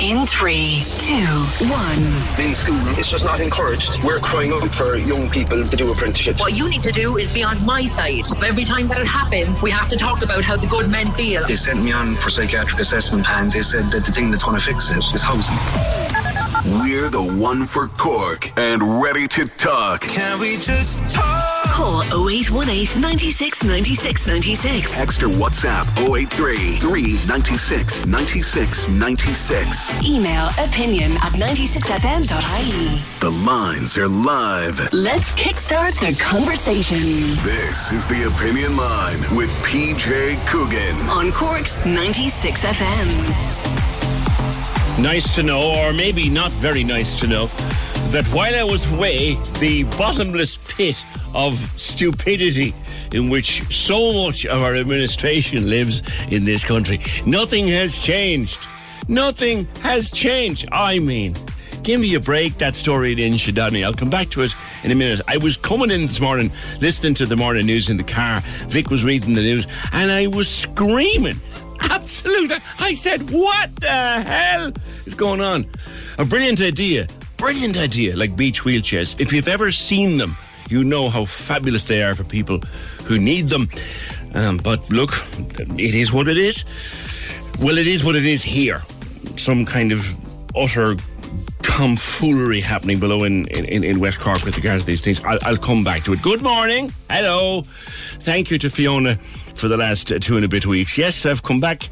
In three, two, one. in school. It's just not encouraged. We're crying out for young people to do apprenticeships. What you need to do is be on my side. Every time that it happens, we have to talk about how the good men feel. They sent me on for psychiatric assessment and they said that the thing that's going to fix it is housing. We're the one for Cork and ready to talk. Can we just talk? Call 0818 96 96 96. Extra WhatsApp 083 396 96 96. Email opinion at 96fm.ie. The lines are live. Let's kickstart the conversation This is the Opinion Line with PJ Coogan. on Cork's 96FM. Nice to know, or maybe not very nice to know, that while I was away, the bottomless pit of stupidity in which so much of our administration lives in this country, nothing has changed. Nothing has changed. I mean, give me a break, that story in Inchydoney. I'll come back to it in a minute. I was coming in this morning, listening to the morning news in the car. Vic was reading the news, and I was screaming. Absolute. I said, what the hell is going on? A brilliant idea. Brilliant idea, like beach wheelchairs. If you've ever seen them, you know how fabulous they are for people who need them. Um, but look, it is what it is. Well, it is what it is here. Some kind of utter tomfoolery happening below in, in, in West Cork with regards to these things. I'll, I'll come back to it. Good morning. Hello. Thank you to Fiona for the last uh, two and a bit weeks. Yes, I've come back.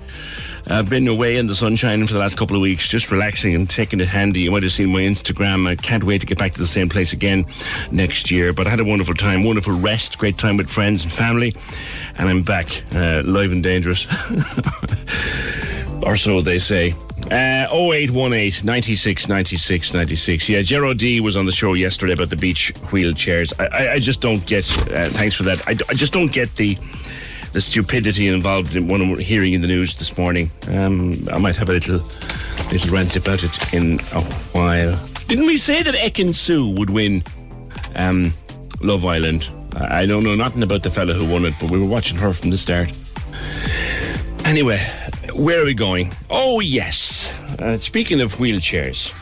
I've been away in the sunshine for the last couple of weeks, just relaxing and taking it handy. You might have seen my Instagram. I can't wait to get back to the same place again next year. But I had a wonderful time, wonderful rest, great time with friends and family. And I'm back, uh, live and dangerous. or so they say. Uh, 0818 96 96 96. Yeah, Gerard D was on the show yesterday about the beach wheelchairs. I, I, I just don't get, uh, thanks for that. I, I just don't get the the stupidity involved in what I'm hearing in the news this morning. Um, I might have a little little rant about it in a while. Didn't we say that Ekin-Su would win um, Love Island? I I don't know nothing about the fella who won it, but we were watching her from the start. Anyway, where are we going? Oh, yes. Uh, speaking of wheelchairs,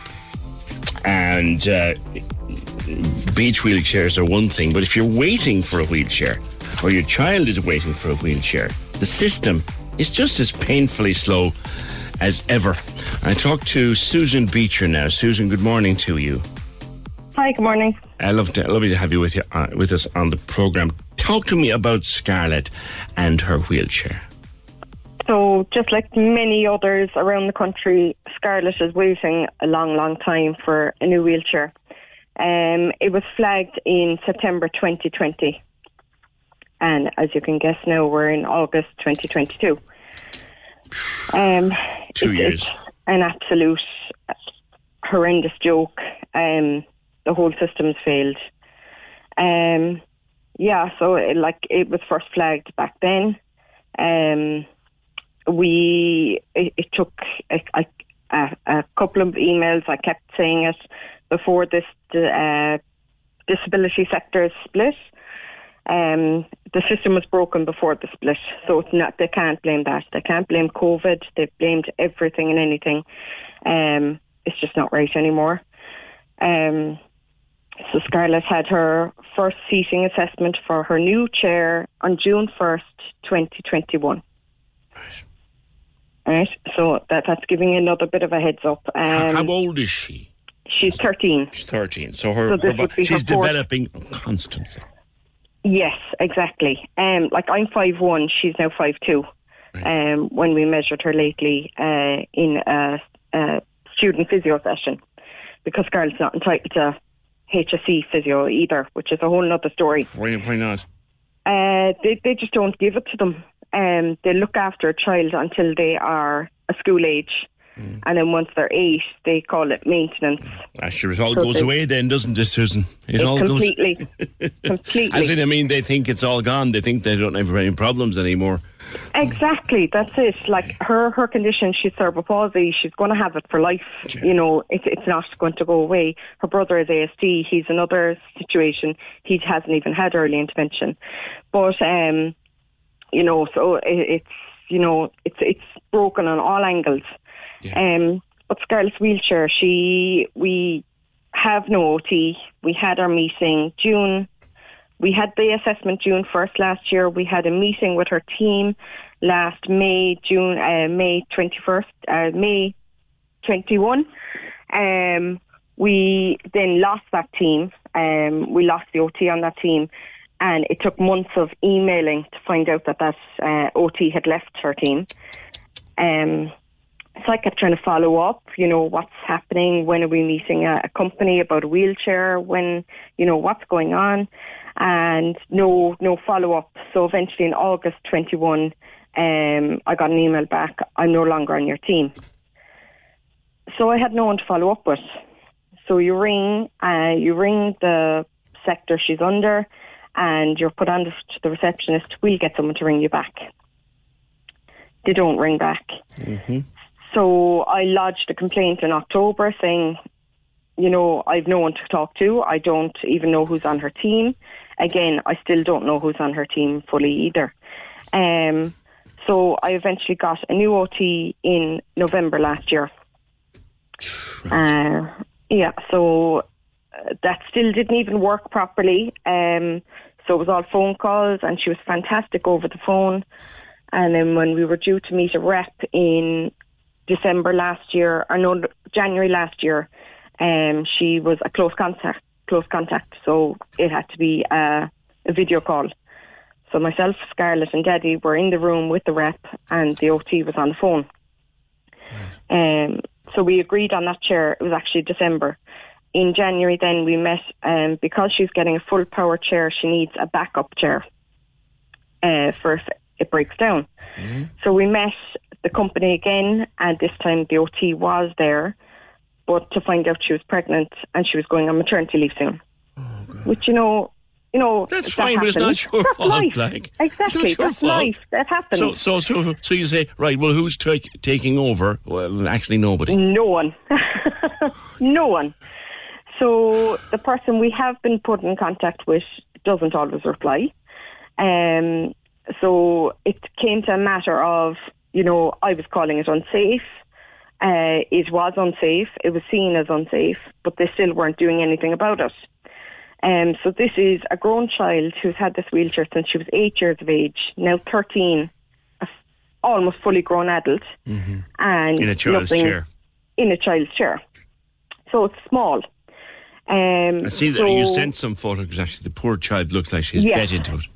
and uh, beach wheelchairs are one thing, but if you're waiting for a wheelchair, or your child is waiting for a wheelchair, the system is just as painfully slow as ever. I talk to Susan Beecher now. Susan, good morning to you. Hi, good morning. I love to, lovely to have you with you uh, with us on the program. Talk to me about Scarlett and her wheelchair. So, just like many others around the country, Scarlett is waiting a long, long time for a new wheelchair. Um, it was flagged in September 2020. And as you can guess now, we're in August 2022. Um, Two it's- years. It's an absolute horrendous joke. Um, the whole system's failed. Um, yeah, so it, like it was first flagged back then. Um, we it, it took a, a, a, a couple of emails. I kept saying it before this uh, disability sector split. Um, the system was broken before the split, so it's not. They can't blame that. They can't blame COVID. They've blamed everything and anything. Um, it's just not right anymore. Um, So Scarlett had her first seating assessment for her new chair on June 1st, 2021. Right. So that, that's giving you another bit of a heads up. How- Um, How old is she? She's 13. She's 13. So her, So her would be her she's developing constantly. Yes, exactly. Um, like I'm five one, she's now five two. Um, when we measured her lately uh, in a, a student physio session, because Scarlett's not entitled to HSE physio either, which is a whole other story. Why, why not? Uh, they they just don't give it to them. Um, they look after a child until they are a school age, and then once they're eight, they call it maintenance. Sure, it all So goes away then, doesn't it, Susan? It all completely, goes. completely. As in, I mean, they think it's all gone. They think they don't have any problems anymore. Exactly, that's it. Like her, her condition, she's cerebral palsy. She's going to have it for life. You know, it's it's not going to go away. Her brother is ASD. He's another situation. He hasn't even had early intervention, but um, you know, so it, it's you know, it's it's broken on all angles. Um, but Scarlett's wheelchair, she we have no OT. We had our meeting June we had the assessment June 1st last year. We had a meeting with her team last May, June, uh, May 21st, uh, May 21. Um, we then lost that team. Um, we lost the OT on that team. And it took months of emailing to find out that that uh, OT had left her team. Um, so I kept trying to follow up, you know, what's happening, when are we meeting a, a company about a wheelchair, when, you know, what's going on, and no, no follow up. So eventually in August 21, um, I got an email back, I'm no longer on your team. So I had no one to follow up with. So you ring, uh, you ring the sector she's under, and you're put on to the receptionist, we'll get someone to ring you back. They don't ring back. So I lodged a complaint in October saying, you know, I've no one to talk to. I don't even know who's on her team. Again, I still don't know who's on her team fully either. Um, so I eventually got a new OT in November last year. Uh, yeah, so uh, that still didn't even work properly. Um, so it was all phone calls, and she was fantastic over the phone. And then when we were due to meet a rep in December last year, or no, January last year, um, she was a close contact. Close contact, so it had to be a, a video call. So myself, Scarlett, and Daddy were in the room with the rep, and the OT was on the phone. Um, so we agreed on that chair. It was actually December. In January, then we met um, because she's getting a full power chair. She needs a backup chair uh, for if it breaks down. So we met the company again, and this time the OT was there, but to find out she was pregnant and she was going on maternity leave soon. Which you know, you know That's that fine, but it's not your That's fault, life. like. exactly, It's not your that's fault. life. That happens. So, so, so, so you say, right? Well, who's take, taking over? Well, actually, nobody. No one. no one. So the person we have been put in contact with doesn't always reply. Um, so it came to a matter of, you know, I was calling it unsafe. Uh, it was unsafe. It was seen as unsafe, but they still weren't doing anything about it. Um, so this is a grown child who's had this wheelchair since she was eight years of age, now 13, a f- almost fully grown adult, and Mm-hmm. In a child's chair. In a child's chair. So it's small. Um, I see that so- you sent some photographs. Actually, the poor child looks like she's Yes. bed into it.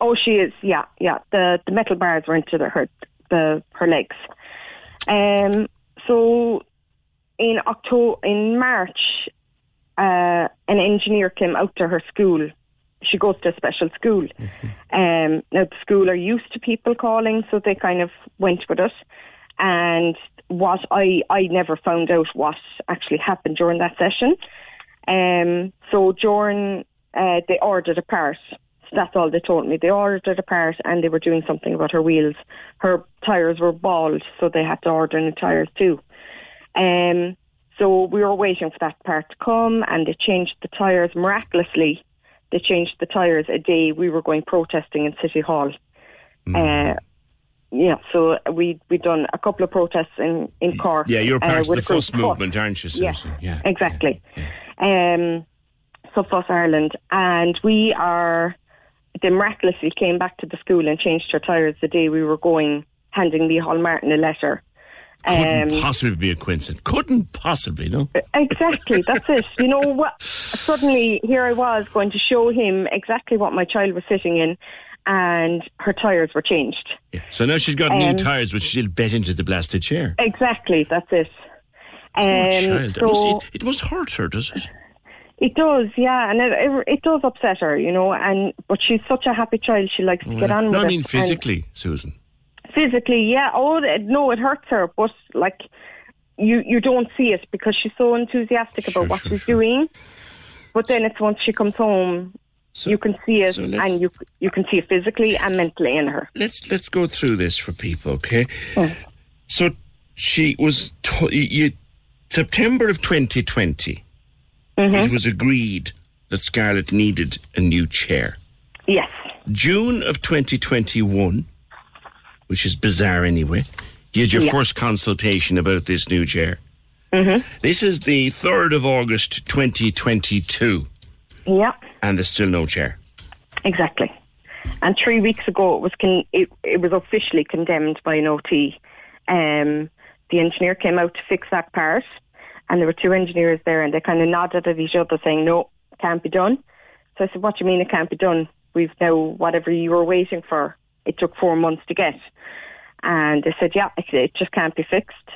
Oh, she is. Yeah, yeah. The the metal bars were into the, her the her legs. Um. So in October, in March, uh, an engineer came out to her school. She goes to a special school. Um. Now the school are used to people calling, so they kind of went with it. And what I I never found out what actually happened during that session. Um. So during uh, they ordered a part. So that's all they told me. They ordered a part and they were doing something about her wheels. Her tires were bald, so they had to order new tires too. Um, so we were waiting for that part to come, and they changed the tires miraculously. They changed the tires a day we were going protesting in City Hall. Uh, yeah, so we we done a couple of protests in in Cork. Yeah, you're uh, part of the a group fuss movement, aren't you, Yeah, Susan? Yeah. exactly. Um, Subfuss Ireland, and we are. They miraculously came back to the school and changed her tyres the day we were going, handing Micheál Martin a letter. Couldn't Um, possibly be a coincidence. Couldn't possibly, no? Exactly, that's it. You know what? Suddenly, here I was going to show him exactly what my child was sitting in, and her tyres were changed. Yeah. So now she's got new Um, tyres, but she'll bet into the blasted chair. Exactly, that's it. Poor Um, child. It so must, it, it must hurt her, does it? It does, yeah, and it, it, it does upset her, you know. And but she's such a happy child; she likes to get on no, with I mean it. And physically, Susan. physically, yeah. Oh, no, it hurts her, but like you, you don't see it because she's so enthusiastic about what she's doing. But then it's once she comes home, you can see it, so and you you can see it physically and mentally in her. Let's let's go through this for people, okay? Oh. So she was to- you, September of 2020. Mm-hmm. It was agreed that Scarlett needed a new chair. Yes. June of 2021, which is bizarre anyway. You had your Yeah. first consultation about this new chair. hmm This is the 3rd of August 2022, Yeah. and there's still no chair. Exactly. And three weeks ago, it was con- it, it was officially condemned by an OT. Um, the engineer came out to fix that part, and there were two engineers there, and they kind of nodded at each other, saying, "No, can't be done." So I said, "What do you mean it can't be done? We've now whatever you were waiting for. It took four months to get." And they said, "Yeah, it, it just can't be fixed."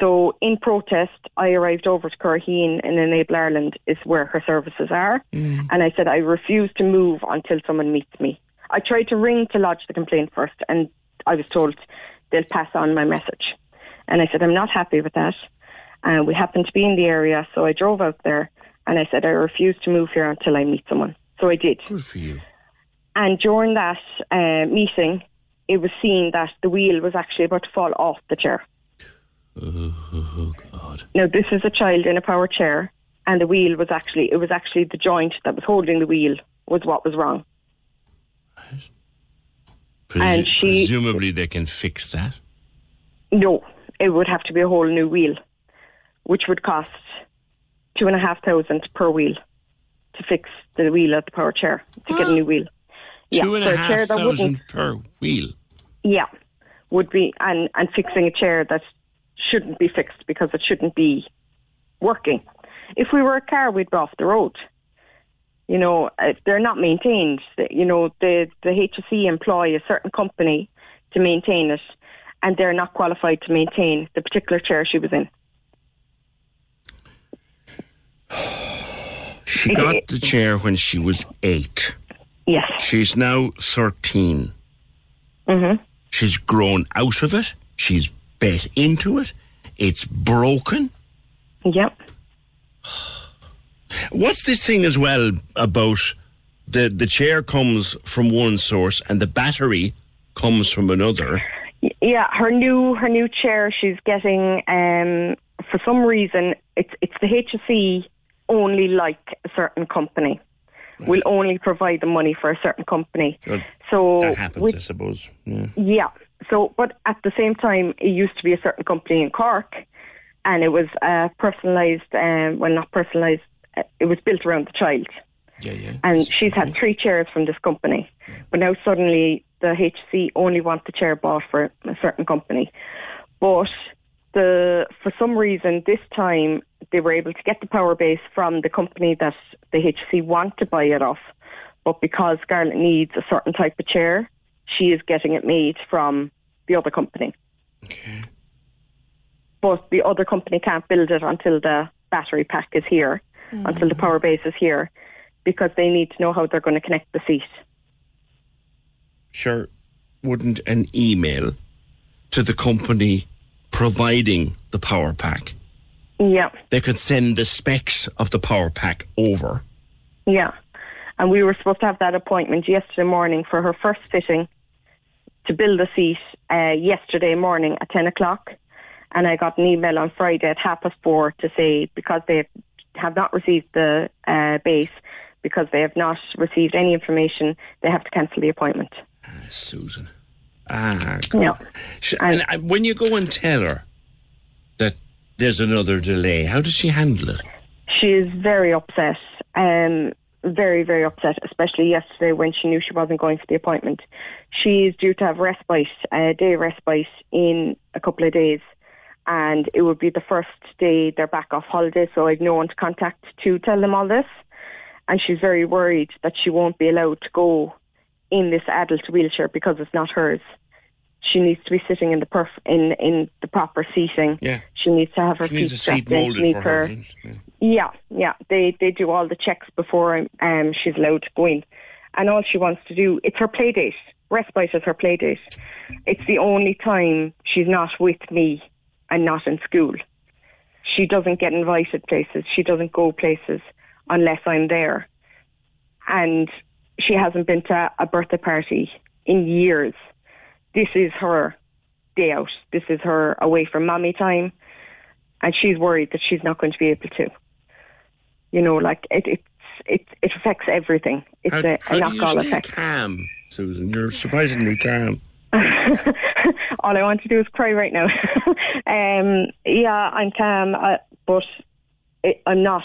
So in protest, I arrived over to Curraheen in Enable Ireland, is where her services are. Mm. And I said, I refuse to move until someone meets me. I tried to ring to lodge the complaint first, and I was told they'll pass on my message. And I said, I'm not happy with that. And we happened to be in the area, so I drove out there and I said, I refuse to move here until I meet someone. So I did. Good for you. And during that uh, meeting, it was seen that the wheel was actually about to fall off the chair. Oh, God. Now, this is a child in a power chair, and the wheel was actually, it was actually the joint that was holding the wheel was what was wrong. Presu- And she- presumably they can fix that. No, it would have to be a whole new wheel, which would cost two and a half thousand per wheel to fix the wheel of the power chair to get a new wheel. Two and a for half chair that thousand per wheel. Yeah, would be and and fixing a chair that shouldn't be fixed because it shouldn't be working. If we were a car, we'd be off the road. You know, uh, they're not maintained. You know, the the HSE employ a certain company to maintain it, and they're not qualified to maintain the particular chair she was in. She got the chair when she was eight. Yes. She's now 13. Mhm. She's grown out of it. She's bet into it. It's broken. Yep. What's this thing as well about the the chair comes from one source and the battery comes from another? Yeah, her new her new chair she's getting um for some reason it's it's the HSE only like a certain company. Will only provide the money for a certain company. Well, So that happens, with- I suppose. Yeah. yeah. So, but at the same time, it used to be a certain company in Cork, and it was uh, personalised. Um, well, not personalised. uh, It was built around the child. Yeah, yeah. And she's had three chairs from this company, but now suddenly the HSE only want the chair bought for a certain company. But the for some reason this time they were able to get the power base from the company that the HSE want to buy it off, but because Scarlett needs a certain type of chair, she is getting it made from the other company. Okay. But the other company can't build it until the battery pack is here, hmm. until the power base is here, because they need to know how they're going to connect the seat. Sure. Wouldn't an email to the company providing the power pack, Yeah. they could send the specs of the power pack over? Yeah. And we were supposed to have that appointment yesterday morning for her first fitting to build a seat uh, yesterday morning at 10 o'clock. And I got an email on Friday at half past four to say because they have not received the uh, base, because they have not received any information, they have to cancel the appointment. Susan. Ah, Yeah. Sh- and uh, when you go and tell her that there's another delay, how does she handle it? She is very upset. Um, very, very upset, especially yesterday when she knew she wasn't going for the appointment. She is due to have respite, a day of respite in a couple of days, and it would be the first day they're back off holiday, so I've no one to contact to tell them all this. And she's very worried that she won't be allowed to go in this adult wheelchair because it's not hers. She needs to be sitting in the perf- in in the proper seating. Yeah. She needs to have her She feet needs a seat strapped in. For her. her- Yeah. yeah, yeah. They they do all the checks before um she's allowed to go in. And all she wants to do it's her play date. Respite is her play date. It's the only time she's not with me and not in school. She doesn't get invited places. She doesn't go places unless I'm there. And she hasn't been to a birthday party in years. This is her day out. This is her away from mommy time and she's worried that she's not going to be able to. You know, like it, it's it it affects everything. It's How, a, how a knock-on effect. calm, Susan? You're surprisingly calm. All I want to do is cry right now. um, yeah, I'm calm, uh, but it, I'm not.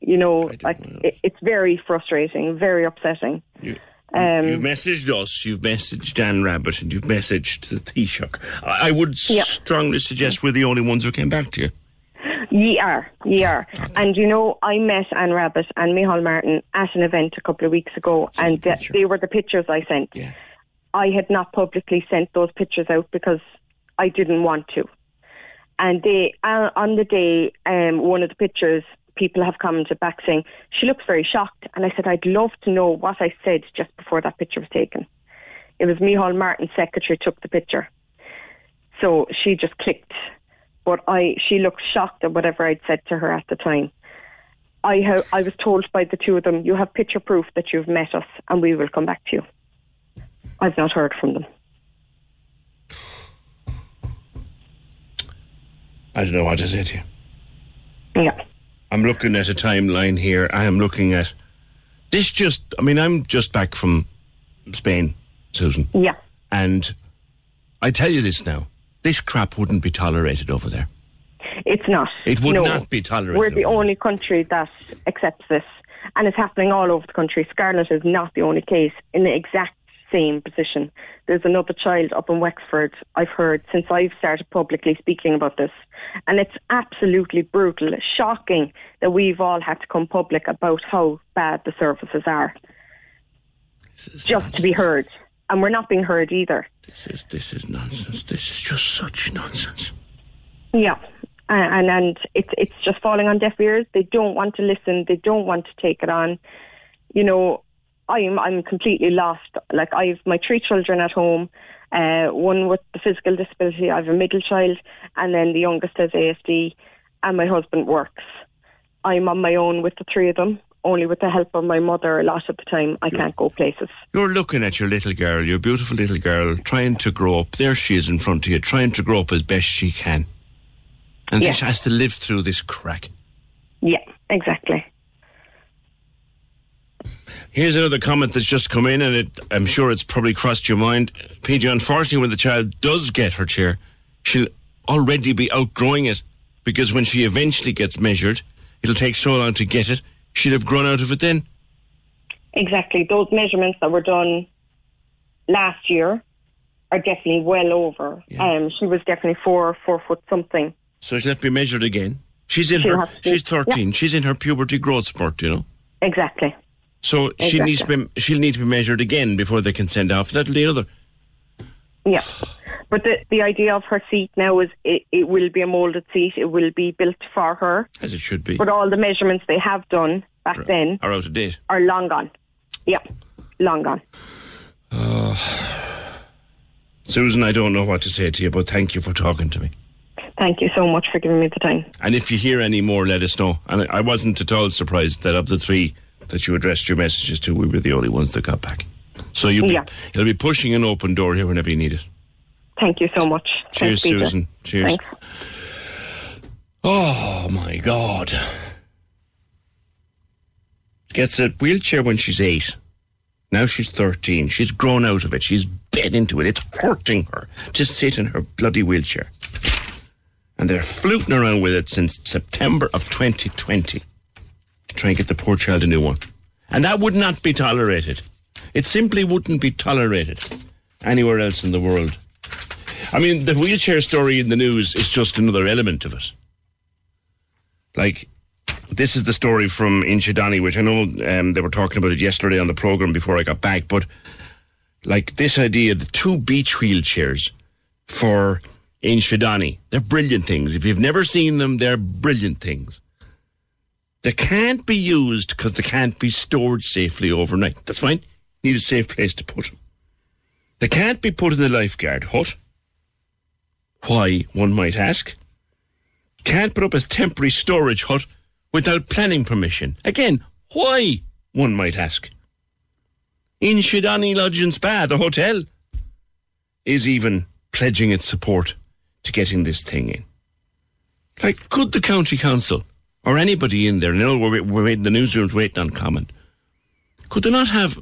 You know, like it, it's very frustrating, very upsetting. You, Um, you've messaged us, you've messaged Anne Rabbitte, and you've messaged the Taoiseach. I, I would Yeah. strongly suggest we're the only ones who came back to you. Ye are, ye are. And you know, I met Anne Rabbitte and Micheál Martin at an event a couple of weeks ago, and th- they were the pictures I sent. Yeah. I had not publicly sent those pictures out because I didn't want to. And they, uh, on the day, um, one of the pictures, people have commented back saying, she looks very shocked. And I said, I'd love to know what I said just before that picture was taken. It was Micheál Martin's secretary took the picture. So she just clicked. But I, she looked shocked at whatever I'd said to her at the time. I, I was told by the two of them, you have picture proof that you've met us and we will come back to you. I've not heard from them. I don't know what to say to you. Yeah. I'm looking at a timeline here. I am looking at this. Just, I mean, I'm just back from Spain, Susan, Yeah. and I tell you this now: this crap wouldn't be tolerated over there. It's not. It would No. not be tolerated. We're the only country that accepts this, and it's happening all over the country. Scarlett is not the only case in the exact same position. There's another child up in Wexford, I've heard, since I've started publicly speaking about this. And it's absolutely brutal, shocking that we've all had to come public about how bad the services are. Just to be heard. And we're not being heard either. This is this is nonsense. This is just such nonsense. Yeah. And, and and it's it's just falling on deaf ears. They don't want to listen. They don't want to take it on. You know, I'm I'm completely lost. Like I've my three children at home, uh, one with the physical disability. I have a middle child, and then the youngest has ASD, and my husband works. I'm on my own with the three of them. Only with the help of my mother, a lot of the time I can't go places. You're looking at your little girl, your beautiful little girl, trying to grow up. There she is in front of you, trying to grow up as best she can, and she has to live through this crack. Yeah, exactly. Here's another comment that's just come in, and it, I'm sure it's probably crossed your mind. PJ, unfortunately, when the child does get her chair, she'll already be outgrowing it because when she eventually gets measured, it'll take so long to get it, she'll have grown out of it then. Exactly. Those measurements that were done last year are definitely well over. Um, she was definitely four, four foot something. So she'll have to be measured again. She's in She'll her, have to be- she's 13, she's in her puberty growth spurt, you know. Exactly. So she needs to be, she'll need to be measured again before they can send off. That'll be another. Yeah. But the the idea of her seat now is it, it will be a moulded seat. It will be built for her. As it should be. But all the measurements they have done back then Are out of date. are long gone. Yeah, long gone. Susan, I don't know what to say to you, but thank you for talking to me. Thank you so much for giving me the time. And if you hear any more, let us know. And I wasn't at all surprised that of the three that you addressed your messages to, we were the only ones that got back. So you'll be, Yeah. you'll be pushing an open door here whenever you need it. Thank you so much. Cheers, Thanks. Susan. Cheers. Thanks. Oh my God. Gets a wheelchair when she's eight. Now she's 13. She's grown out of it. She's bed into it. It's hurting her to sit in her bloody wheelchair. And they're fluting around with it since September of 2020 to try and get the poor child a new one. And that would not be tolerated. It simply wouldn't be tolerated anywhere else in the world. I mean, the wheelchair story in the news is just another element of it. Like, this is the story from Inchydoney, which I know um, they were talking about it yesterday on the programme before I got back, but like this idea, the two beach wheelchairs for Inchydoney, they're brilliant things. If you've never seen them, they're brilliant things. They can't be used because they can't be stored safely overnight. That's fine. Need a safe place to put them. They can't be put in the lifeguard hut. Why, one might ask. Can't put up a temporary storage hut without planning permission. Again, why, one might ask. Inchydoney Lodge and Spa, the hotel, is even pledging its support to getting this thing in. Like, could the county council or anybody in there, I know we're, we're the newsroom's waiting on comment, could they not have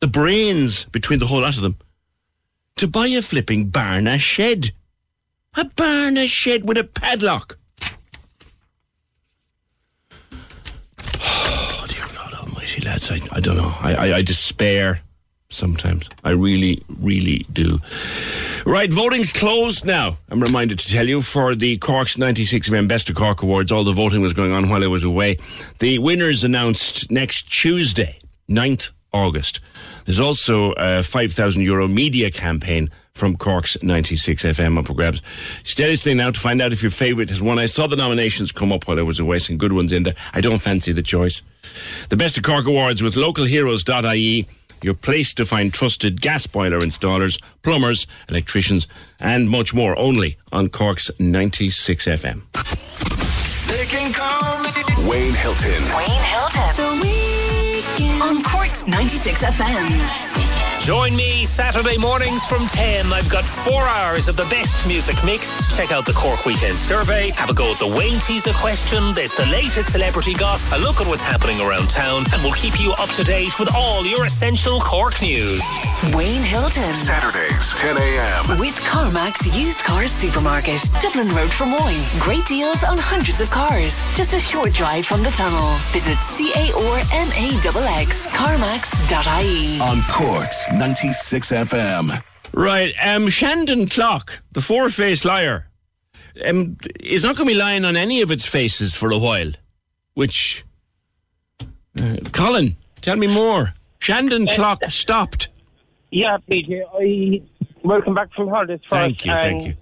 the brains between the whole lot of them to buy a flipping Barna shed? A Barna shed with a padlock. Oh, dear God Almighty, lads, I, I don't know. I, I, I despair sometimes. I really, really do. Right, voting's closed now. I'm reminded to tell you for the Cork's 96 FM Best of Cork Awards. All the voting was going on while I was away. The winners announced next Tuesday, 9th August. There's also a 5,000 euro media campaign from Cork's 96 FM up for grabs. Stay listening now to find out if your favourite has won. I saw the nominations come up while I was away, some good ones in there. I don't fancy the choice. The Best of Cork Awards with localheroes.ie your place to find trusted gas boiler installers, plumbers, electricians, and much more only on Cork's 96 FM. They can call me Wayne Hilton. Wayne Hilton. The weekend. On Cork's 96 FM. Join me Saturday mornings from 10. I've got four hours of the best music mix. Check out the Cork Weekend Survey. Have a go at the Wayne Teaser question. There's the latest celebrity goss. A look at what's happening around town. And we'll keep you up to date with all your essential Cork news. Wayne Hilton. Saturdays, 10 a.m. With CarMax Used Cars Supermarket. Dublin Road Fermoy. Great deals on hundreds of cars. Just a short drive from the tunnel. Visit C-A-R-M-A-X-X. CarMax.ie. On Cork's 96 FM. Right, um, Shandon Clock, the four-faced liar, um, is not going to be lying on any of its faces for a while. Which, uh, Colin, tell me more. Shandon Clock stopped. Yeah, PJ. I welcome back from holidays first. Thank you, and, thank you.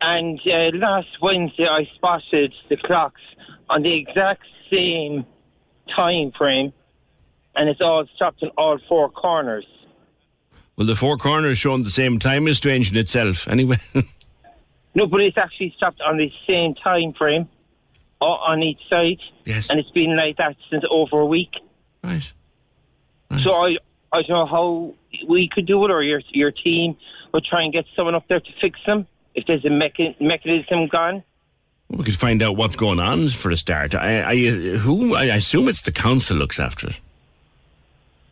And uh, last Wednesday, I spotted the clocks on the exact same time frame, and it's all stopped in all four corners. Well, the four corners showing the same time is strange in itself. Anyway, No, but it's actually stopped on the same time frame on each side. Yes. And it's been like that since over a week. right. So I, I don't know how we could do it, or your your team would try and get someone up there to fix them if there's a mecha- mechanism gone. We could find out what's going on for a start. I, I, who? I assume it's the council looks after it.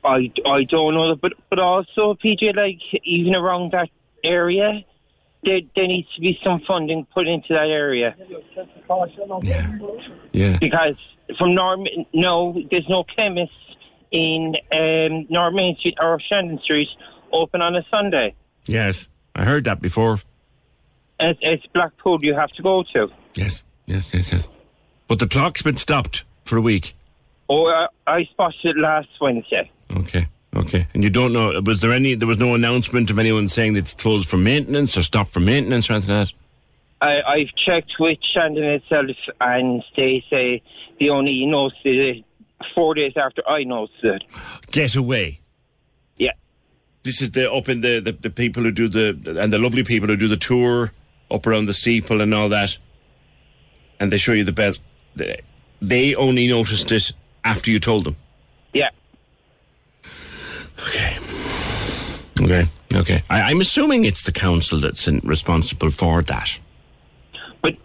I, I don't know, but but also PJ, like even around that area, there there needs to be some funding put into that area Yeah. Yeah. because from Norm, no, there's no chemist in um, North Main Street or Shandon Street open on a Sunday. Yes. I heard that before. It's, it's Blackpool you have to go to. Yes. Yes. Yes. Yes. But the clock's been stopped for a week. Oh, I, I spotted it last Wednesday. Okay. Okay. And you don't know, was there any, there was no announcement of anyone saying that it's closed for maintenance or stopped for maintenance or anything like that? I, I've checked with Shandon itself, and they say the only noticed it four days after I noticed it. Get away. Yeah. This is the, up in the, the, the people who do the, and the lovely people who do the tour up around the steeple and all that. And they show you the best. They- They only noticed it after you told them. Yeah. Okay. Okay. Okay. I, I'm assuming it's the council that's in, responsible for that. But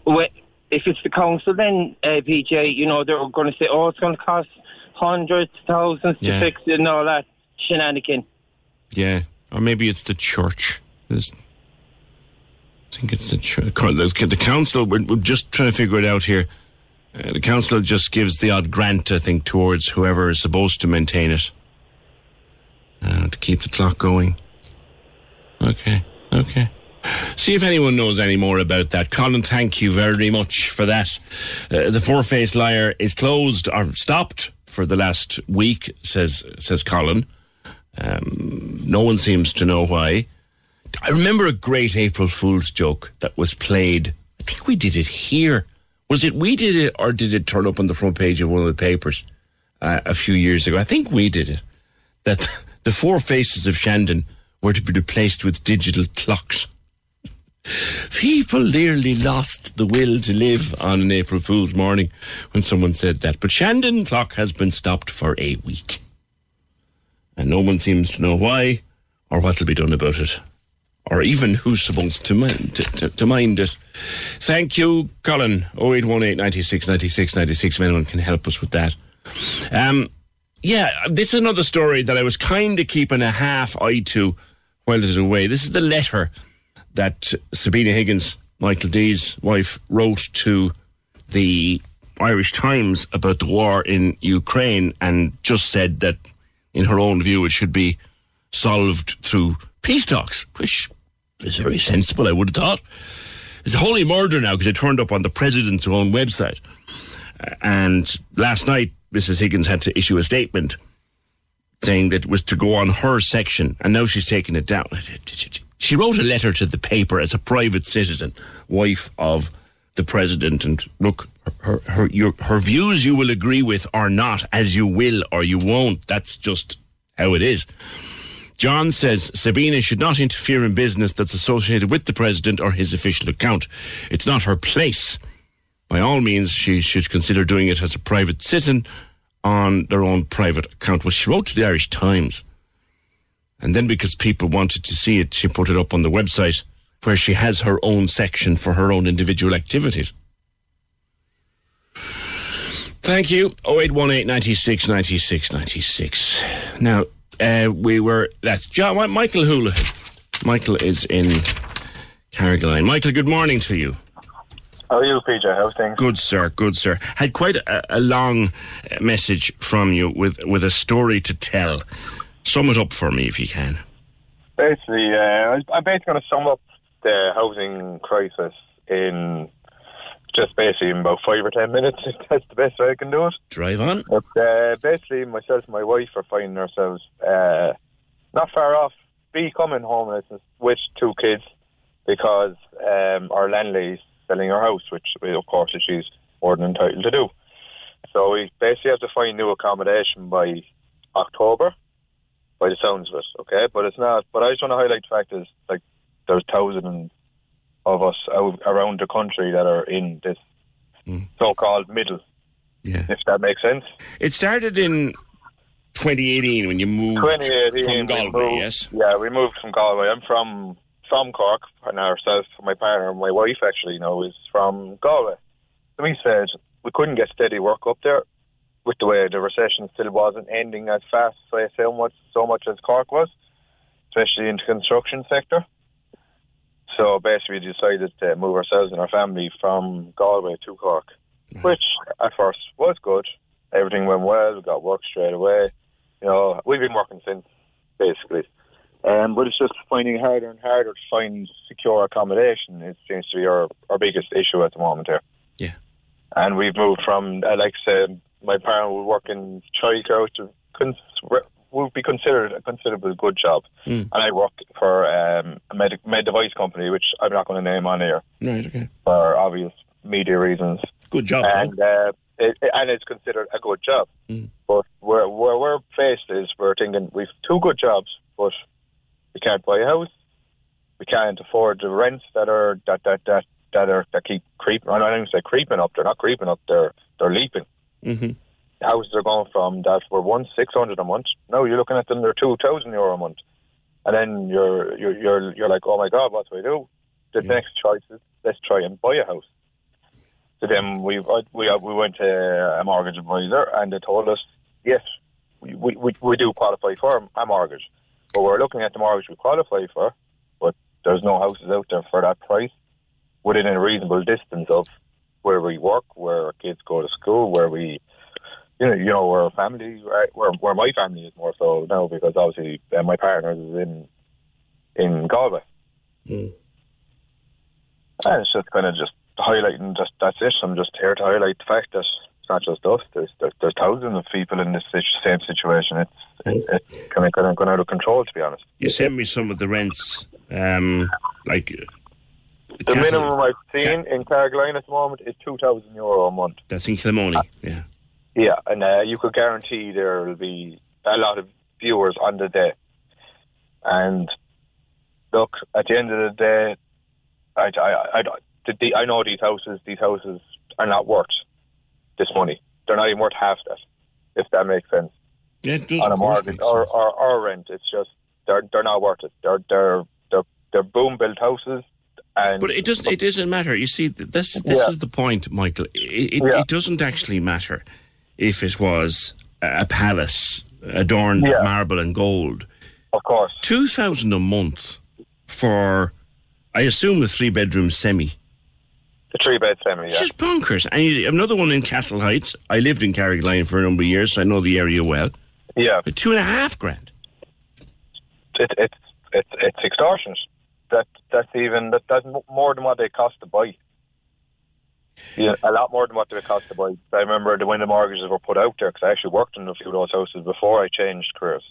if it's the council, then uh, PJ, you know they're going to say, "Oh, it's going to cost hundreds, thousands Yeah. to fix it and all that shenanigan." Yeah. Or maybe it's the church. I think it's the church. The council, we're, we're just trying to figure it out here. Uh, the council just gives the odd grant, I think, towards whoever is supposed to maintain it uh, to keep the clock going. Okay, okay. See if anyone knows any more about that. Colin, thank you very much for that. Uh, the Four Faced Liar is closed or stopped for the last week, says says Colin. Um, no one seems to know why. I remember a great April Fool's joke that was played. I think we did it here. Was it we did it, or did it turn up on the front page of one of the papers uh, a few years ago? I think we did it. That the four faces of Shandon were to be replaced with digital clocks. People nearly lost the will to live on an April Fool's morning when someone said that. But Shandon clock has been stopped for a week. And no one seems to know why or what will be done about it. Or even who's supposed to mind, to, to, to mind it. Thank you, Colin. 0818 96 96 96 if anyone can help us with that. Um, yeah, this is another story that I was kind of keeping a half eye to while it was away. This is the letter that Sabina Higgins, Michael D's wife, wrote to the Irish Times about the war in Ukraine and just said that, in her own view, it should be solved through peace talks, which is very sensible, I would have thought. It's a holy murder now because it turned up on the president's own website. And last night, Mrs. Higgins had to issue a statement saying that it was to go on her section, and now she's taken it down. She wrote a letter to the paper as a private citizen, wife of the president, and look, her her your, her views you will agree with or not, as you will or you won't. That's just how it is. John says Sabina should not interfere in business that's associated with the president or his official account. It's not her place. By all means, she should consider doing it as a private citizen on their own private account. Well, she wrote to the Irish Times. And then because people wanted to see it, she put it up on the website where she has her own section for her own individual activities. Thank you. 0818 96 96 96. Now, uh, we were, that's John, Michael Houlihan. Michael is in Carrigaline. Michael, good morning to you. How are you, PJ? How's things? Good, sir. Good, sir. Had quite a, a long uh, message from you with, with a story to tell. Sum it up for me if you can. Basically, uh, I'm basically going to sum up the housing crisis in just basically in about five or ten minutes. That's the best way I can do it. Drive on. But uh, basically, myself and my wife are finding ourselves uh, not far off becoming homeless with two kids because um, our landlady's selling her house, which of course she's more than entitled to do. So we basically have to find new accommodation by October, by the sounds of it. Okay, but it's not. But I just want to highlight the fact is like there's thousands of us out around the country that are in this Mm. so-called middle. Yeah. If that makes sense. It started in 2018 when you moved 2018. from Galway, moved- yes? Yeah, we moved from Galway. I'm from from Cork, and ourselves, my partner, my wife actually, you know, is from Galway. So we said we couldn't get steady work up there with the way the recession still wasn't ending as fast, so I say so much so much as Cork was, especially in the construction sector. So basically, we decided to move ourselves and our family from Galway to Cork, mm-hmm. which at first was good. Everything went well. We got work straight away. You know, we've been working since, basically. Um, but it's just finding harder and harder to find secure accommodation. It seems to be our, our biggest issue at the moment here. Yeah. And we've moved from, uh, like I said, my parent would work in childcare, which cons- would be considered a considerable good job. Mm. And I work for um, a med, med device company, which I'm not going to name on here Right, okay. for obvious media reasons. Good job, and uh, it- and it's considered a good job. Mm. But where where we're faced is we're thinking we've two good jobs, but we can't buy a house. We can't afford the rents that are that that that that are that keep creeping. I don't even say creeping up. They're not creeping up. They're they're leaping. Mm-hmm. Houses are going from that were one six hundred a month. Now you're looking at them. They're two thousand euro a month. And then you're you're you're you're like, oh my god, what do I do? The next choice is let's try and buy a house. So then we we we went to a mortgage advisor and they told us yes, we we, we do qualify for a mortgage, but we're looking at the mortgage we qualify for, but there's no houses out there for that price within a reasonable distance of where we work, where our kids go to school, where we, you know, you know, where our family, right, where where my family is more so now because obviously uh, my partner is in in Galway. Mm. And it's just kind of just highlighting just that's it. I'm just here to highlight the fact that it's not just us. There's there's, there's thousands of people in this same situation. It's it, it's kind of kind of gone out of control, to be honest. You sent me some of the rents, um, like The Castle- minimum I've seen in Carrigaline at the moment is two thousand euro a month. That's in Kilmoney. Yeah. Yeah, and uh, you could guarantee there will be a lot of viewers on the day. And look, at the end of the day, I, I, I, I know these houses. These houses are not worth this money. They're not even worth half that, if that makes sense. Yeah, does. on a mortgage or, or, or rent, it's just they're they're not worth it. They're they're they're, they're boom built houses, and But it doesn't. It doesn't matter. You see, th- this this Yeah. is the point, Michael. It, it, Yeah. it doesn't actually matter if it was a palace adorned with Yeah. marble and gold. Of course, two thousand a month for, I assume, the three bedroom semi. The three bed semi. It's Yeah, just bonkers. And you another one in Castle Heights. I lived in Carrigaline for a number of years, so I know the area well. yeah. But two and a half grand. It, it's it's it's extortionate. That that's even that that's more than what they cost to buy. Yeah, a lot more than what they cost to buy. I remember the when the mortgages were put out there because I actually worked in a few of those houses before I changed careers.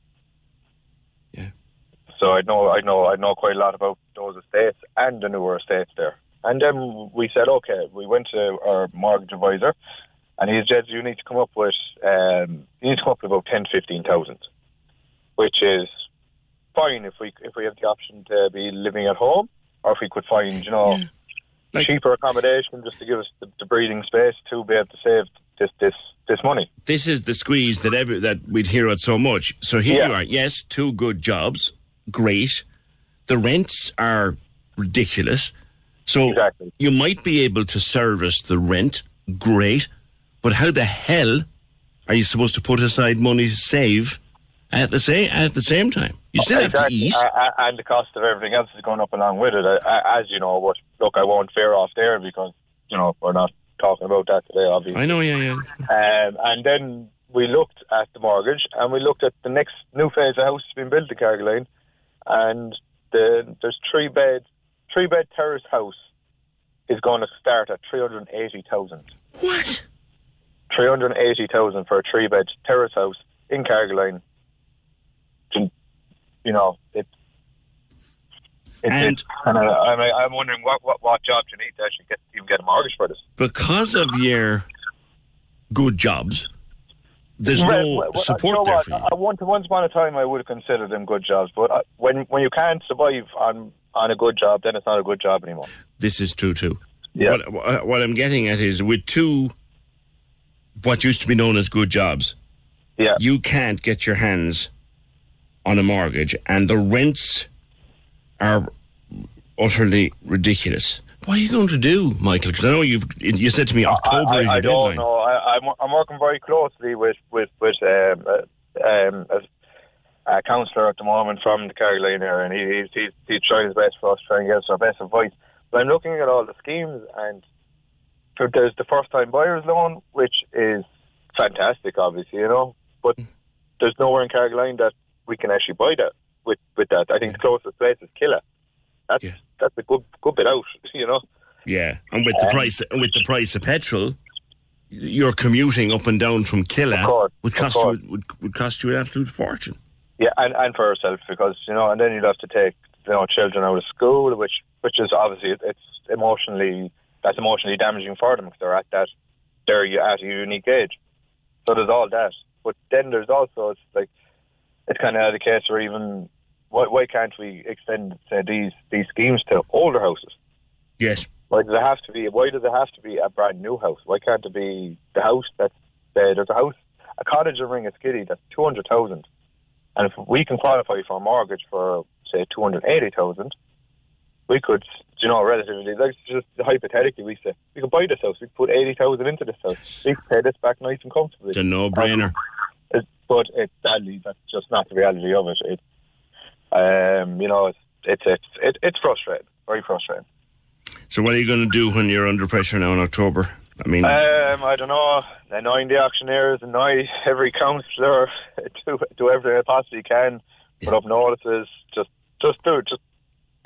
Yeah. So I know I know I know quite a lot about those estates and the newer estates there. And then we said, okay, we went to our mortgage advisor, and he said, you need to come up with um, you need to come up with about ten, fifteen thousand, which is fine if we if we have the option to be living at home, or if we could find you know cheaper accommodation just to give us the, the breathing space to be able to save this this this money. This is the squeeze that every, that we'd hear about so much. So here Yeah. you are. Yes, two good jobs, great. The rents are ridiculous. So you might be able to service the rent, great. But how the hell are you supposed to put aside money to save at the same at the same time? You still have to Exactly. eat. And the cost of everything else is going up along with it, as you know. But look, I won't fare off there because you know we're not talking about that today, obviously. I know, yeah, yeah. Um, and then we looked at the mortgage and we looked at the next new phase of house that's been built in Carrigaline, and the, there's three bed, three bed terrace house is going to start at three hundred eighty thousand. What? Three hundred eighty thousand for a three bed terrace house in Carrigaline. You know, it. It's, And- kind I'm, I'm wondering what, what, what job you need to actually get even get a mortgage for this. because of your good jobs, there's no well, support you know there what? for you. I, once, once upon a time, I would have considered them good jobs, but uh, when when you can't survive on on a good job, then it's not a good job anymore. This is true too. Yeah. What, what- I'm getting at is with two, what used to be known as good jobs, yeah. you can't get your hands on a mortgage, and the rents are utterly ridiculous. What are you going to do, Michael? Because I know you've you said to me October I, is I, your I don't know. I, I'm I'm working very closely with with with um, uh, um, a, a counsellor at the moment from the Carrigaline area, and he, he's, he's he's trying his best for us, trying to get us our best advice. But I'm looking at all the schemes, and there's the first time buyers loan, which is fantastic, obviously, you know. But there's nowhere in Carrigaline that we can actually buy that with with that. I think the closest place is Killa. That's that's a good good bit out, you know. Yeah, and with the Um, price with the price of petrol, you're commuting up and down from Killa course, would cost you would, would cost you an absolute fortune. Yeah, and, and for herself because you know, and then you'd have to take you know children out of school, which which is obviously it's emotionally that's emotionally damaging for them because they're at that they're at a unique age. So there's all that, but then there's also it's like it's kind of the case where even why, why can't we extend say these these schemes to older houses? Yes. Why does it have to be? Why does it have to be a brand new house? Why can't it be the house that's uh, there's a house, a cottage in Ringaskiddy that's two hundred thousand, and if we can qualify for a mortgage for say two hundred eighty thousand, we could, you know, relatively like just hypothetically, we say we could buy this house, we could put eighty thousand into this house, we could pay this back nice and comfortably. It's a no-brainer. It, but it, sadly, that's just not the reality of it. It, um, you know, it's it's it's it, it's frustrating, very frustrating. So what are you going to do when you're under pressure now in October? I mean, Um, I don't know. Annoying the auctioneers, annoy every councillor, do do everything they possibly can. Put up notices. Just, just do it. just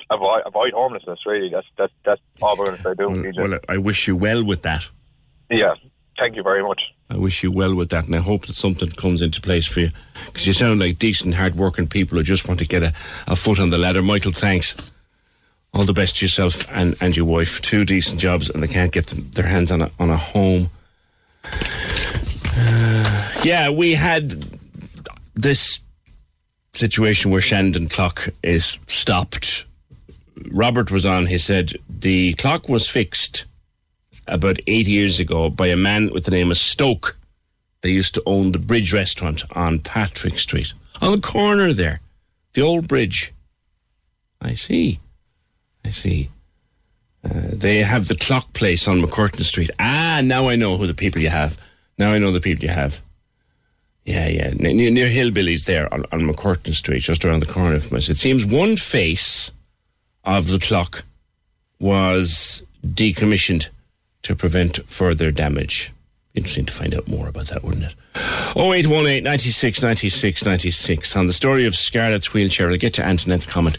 avoid avoid homelessness. Really, that's that's that's all we're going to say. Do well, PJ. well, I wish you well with that. Yeah. Thank you very much. I wish you well with that, and I hope that something comes into place for you because you sound like decent, hard-working people who just want to get a, a foot on the ladder. Michael, thanks. All the best to yourself and, and your wife. Two decent jobs, and they can't get them, their hands on a on a home. Uh, yeah, we had this situation where Shandon clock is stopped. Robert was on. He said the clock was fixed about eight years ago by a man with the name of Stoke. They used to own the Bridge restaurant on Patrick Street, on the corner there, the old bridge. I see. I see. Uh, they have the clock place on MacCurtain Street. Ah, now I know who the people you have. Now I know the people you have. Yeah, yeah, near, near Hillbillies there on, on MacCurtain Street, just around the corner from us. It seems one face of the clock was decommissioned to prevent further damage. Interesting to find out more about that, wouldn't it? 0818 96 96 96 on the story of Scarlett's wheelchair. I'll get to Antoinette's comment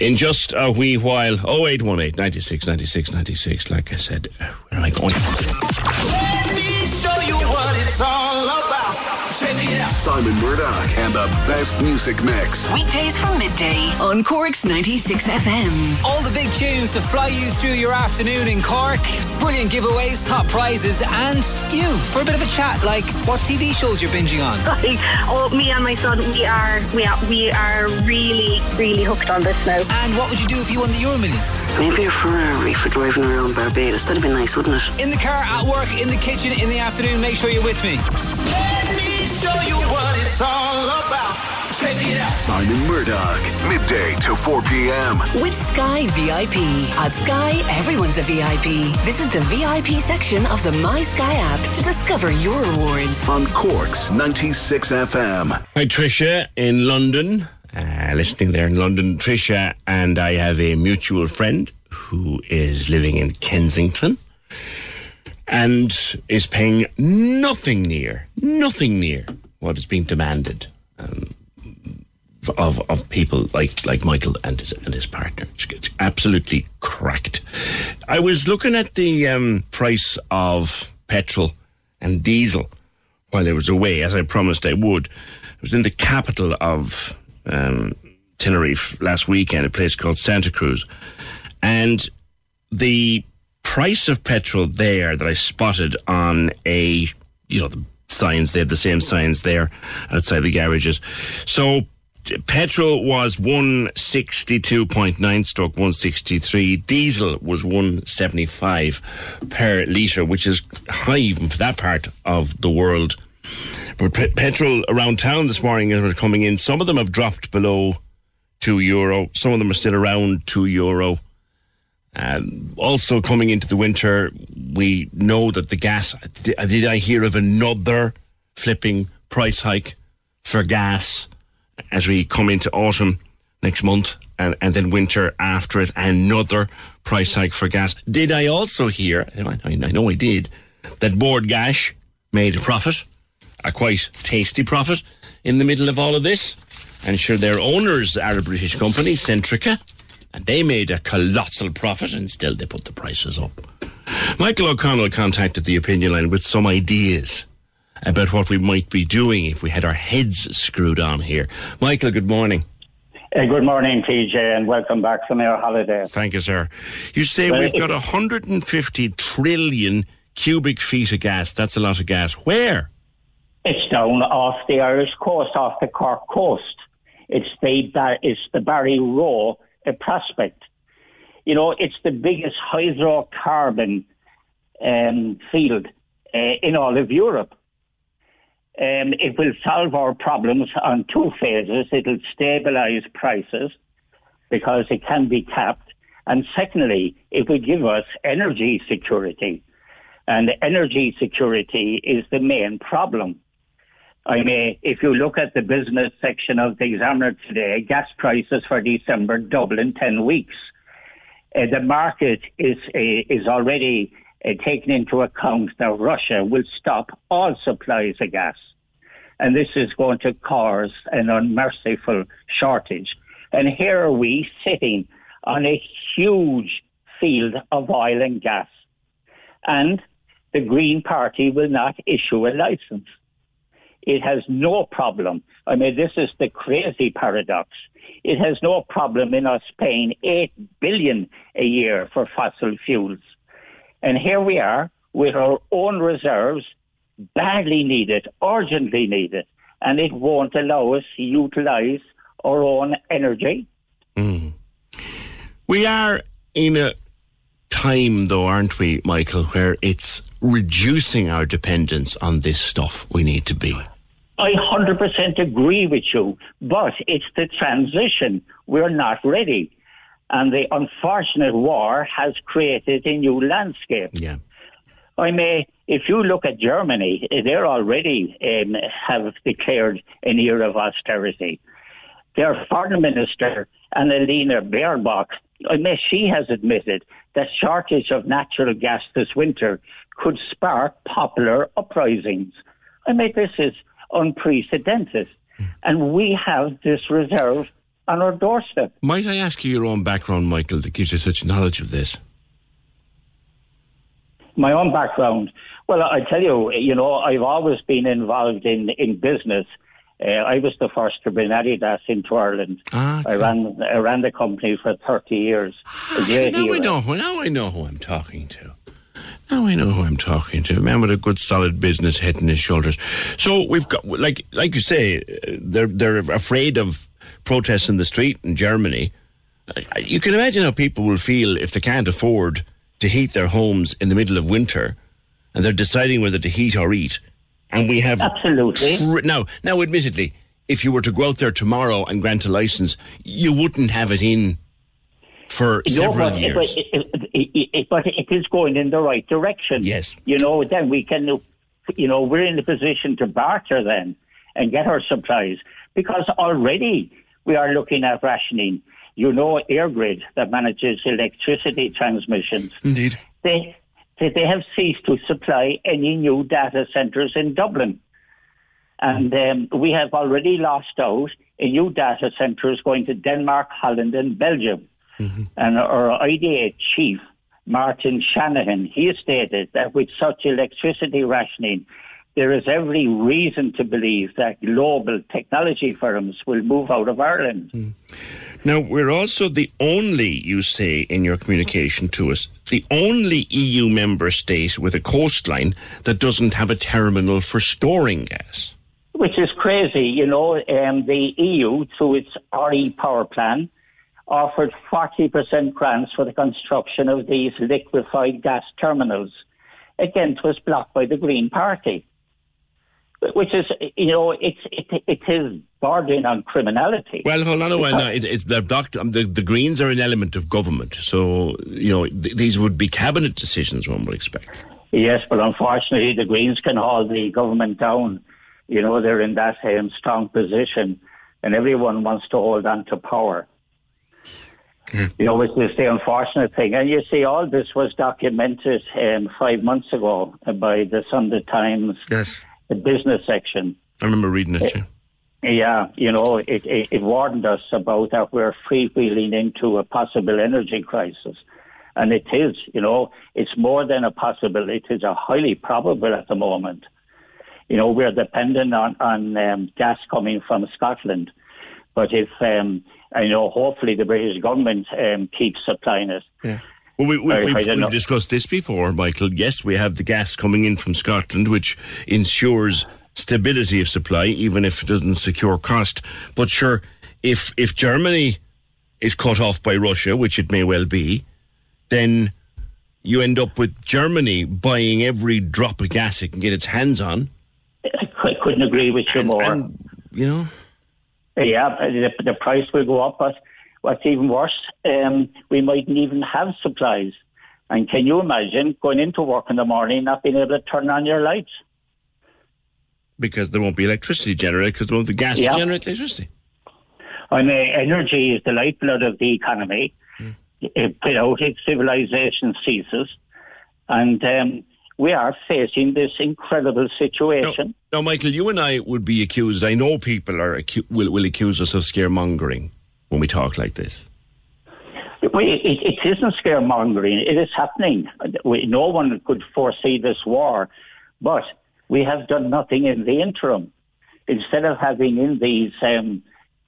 in just a wee while. 0818 96 96 96. Like I said, uh, where am I going? Let me show you what it's all about. Check it out. Simon Murdoch and the best music mix. Weekdays from midday on Cork's 96 FM. All the big tunes to fly you through your afternoon in Cork. Brilliant giveaways, top prizes, and you for a bit of a chat like what TV shows you're binging on. oh, me and my son, we are we are we are really really hooked on this now. And what would you do if you won the Euro Millions? Maybe a Ferrari for driving around Barbados. That'd be nice, wouldn't it? In the car, at work, in the kitchen, in the afternoon, make sure you're with me. Let me show you what it's all about. Check it out. Simon Murdoch, midday to 4 p.m. With Sky VIP. At Sky, everyone's a VIP. Visit the VIP section of the My Sky app to discover your rewards. On Cork's 96 FM. Hi, Tricia in London. Uh, listening there in London, Tricia and I have a mutual friend who is living in Kensington and is paying nothing near, nothing near what is being demanded um, of of people like like Michael and his and his partner. It's, it's absolutely cracked. I was looking at the um, price of petrol and diesel while I was away, as I promised I would. I was in the capital of um, Tenerife last weekend, a place called Santa Cruz, and the price of petrol there that I spotted on a, you know, the signs, they have the same signs there outside the garages. So petrol was 162.9 stroke 163. Diesel was 175 per litre, which is high even for that part of the world. But pe- petrol around town this morning as was coming in, some of them have dropped below two euro. Some of them are still around two euro. Um, also, coming into the winter, we know that the gas. Did, did I hear of another flipping price hike for gas as we come into autumn next month and, and then winter after it? Another price hike for gas. Did I also hear? I know I did. That Bord Gáis made a profit, a quite tasty profit, in the middle of all of this. And sure, their owners are a British company, Centrica and they made a colossal profit and still they put the prices up. Michael O'Connell contacted the opinion line with some ideas about what we might be doing if we had our heads screwed on here. Michael, good morning. Uh, good morning, PJ, and welcome back from your holiday. Thank you, sir. You say Well, we've got 150 trillion cubic feet of gas. That's a lot of gas. Where? It's down off the Irish coast, off the Cork coast. It's the it's the Barryroe uh, prospect. You know, it's the biggest hydrocarbon um, field uh, in all of Europe. Um, it will solve our problems on two phases. It'll stabilise prices because it can be capped. And secondly, it will give us energy security. And energy security is the main problem. I mean, if you look at the business section of the Examiner today, gas prices for December double in 10 weeks. Uh, the market is uh, is already uh, taking into account that Russia will stop all supplies of gas. And this is going to cause an unmerciful shortage. And here are we sitting on a huge field of oil and gas. And the Green Party will not issue a license. It has no problem. I mean, this is the crazy paradox. It has no problem in us paying eight billion a year for fossil fuels. And here we are with our own reserves, badly needed, urgently needed, and it won't allow us to utilize our own energy. Mm. We are in a time, though, aren't we, Michael, where it's reducing our dependence on this stuff we need to be. I 100% agree with you, but it's the transition. We're not ready. And the unfortunate war has created a new landscape. Yeah. I may, if you look at Germany, they're already um, have declared an year of austerity. Their foreign minister, Annalena Baerbock, I mean, she has admitted that shortage of natural gas this winter could spark popular uprisings. I mean, this is unprecedented. And we have this reserve on our doorstep. Might I ask you your own background, Michael, that gives you such knowledge of this? My own background. Well, I tell you, you know, I've always been involved in, in business. Uh, I was the first to bring Adidas into Ireland. Ah, I ran I ran the company for 30 years. Ah, now I know. Now I know who I'm talking to. Now I know who I'm talking to. A man with a good, solid business head in his shoulders. So we've got, like, like you say, uh, they're they're afraid of protests in the street in Germany. You can imagine how people will feel if they can't afford to heat their homes in the middle of winter, and they're deciding whether to heat or eat. And we have absolutely pr- now. Now, admittedly, if you were to go out there tomorrow and grant a license, you wouldn't have it in for several but, years. But it, it, it, but it is going in the right direction. Yes. You know, then we can, you know, we're in the position to barter then and get our supplies because already we are looking at rationing. You know, EirGrid that manages electricity transmissions. Indeed. They, they, they have ceased to supply any new data centres in Dublin. And um, we have already lost out in new data centres going to Denmark, Holland, and Belgium. Mm-hmm. And our IDA chief, Martin Shanahan, he stated that with such electricity rationing, there is every reason to believe that global technology firms will move out of Ireland. Mm. Now, we're also the only, you say in your communication to us, the only EU member state with a coastline that doesn't have a terminal for storing gas. Which is crazy. You know, um, the EU, through its RE power plan, offered 40% grants for the construction of these liquefied gas terminals. Again, it was blocked by the Green Party, which is, you know, it's, it, it is bordering on criminality. Well, hold on a while now. It, it's, they're blocked. Um, the, the Greens are an element of government. So, you know, th- these would be cabinet decisions, one would expect. Yes, but unfortunately, the Greens can hold the government down. You know, they're in that um, strong position, and everyone wants to hold on to power. Mm. You know, which is the unfortunate thing. And you see, all this was documented um, five months ago by the Sunday Times, yes. the business section. I remember reading it. Yeah, yeah you know, it, it, it warned us about that we're freewheeling into a possible energy crisis. And it is, you know, it's more than a possible, it is a highly probable at the moment. You know, we're dependent on, on um, gas coming from Scotland. But if, um, I know, hopefully the British government um, keeps supplying it. Yeah. Well, we, we, I- I we've, we've discussed this before, Michael. Yes, we have the gas coming in from Scotland, which ensures stability of supply, even if it doesn't secure cost. But sure, if if Germany is cut off by Russia, which it may well be, then you end up with Germany buying every drop of gas it can get its hands on. I couldn't agree with you more. you know? Yeah, the, the price will go up, but what's even worse, um, we mightn't even have supplies. And can you imagine going into work in the morning not being able to turn on your lights? Because there won't be electricity generated because there won't be gas Yeah. to generate electricity. I mean, energy is the lifeblood of the economy. If, without it, civilization ceases. and um, we are facing this incredible situation. Now, Michael, you and I would be accused. I know people are acu- will, will accuse us of scaremongering when we talk like this. We, it, it isn't scaremongering. It is happening. We, no one could foresee this war, but we have done nothing in the interim. Instead of having in these um,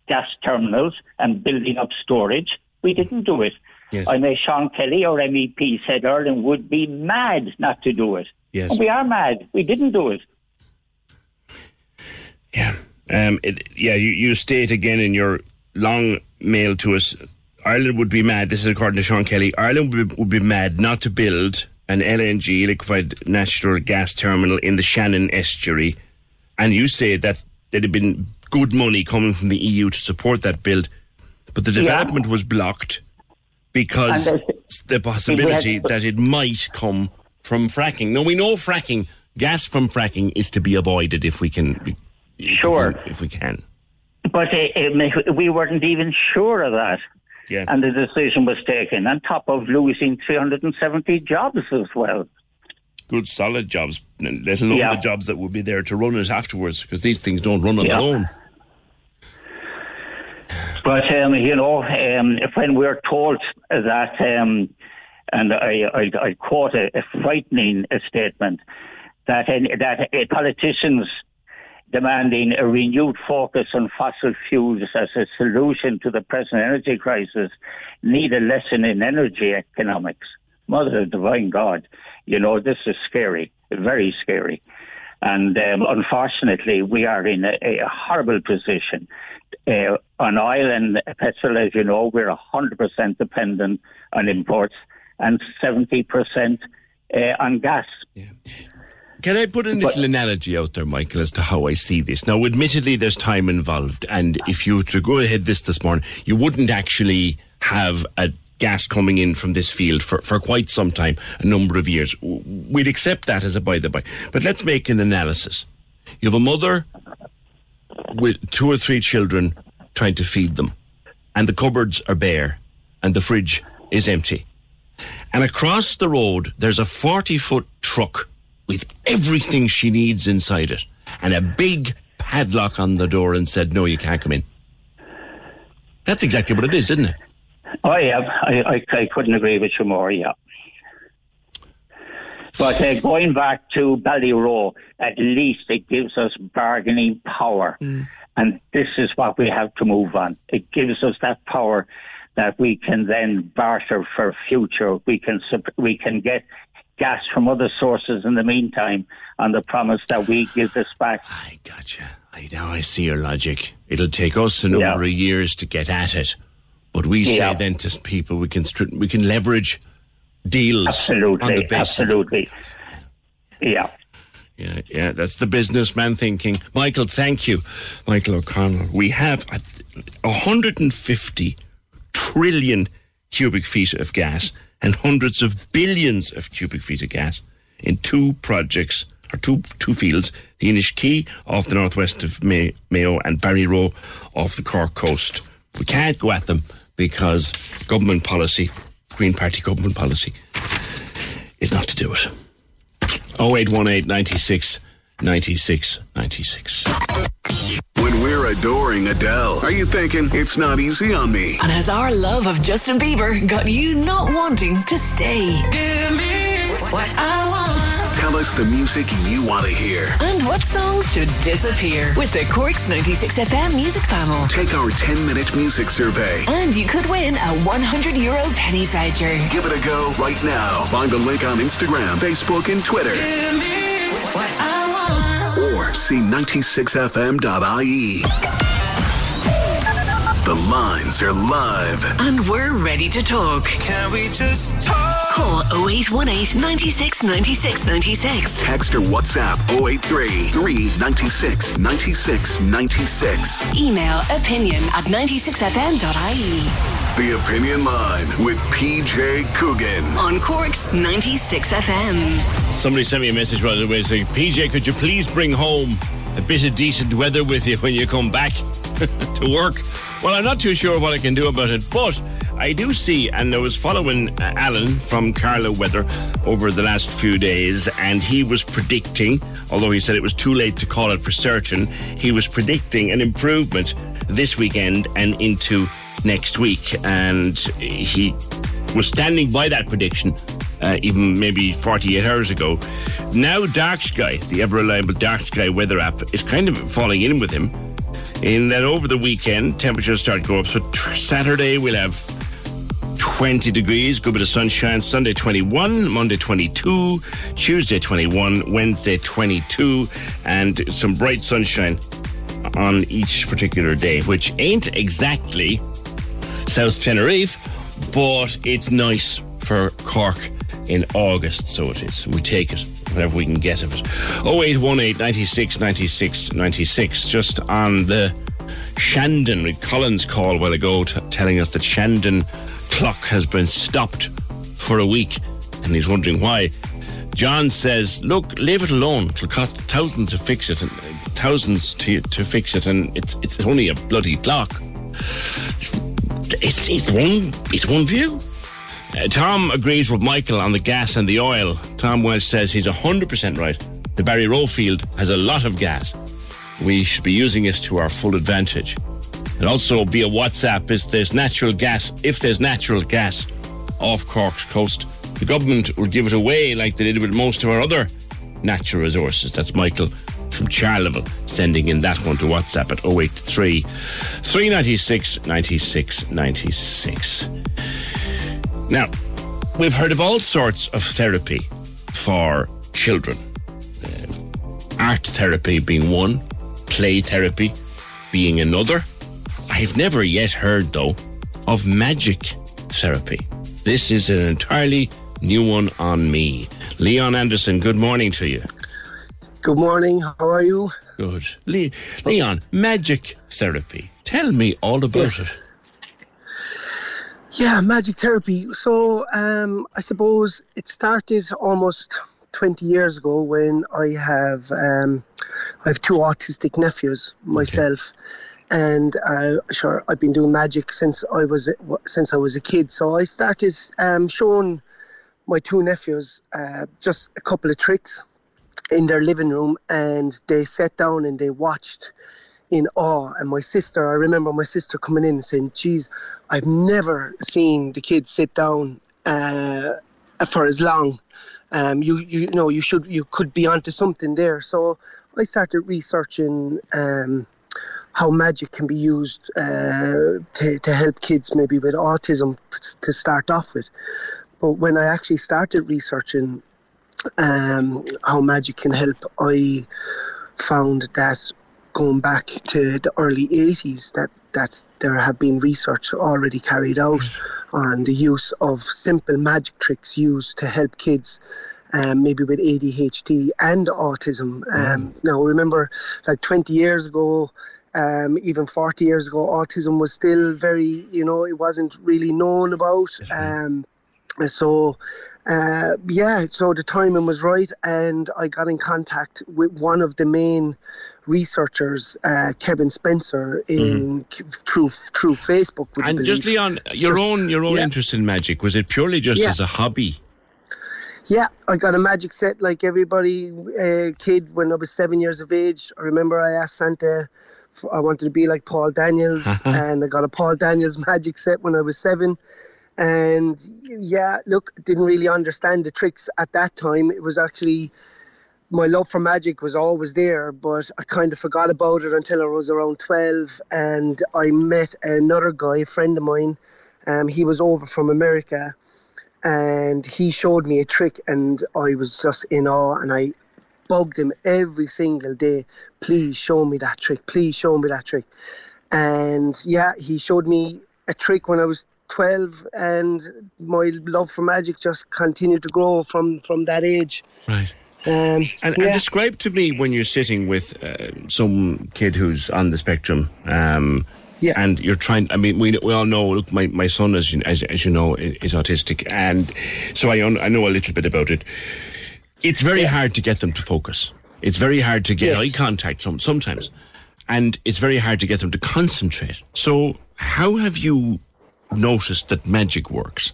gas terminals and building up storage, we didn't do it. Yes. I know Sean Kelly, our MEP, said Ireland would be mad not to do it. Yes. And we are mad. We didn't do it. Um, it, yeah, you, you state again in your long mail to us, Ireland would be mad. This is according to Sean Kelly. Ireland would be, would be mad not to build an LNG liquefied natural gas terminal in the Shannon estuary, and you say that there had been good money coming from the EU to support that build, but the Yeah. development was blocked because there's- the possibility we that it might come from fracking. Now we know fracking, gas from fracking, is to be avoided if we can. Sure. if we can. But uh, uh, we weren't even sure of that. Yeah. And the decision was taken on top of losing 370 jobs as well. good solid jobs, let alone Yeah. the jobs that would be there to run it afterwards, because these things don't run on Yeah. their own. But um, you know, um, when we're told that, um, and I, I, I quote a, a frightening uh, statement that that uh, politicians demanding a renewed focus on fossil fuels as a solution to the present energy crisis need a lesson in energy economics. Mother of divine God, you know this is scary, very scary. And um, unfortunately, we are in a, a horrible position. Uh, on oil and petrol, as you know, we're 100% dependent on imports and 70% uh, on gas. Can I put a little analogy out there, Michael, as to how I see this? Now, admittedly, there's time involved, and if you were to go ahead this this morning, you wouldn't actually have a gas coming in from this field for, for quite some time, a number of years. We'd accept that as a by the by. But let's make an analysis. You have a mother with two or three children trying to feed them, and the cupboards are bare, and the fridge is empty. And across the road, there's a 40 foot truck with everything she needs inside it, and a big padlock on the door and said, No, you can't come in. That's exactly what it is, isn't it? Oh, yeah, I, I, I couldn't agree with you more, yeah. But uh, going back to Barryroe, at least it gives us bargaining power. And this is what we have to move on. It gives us that power that we can then barter for future. We can we can get gas from other sources in the meantime on the promise that we give this back. I gotcha. I now I see your logic. It'll take us a number of years to get at it, but we say Yeah. then to people we can we can leverage deals Absolutely, on the basis. absolutely. Yeah. Yeah, yeah, that's the businessman thinking. Michael, thank you, Michael O'Connell. We have a 150 trillion cubic feet of gas and hundreds of billions of cubic feet of gas in two projects or two two fields: the Inishkea off the northwest of May, Mayo and Barryroe off the Cork coast. We can't go at them because government policy, Green Party government policy, is not to do it. 0818 96 96 96. When we're adoring Adele, are you thinking it's not easy on me? And has our love of Justin Bieber got you not wanting to stay? Give me what I want. Tell us the music you want to hear. And what songs should disappear with the Corks 96 FM music panel? Take our 10 minute music survey. And you could win a 100 euro penny voucher. Give it a go right now. Find the link on Instagram, Facebook, and Twitter. Give me what I want. Or see 96fm.ie. The lines are live. And we're ready to talk. Can we just talk? Call 0818 96 96 96. Text or WhatsApp 083 396 96 96. Email opinion at 96fm.ie. The Opinion Line with PJ Coogan. On Corks 96 FM. Somebody sent me a message by the way saying, PJ, could you please bring home a bit of decent weather with you when you come back to work? Well, I'm not too sure what I can do about it, but I do see, and I was following uh, Alan from Carlow Weather over the last few days, and he was predicting, although he said it was too late to call it for certain, he was predicting an improvement this weekend and into next week. And he was standing by that prediction uh, even maybe 48 hours ago. Now, Dark Sky, the ever reliable Dark Sky weather app, is kind of falling in with him. In that over the weekend, temperatures start to go up. So, tr- Saturday, we'll have 20 degrees, good bit of sunshine. Sunday 21, Monday 22, Tuesday 21, Wednesday 22, and some bright sunshine on each particular day, which ain't exactly South Tenerife, but it's nice for Cork in August, so it is. We take it, whatever we can get of it. 0818 96 96 96, just on the Shandon, Collins call a while ago t- telling us that Shandon clock has been stopped for a week, and he's wondering why. John says, "Look, leave it alone. It'll cost thousands to fix it, and uh, thousands to to fix it, and it's it's only a bloody clock. It's it's one it's one view." Uh, Tom agrees with Michael on the gas and the oil. Tom Welsh says he's 100% right. The Barryroe field has a lot of gas. We should be using it to our full advantage. And also via WhatsApp, is there's natural gas. If there's natural gas off Cork's coast, the government will give it away like they did with most of our other natural resources. That's Michael from Charleville sending in that one to WhatsApp at 083 396 96 96. Now, we've heard of all sorts of therapy for children. Um, art therapy being one, play therapy being another. I've never yet heard, though, of magic therapy. This is an entirely new one on me. Leon Anderson, good morning to you. Good morning. How are you? Good. Le- Leon, magic therapy. Tell me all about Yes. it. Yeah, magic therapy. So, um, I suppose it started almost 20 years ago when I have um, I have two autistic nephews myself, and uh, sure I've been doing magic since I was since I was a kid. So I started um, showing my two nephews uh, just a couple of tricks in their living room, and they sat down and they watched in awe. And my sister, I remember my sister coming in and saying, "Geez, I've never seen the kids sit down uh, for as long. Um, you you know you should you could be onto something there." So I started researching. Um, how magic can be used uh, to, to help kids maybe with autism t- to start off with. But when I actually started researching um, how magic can help, I found that going back to the early 80s that, that there have been research already carried out on the use of simple magic tricks used to help kids um, maybe with ADHD and autism. Um, Now, remember, like 20 years ago, um, even 40 years ago, autism was still very, you know, it wasn't really known about. Um, so, uh, yeah, so the timing was right, and I got in contact with one of the main researchers, uh, Kevin Spencer, in through through Facebook. And just? Leon, your own your own yeah. interest in magic was it purely just Yeah. as a hobby? Yeah, I got a magic set like everybody uh, kid when I was seven years of age. I remember I asked Santa, I wanted to be like Paul Daniels, and I got a Paul Daniels magic set when I was seven. And yeah, look, didn't really understand the tricks at that time. It was actually my love for magic was always there, but I kind of forgot about it until I was around 12. And I met another guy, a friend of mine. Um, he was over from America and he showed me a trick, and I was just in awe. And I bugged him every single day, please show me that trick, please show me that trick. And yeah, he showed me a trick when I was 12, and my love for magic just continued to grow from, from that age. Right. Um, And, and describe to me when you're sitting with uh, some kid who's on the spectrum, um, yeah. and you're trying. I mean, we we all know. Look, my, my son, as you, as, as you know, is autistic, and so I un, I know a little bit about it. It's very hard to get them to focus. It's very hard to get Yes. eye contact some, sometimes, and it's very hard to get them to concentrate. So, how have you noticed that magic works?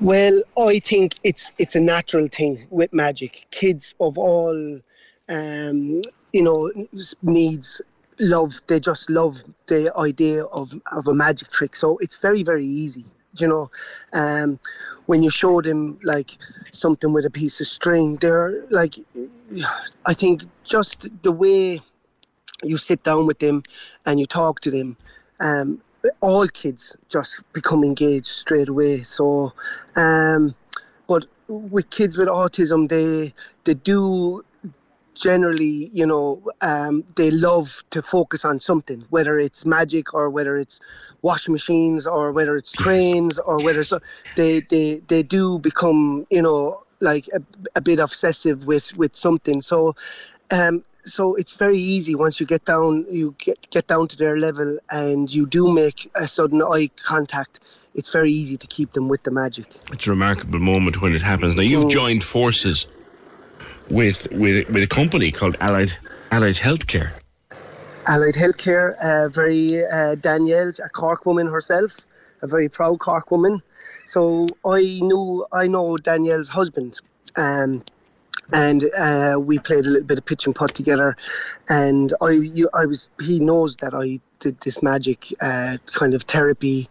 Well, I think it's it's a natural thing with magic. Kids of all, um, you know, needs love. They just love the idea of of a magic trick. So it's very very easy. You know, um, when you show them like something with a piece of string, they're like, I think just the way you sit down with them and you talk to them. Um, all kids just become engaged straight away. So, um, but with kids with autism, they they do generally, you know, um, they love to focus on something, whether it's magic or whether it's washing machines or whether it's trains or whether it's, they they they do become, you know, like a, a bit obsessive with with something. So. Um, so it's very easy once you get down you get get down to their level and you do make a sudden eye contact it's very easy to keep them with the magic It's a remarkable moment when it happens. Now you've joined forces with with with a company called Allied Allied Healthcare. allied healthcare uh, very uh, danielle a cork woman herself a very proud cork woman so i knew i know danielle's husband um, and uh, we played a little bit of pitch and putt together. And I, you, I was, he knows that I did this magic uh, kind of therapy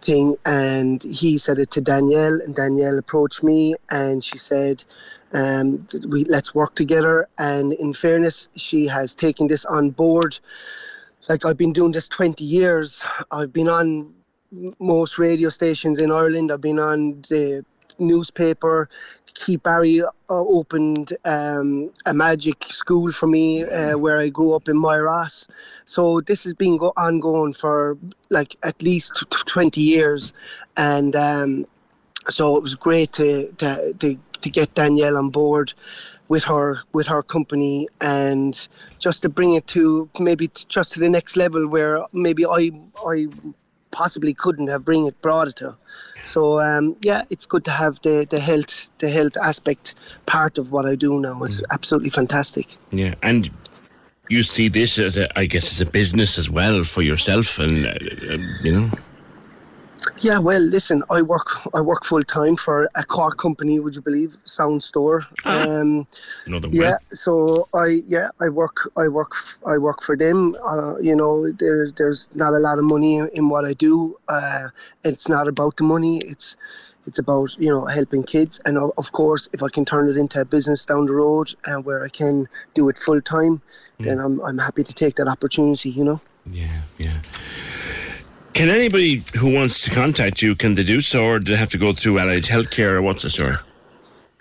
thing, and he said it to Danielle, and Danielle approached me, and she said, um, "We let's work together." And in fairness, she has taken this on board. Like I've been doing this 20 years. I've been on most radio stations in Ireland. I've been on the newspaper. Keith Barry uh, opened um, a magic school for me uh, where I grew up in Myross. So this has been go- ongoing for like at least 20 years. And um, so it was great to, to, to, to get Danielle on board with her with her company and just to bring it to maybe t- just to the next level where maybe I I possibly couldn't have bring it brought it to. So um, yeah, it's good to have the, the health the health aspect part of what I do now. It's absolutely fantastic. Yeah, and you see this as a, I guess, as a business as well for yourself, and uh, uh, you know. Yeah, well, listen, I work I work full time for a car company. Would you believe Sound Store? Um, know them yeah, well. so I yeah I work I work I work for them. Uh, you know, there, there's not a lot of money in, in what I do. Uh, it's not about the money. It's it's about you know helping kids, and of course, if I can turn it into a business down the road and where I can do it full time, then I'm I'm happy to take that opportunity. You know. Yeah, yeah. Can anybody who wants to contact you, can they do so, or do they have to go through Allied Healthcare, or what's the story?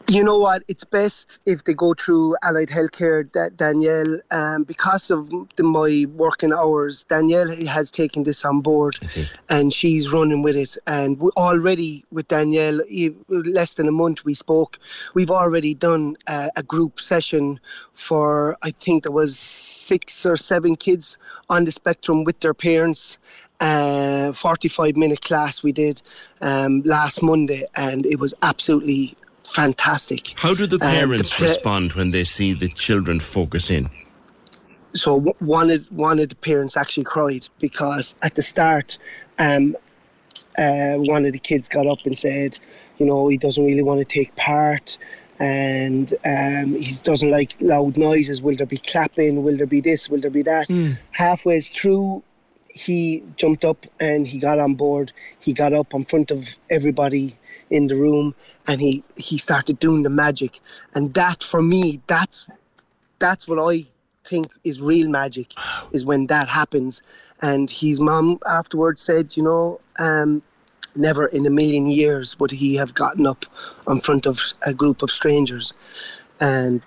You know what? It's best if they go through Allied Healthcare. Da- Danielle, um, because of the, my working hours, Danielle has taken this on board, and she's running with it. And we already with Danielle, e- less than a month we spoke. We've already done uh, a group session for I think there was six or seven kids on the spectrum with their parents. Uh, 45 minute class we did um, last Monday, and it was absolutely fantastic. How do the parents the pa- respond when they see the children focus in? so one of one of the parents actually cried because at the start, um, uh, one of the kids got up and said, you know, he doesn't really want to take part, and um, he doesn't like loud noises. Will there be clapping? Will there be this? Will there be that? Halfway through, he jumped up and he got on board. He got up in front of everybody in the room and he he started doing the magic. And that for me, that's that's what I think is real magic is when that happens. And his mum afterwards said, you know, um, never in a million years would he have gotten up in front of a group of strangers and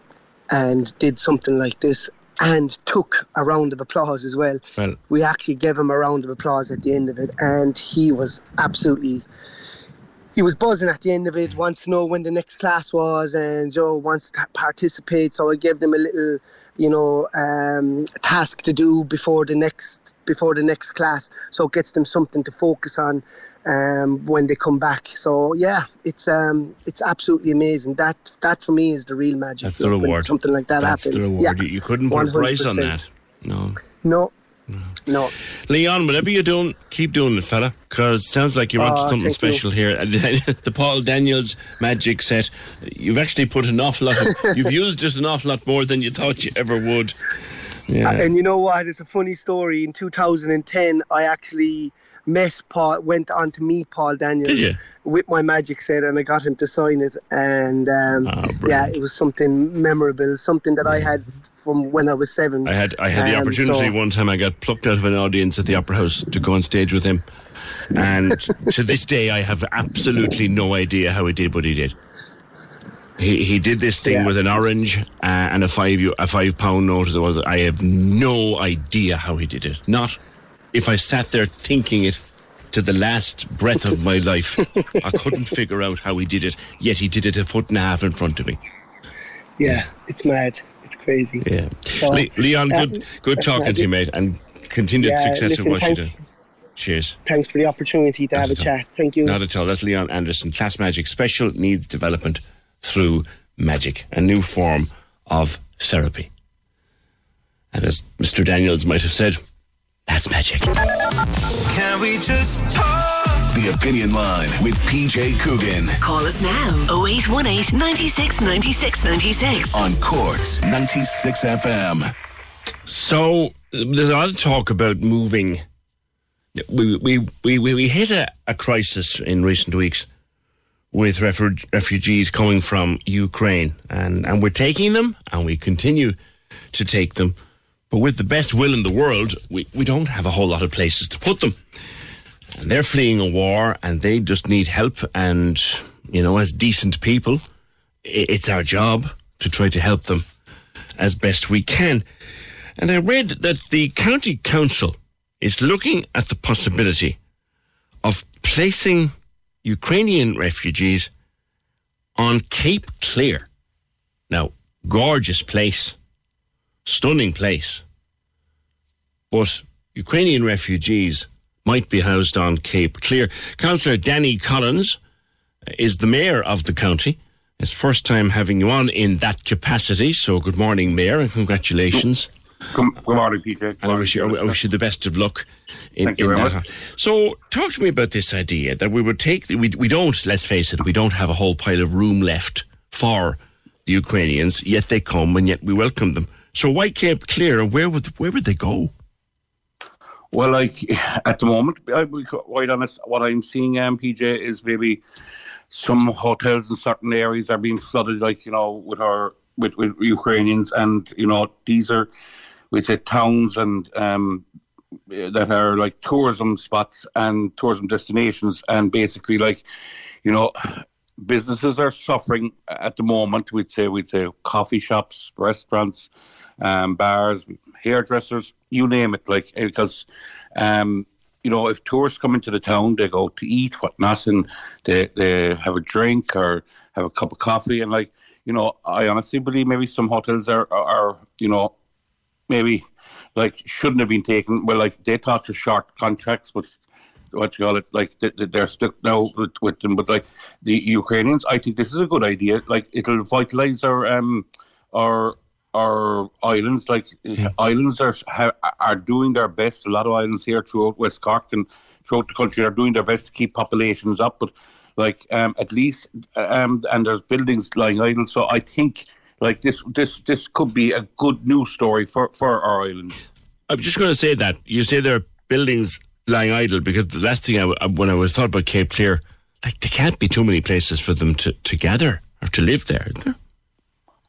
and did something like this and took a round of applause as well. Well, We actually gave him a round of applause at the end of it and he was absolutely he was buzzing at the end of it, wants to know when the next class was, and Joe wants to participate. So I gave them a little, you know, um, task to do before the next before the next class, so it gets them something to focus on um, when they come back. So yeah, it's um, it's absolutely amazing. That that for me is the real magic. That's the reward. Something like that That's happens. the reward. Yeah, You, couldn't put a price on that. No. No, No. Leon, whatever you're doing, keep doing it, fella, because sounds like you're onto Oh, something thank you. special here. the Paul Daniels magic set, you've actually put an awful lot of, you've used it an awful lot more than you thought you ever would. Yeah. And you know what? It's a funny story. In 2010, I actually met Paul, went on to meet Paul Daniels with my magic set, and I got him to sign it. And um, Ah, yeah, it was something memorable, something that I had from when I was seven. I had I had the Um, opportunity so- one time. I got plucked out of an audience at the Opera House to go on stage with him, and to this day, I have absolutely no idea how he did what he did. He he did this thing with an orange uh, and a five a five pound note. was. I have no idea how he did it. Not if I sat there thinking it to the last breath of my life. I couldn't figure out how he did it. Yet he did it a foot and a half in front of me. yeah, it's mad. It's crazy. Yeah. So, Le- Leon, good good that's talking to you, mate, and continued Yeah, success listen, in what you do. Cheers. Thanks for the opportunity to have a chat. Thank you. Not at all. That's Leon Anderson. Class Magic Special Needs Development through Magic, a new form of therapy. And as Mr. Daniels might have said, that's magic. Can we just talk? The Opinion Line with PJ Coogan Call us now 0818 96 96 96. on Cork's 96 FM. So there's a lot of talk about moving. We we we we, we hit a, a crisis in recent weeks with refu- refugees coming from Ukraine, and and we're taking them, and we continue to take them, but with the best will in the world, we we don't have a whole lot of places to put them. And they're fleeing a war, and they just need help. And you know, as decent people, it's our job to try to help them as best we can. And I read that the county council is looking at the possibility of placing Ukrainian refugees on Cape Clear. Now, gorgeous place, stunning place. But Ukrainian refugees might be housed on Cape Clear. Councillor Danny Collins uh, is the mayor of the county. It's first time having you on in that capacity. So good morning, Mayor, and congratulations. Good, good morning, PJ. And I wish, you, I wish you the best of luck in, Thank you very that. much. So, talk to me about this idea that we would take, we, we don't, let's face it, we don't have a whole pile of room left for the Ukrainians, yet they come and yet we welcome them. So, why Cape Clear and where would, where would they go? Well, like at the moment, I'll be quite honest. What I'm seeing, um, PJ, is maybe some hotels in certain areas are being flooded, like you know, with our with, with Ukrainians, and you know, these are we say towns and um, that are like tourism spots and tourism destinations, and basically, like you know, businesses are suffering at the moment. We'd say we'd say coffee shops, restaurants, um, bars, hairdressers, you name it. Like because um, you know, if tourists come into the town, they go to eat, whatnot, and they they have a drink or have a cup of coffee, and like you know, I honestly believe maybe some hotels are are, are you know maybe like shouldn't have been taken. Well, like they thought to short contracts, but what you call it, like they, they- they're stuck now with, with them. But like the Ukrainians, I think this is a good idea. Like it'll vitalize our um our our islands. Like islands are are doing their best. A lot of islands here throughout West Cork and throughout the country are doing their best to keep populations up. But like um at least um and there's buildings lying idle. So I think. Like this, this, this could be a good news story for, for our island. I'm just going to say that. You say there are buildings lying idle because the last thing I, when I was thought about Cape Clear, like there can't be too many places for them to, to gather or to live there.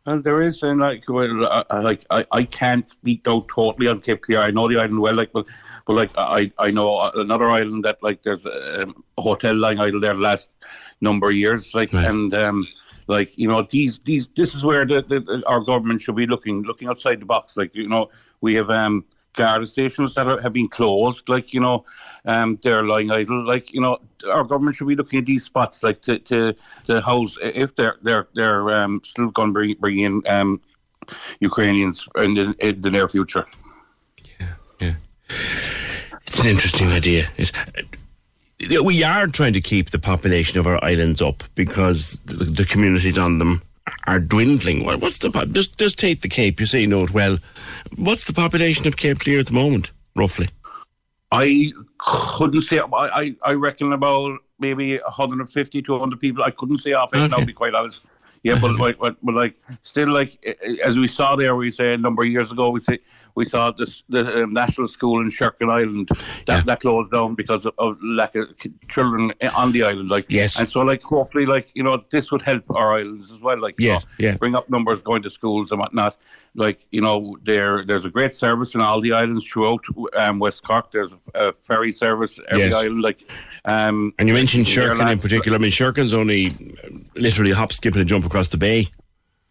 And there is, and like, well, I, like I, I can't speak out totally on Cape Clear. I know the island well, like, but, but like I, I know another island that like there's um, a hotel lying idle there the last number of years, like, and um, like you know these these this is where the, the, our government should be looking looking outside the box. Like you know we have um guard stations that are, have been closed, like you know um they're lying idle. Like you know our government should be looking at these spots, like to to, to house if they're they're they're um still going to bring bring in um Ukrainians in the, in the near future. Yeah, yeah, it's an interesting idea. It, uh, we are trying to keep the population of our islands up because the, the communities on them are dwindling. What's the just just take the Cape? You say you know it well. What's the population of Cape Clear at the moment? roughly? I couldn't say. I, I, I reckon about maybe 150 to 200 people. I couldn't say off it. Okay. To be quite honest. Yeah, but like, but, but like, still like, as we saw there, we say a number of years ago, we say we saw this the um, national school in Sherkin Island that, that closed down because of, of lack of children on the island. Like, Yes. and so like, hopefully, like you know, this would help our islands as well. Like, Yeah, know, yeah. bring up numbers going to schools and whatnot. Like you know, there there's a great service in all the islands throughout um, West Cork. There's a, a ferry service every Yes. island. Like, um, And you mentioned there Sherkin in particular. I mean, Sherkin's only literally hop, skip, and jump across the bay.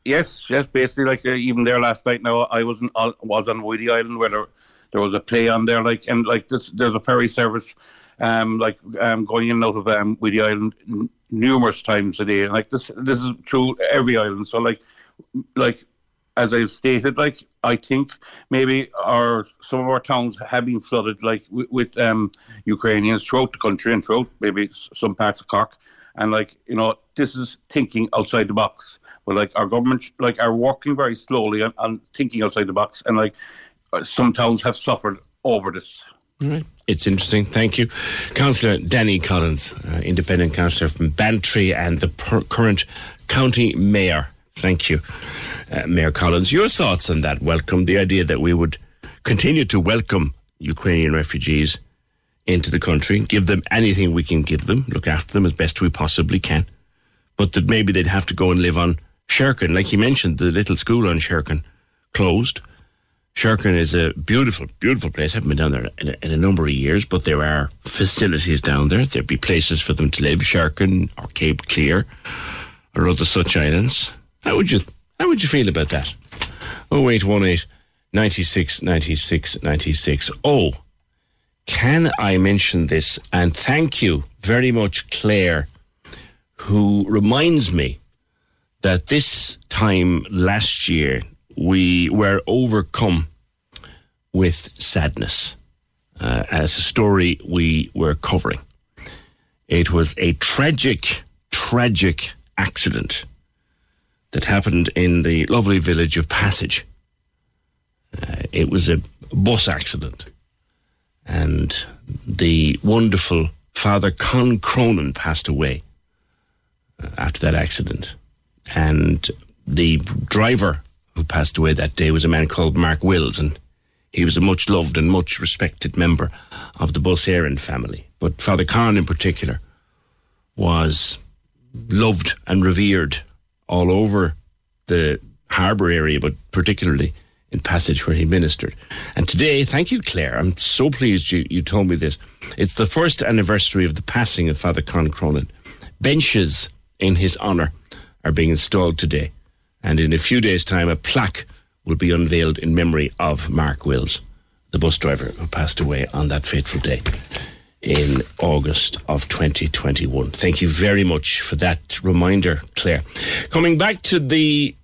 Yes, yes. Basically, like uh, even there last night. Now I wasn't uh, was on Whiddy Island where there, there was a play on there. Like and like this, there's a ferry service, um, like um, going in and out of um, Whiddy Island n- numerous times a day. And like this, this is true every island. So like, like as I've stated, like I think maybe our some of our towns have been flooded, like with, with um, Ukrainians throughout the country and throughout maybe some parts of Cork, and like you know, this is thinking outside the box. But like our government, like are working very slowly on, on thinking outside the box, and like uh, some towns have suffered over this. Right. It's interesting. Thank you. Councillor Danny Collins, uh, independent councillor from Bantry and the per- current county mayor. Thank you, uh, Mayor Collins. Your thoughts on that? Welcome. The idea that we would continue to welcome Ukrainian refugees into the country, give them anything we can give them, look after them as best we possibly can, but that maybe they'd have to go and live on Sherkin. Like you mentioned, the little school on Sherkin closed. Sherkin is a beautiful, beautiful place. I haven't been down there in a, in a number of years, but there are facilities down there. There'd be places for them to live, Sherkin or Cape Clear or other such islands. How would you how would you feel about that? 0818 96 96 96. Oh, can I mention this? And thank you very much, Claire, who reminds me that this time last year we were overcome with sadness uh, as a story we were covering. It was a tragic, tragic accident that happened in the lovely village of Passage. Uh, it was a bus accident, and the wonderful Father Con Cronin passed away after that accident. And the driver who passed away that day was a man called Mark Wills, and he was a much loved and much respected member of the Bus Éireann family. But Father Con, in particular, was loved and revered all over the harbour area, but particularly in Passage where he ministered. And today, thank you, Claire. I'm so pleased you, you told me this. It's the first anniversary of the passing of Father Con Cronin. Benches in his honour are being installed today. And in a few days' time, a plaque will be unveiled in memory of Mark Wills, the bus driver who passed away on that fateful day in August of 2021. Thank you very much for that reminder, Claire. Coming back to the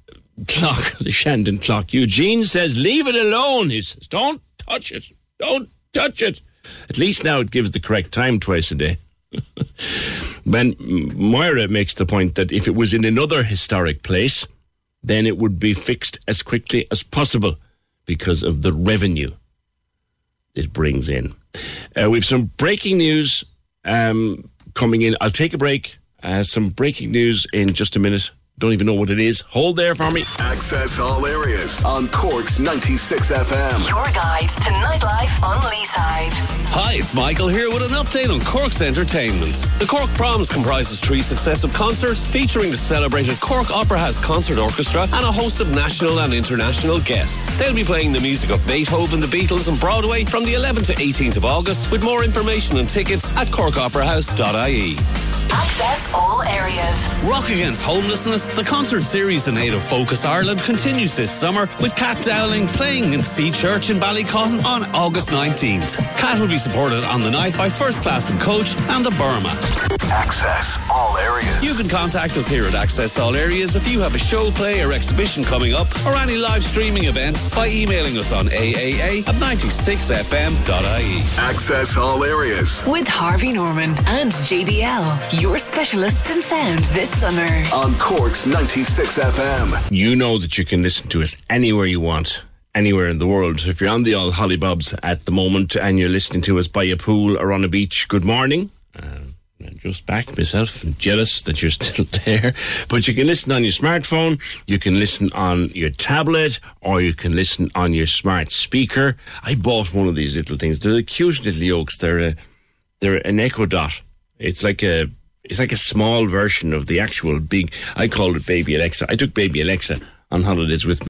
clock, the Shandon clock, Eugene says, Leave it alone. He says, Don't touch it. Don't touch it. At least now it gives the correct time twice a day. when Moira makes the point that if it was in another historic place, then it would be fixed as quickly as possible because of the revenue it brings in. Uh, we've some breaking news um, coming in. I'll take a break. Uh, some breaking news in just a minute. Don't even know what it is. Hold there for me. Access all areas on Cork's 96 FM. Your guide to nightlife on Leeside. Hi, it's Michael here with an update on Cork's entertainment. The Cork Proms comprises three successive concerts featuring the celebrated Cork Opera House Concert Orchestra and a host of national and international guests. They'll be playing the music of Beethoven, the Beatles, and Broadway from the 11th to 18th of August. With more information and tickets at corkoperahouse.ie. Access all areas. Rock Against Homelessness, the concert series in aid of Focus Ireland, continues this summer with Cat Dowling playing in Sea Church in Ballycotton on August 19th. Cat will be supported on the night by First Class and Coach and the Burma. Access all areas. You can contact us here at Access All Areas if you have a show, play, or exhibition coming up, or any live streaming events by emailing us on AAA at 96fm.ie. Access all areas With Harvey Norman and JBL, your specialists in sound this summer. on Cork's 96 FM. You know that you can listen to us anywhere you want, anywhere in the world. If you're on the old Hollybobs at the moment and you're listening to us by a pool or on a beach, good morning. Um, I'm just back myself and jealous that you're still there. But you can listen on your smartphone, you can listen on your tablet, or you can listen on your smart speaker. I bought one of these little things. They're the cute little yokes. They're a, they're an Echo Dot. It's like a it's like a small version of the actual big. I called it Baby Alexa. I took Baby Alexa on holidays with me.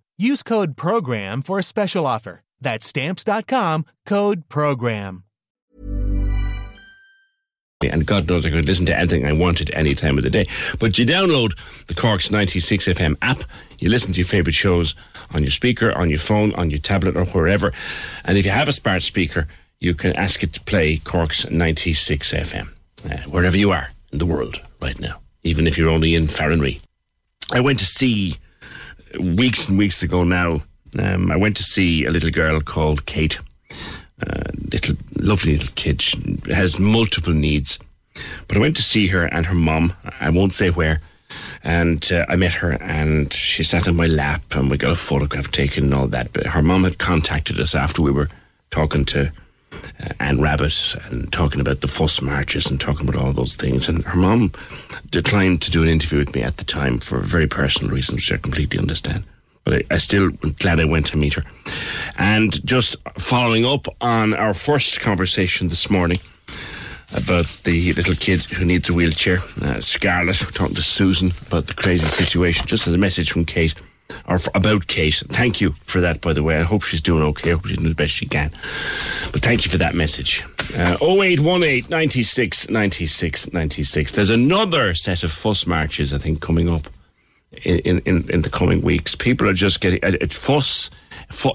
Use code PROGRAM for a special offer. That's stamps.com, code PROGRAM. And God knows I could listen to anything I wanted any time of the day. But you download the Corks 96 FM app, you listen to your favourite shows on your speaker, on your phone, on your tablet, or wherever. And if you have a smart speaker, you can ask it to play Corks 96 FM, uh, wherever you are in the world right now, even if you're only in Farranree. I went to see weeks and weeks ago now. Um, I went to see a little girl called Kate. Uh, little lovely little kid she has multiple needs but I went to see her and her mum I won't say where and uh, I met her and she sat on my lap and we got a photograph taken and all that but her mum had contacted us after we were talking to uh, Anne Rabbitte and talking about the fuss marches and talking about all those things. And her mom declined to do an interview with me at the time for very personal reasons which I completely understand. But I, I still am glad I went to meet her. And just following up on our first conversation this morning about the little kid who needs a wheelchair, uh, Scarlett, talking to Susan about the crazy situation, just as a message from Kate, or for, about Kate. Thank you for that, by the way. I hope she's doing okay. I hope she's doing the best she can. But thank you for that message. Uh, 0818 96 96 96. There's another set of fuss marches, I think, coming up in, in, in the coming weeks. People are just getting it's fuss.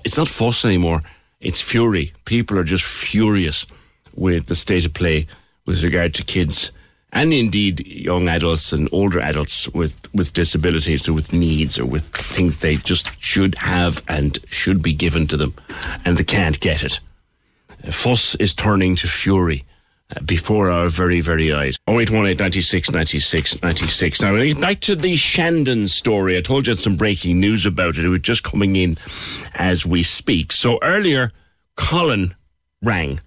It's not fuss anymore. It's fury. People are just furious with the state of play with regard to kids and indeed young adults and older adults with, with disabilities or with needs or with things they just should have and should be given to them and they can't get it. Fuss is turning to fury uh, before our very, very eyes. 0818 96 96 96. Now, back to the Shandon story. I told you had some breaking news about it. It was just coming in as we speak. So earlier, Colin rang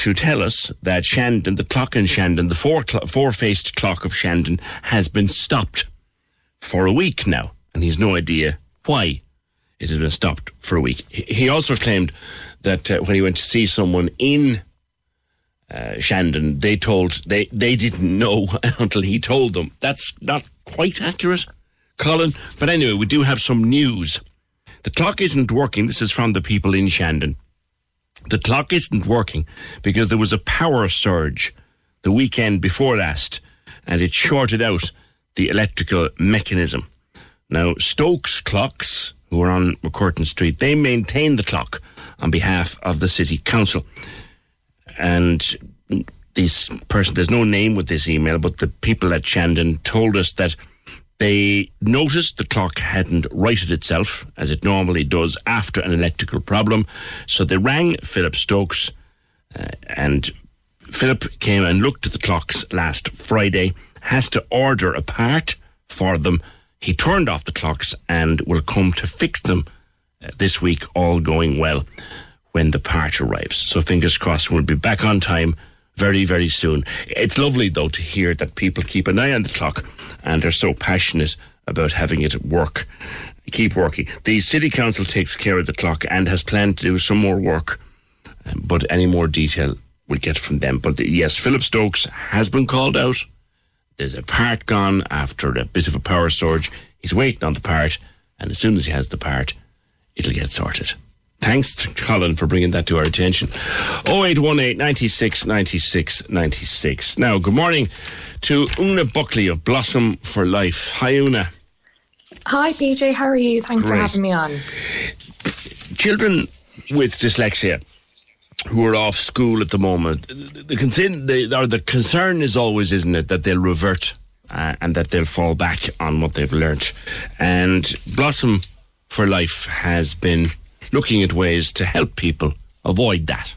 to tell us that Shandon, the clock in Shandon, the four cl- four-faced clock of Shandon, has been stopped for a week now, and he's no idea why it has been stopped for a week. He also claimed that uh, when he went to see someone in uh, Shandon, they told they they didn't know until he told them. That's not quite accurate, Colin. But anyway, we do have some news. The clock isn't working. This is from the people in Shandon. The clock isn't working because there was a power surge the weekend before last, and it shorted out the electrical mechanism. Now, Stokes Clocks, who are on MacCurtain Street, they maintain the clock on behalf of the City Council and this person, there's no name with this email, but the people at Shandon told us that they noticed the clock hadn't righted itself as it normally does after an electrical problem. So they rang Philip Stokes Uh, and Philip came and looked at the clocks last Friday, has to order a part for them. He turned off the clocks and will come to fix them uh, this week, all going well, when the part arrives. So fingers crossed, we'll be back on time very, very soon. It's lovely, though, to hear that people keep an eye on the clock and are so passionate about having it work, keep working. The City Council takes care of the clock and has planned to do some more work, um, but any more detail we'll get from them. But yes, Philip Stokes has been called out. There's a part gone after a bit of a power surge. He's waiting on the part, and as soon as he has the part, it'll get sorted. Thanks to Colin for bringing that to our attention. 0818 96 96 96. Now, good morning to Una Buckley of Blossom for Life. Hi, Una. Hi, PJ. How are you? Thanks Great. for having me on. Children with dyslexia who are off school at the moment, the concern, the, or the concern is always, isn't it, that they'll revert uh, and that they'll fall back on what they've learnt. And Blossom for Life has been looking at ways to help people avoid that.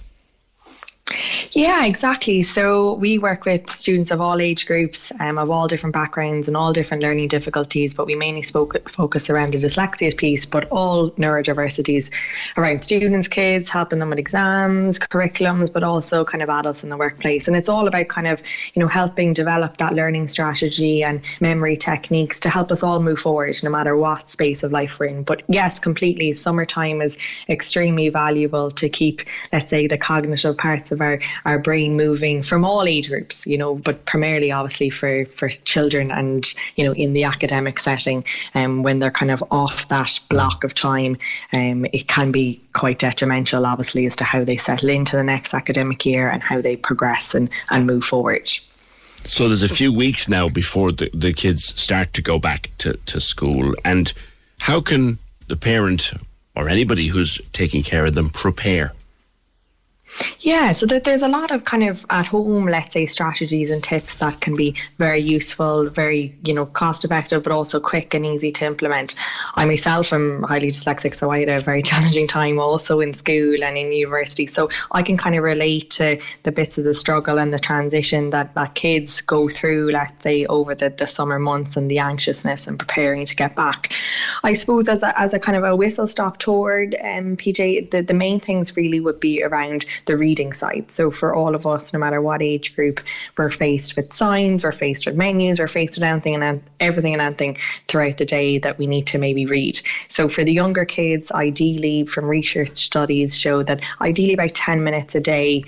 Yeah, exactly. So we work with students of all age groups, um, of all different backgrounds and all different learning difficulties, but we mainly spoke, focus around the dyslexia piece, but all neurodiversities around students, kids, helping them with exams, curriculums, but also kind of adults in the workplace. And it's all about kind of, you know, helping develop that learning strategy and memory techniques to help us all move forward, no matter what space of life we're in. But yes, completely, summertime is extremely valuable to keep, let's say, the cognitive parts of our, our brain moving from all age groups, you know, but primarily obviously for, for children and, you know, in the academic setting, um, when they're kind of off that block of time, um, it can be quite detrimental, obviously, as to how they settle into the next academic year and how they progress and, and move forward. So there's a few weeks now before the, the kids start to go back to, to school. And how can the parent or anybody who's taking care of them prepare? Yeah, so there's a lot of kind of at home, let's say, strategies and tips that can be very useful, very, you know, cost effective, but also quick and easy to implement. I myself am highly dyslexic, so I had a very challenging time also in school and in university. So I can kind of relate to the bits of the struggle and the transition that, that kids go through, let's say, over the, the summer months and the anxiousness and preparing to get back. I suppose as a, as a kind of a whistle stop toward um, PJ, the, the main things really would be around the reading side. So for all of us, no matter what age group, we're faced with signs, we're faced with menus, we're faced with anything and everything and anything throughout the day that we need to maybe read. So for the younger kids, ideally, from research studies show that ideally about 10 minutes a day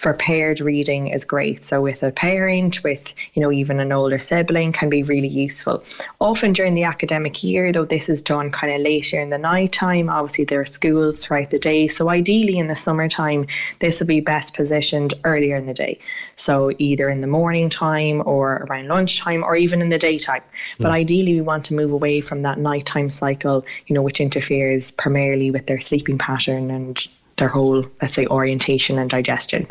for paired reading is great. So with a parent, with you know even an older sibling, can be really useful. Often during the academic year, though, this is done kind of later in the night time. Obviously, there are schools throughout the day, so ideally in the summertime, this will be best positioned earlier in the day. So either in the morning time or around lunchtime or even in the daytime. But hmm. ideally, we want to move away from that nighttime cycle, you know, which interferes primarily with their sleeping pattern and their whole, let's say, orientation and digestion.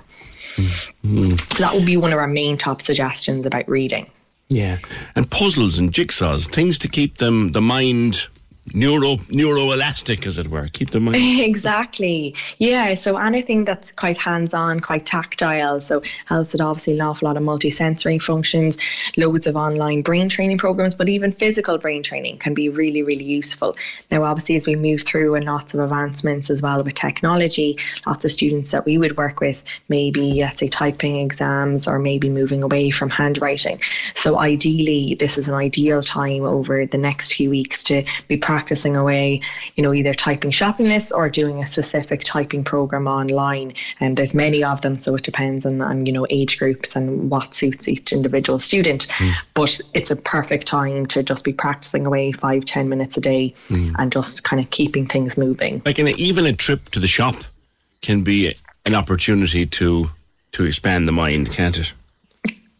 So that would be one of our main top suggestions about reading. Yeah. And puzzles and jigsaws, things to keep them the mind neuro neuroelastic as it were. Keep the mind exactly. Yeah. So anything that's quite hands on, quite tactile. So helps with obviously an awful lot of multi-sensory functions, loads of online brain training programs, but even physical brain training can be really, really useful. Now obviously as we move through and lots of advancements as well with technology, lots of students that we would work with maybe let's say typing exams or maybe moving away from handwriting. So ideally this is an ideal time over the next few weeks to be practicing away, you know, either typing shopping lists or doing a specific typing program online. And there's many of them, so it depends on, on you know age groups and what suits each individual student. But it's a perfect time to just be practicing away five, ten minutes a day Mm. and just kind of keeping things moving. like an, even a trip to the shop can be an opportunity to to expand the mind, can't it?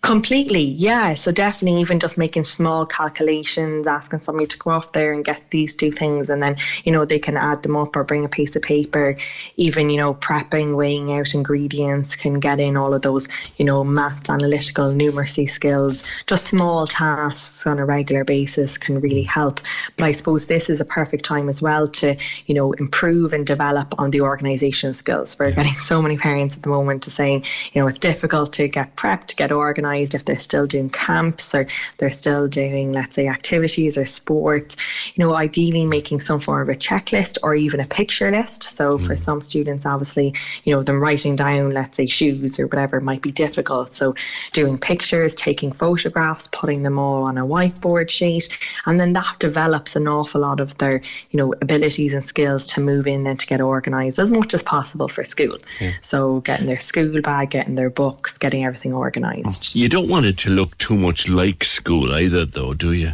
Completely, yeah. So definitely, even just making small calculations, asking somebody to go off there and get these two things, and then you know they can add them up or bring a piece of paper. Even you know prepping, weighing out ingredients can get in all of those you know maths, analytical, numeracy skills. Just small tasks on a regular basis can really help. But I suppose this is a perfect time as well to you know improve and develop on the organisation skills. We're getting so many parents at the moment to saying you know it's difficult to get prepped, get organised organised, if they're still doing camps or they're still doing, let's say, activities or sports, you know, ideally making some form of a checklist or even a picture list. So for mm. some students, obviously, you know, them writing down, let's say, shoes or whatever might be difficult. So doing pictures, taking photographs, putting them all on a whiteboard sheet, and then that develops an awful lot of their, you know, abilities and skills to move in and to get organised as much as possible for school. Yeah. So getting their school bag, getting their books, getting everything organised. You don't want it to look too much like school either, though, do you?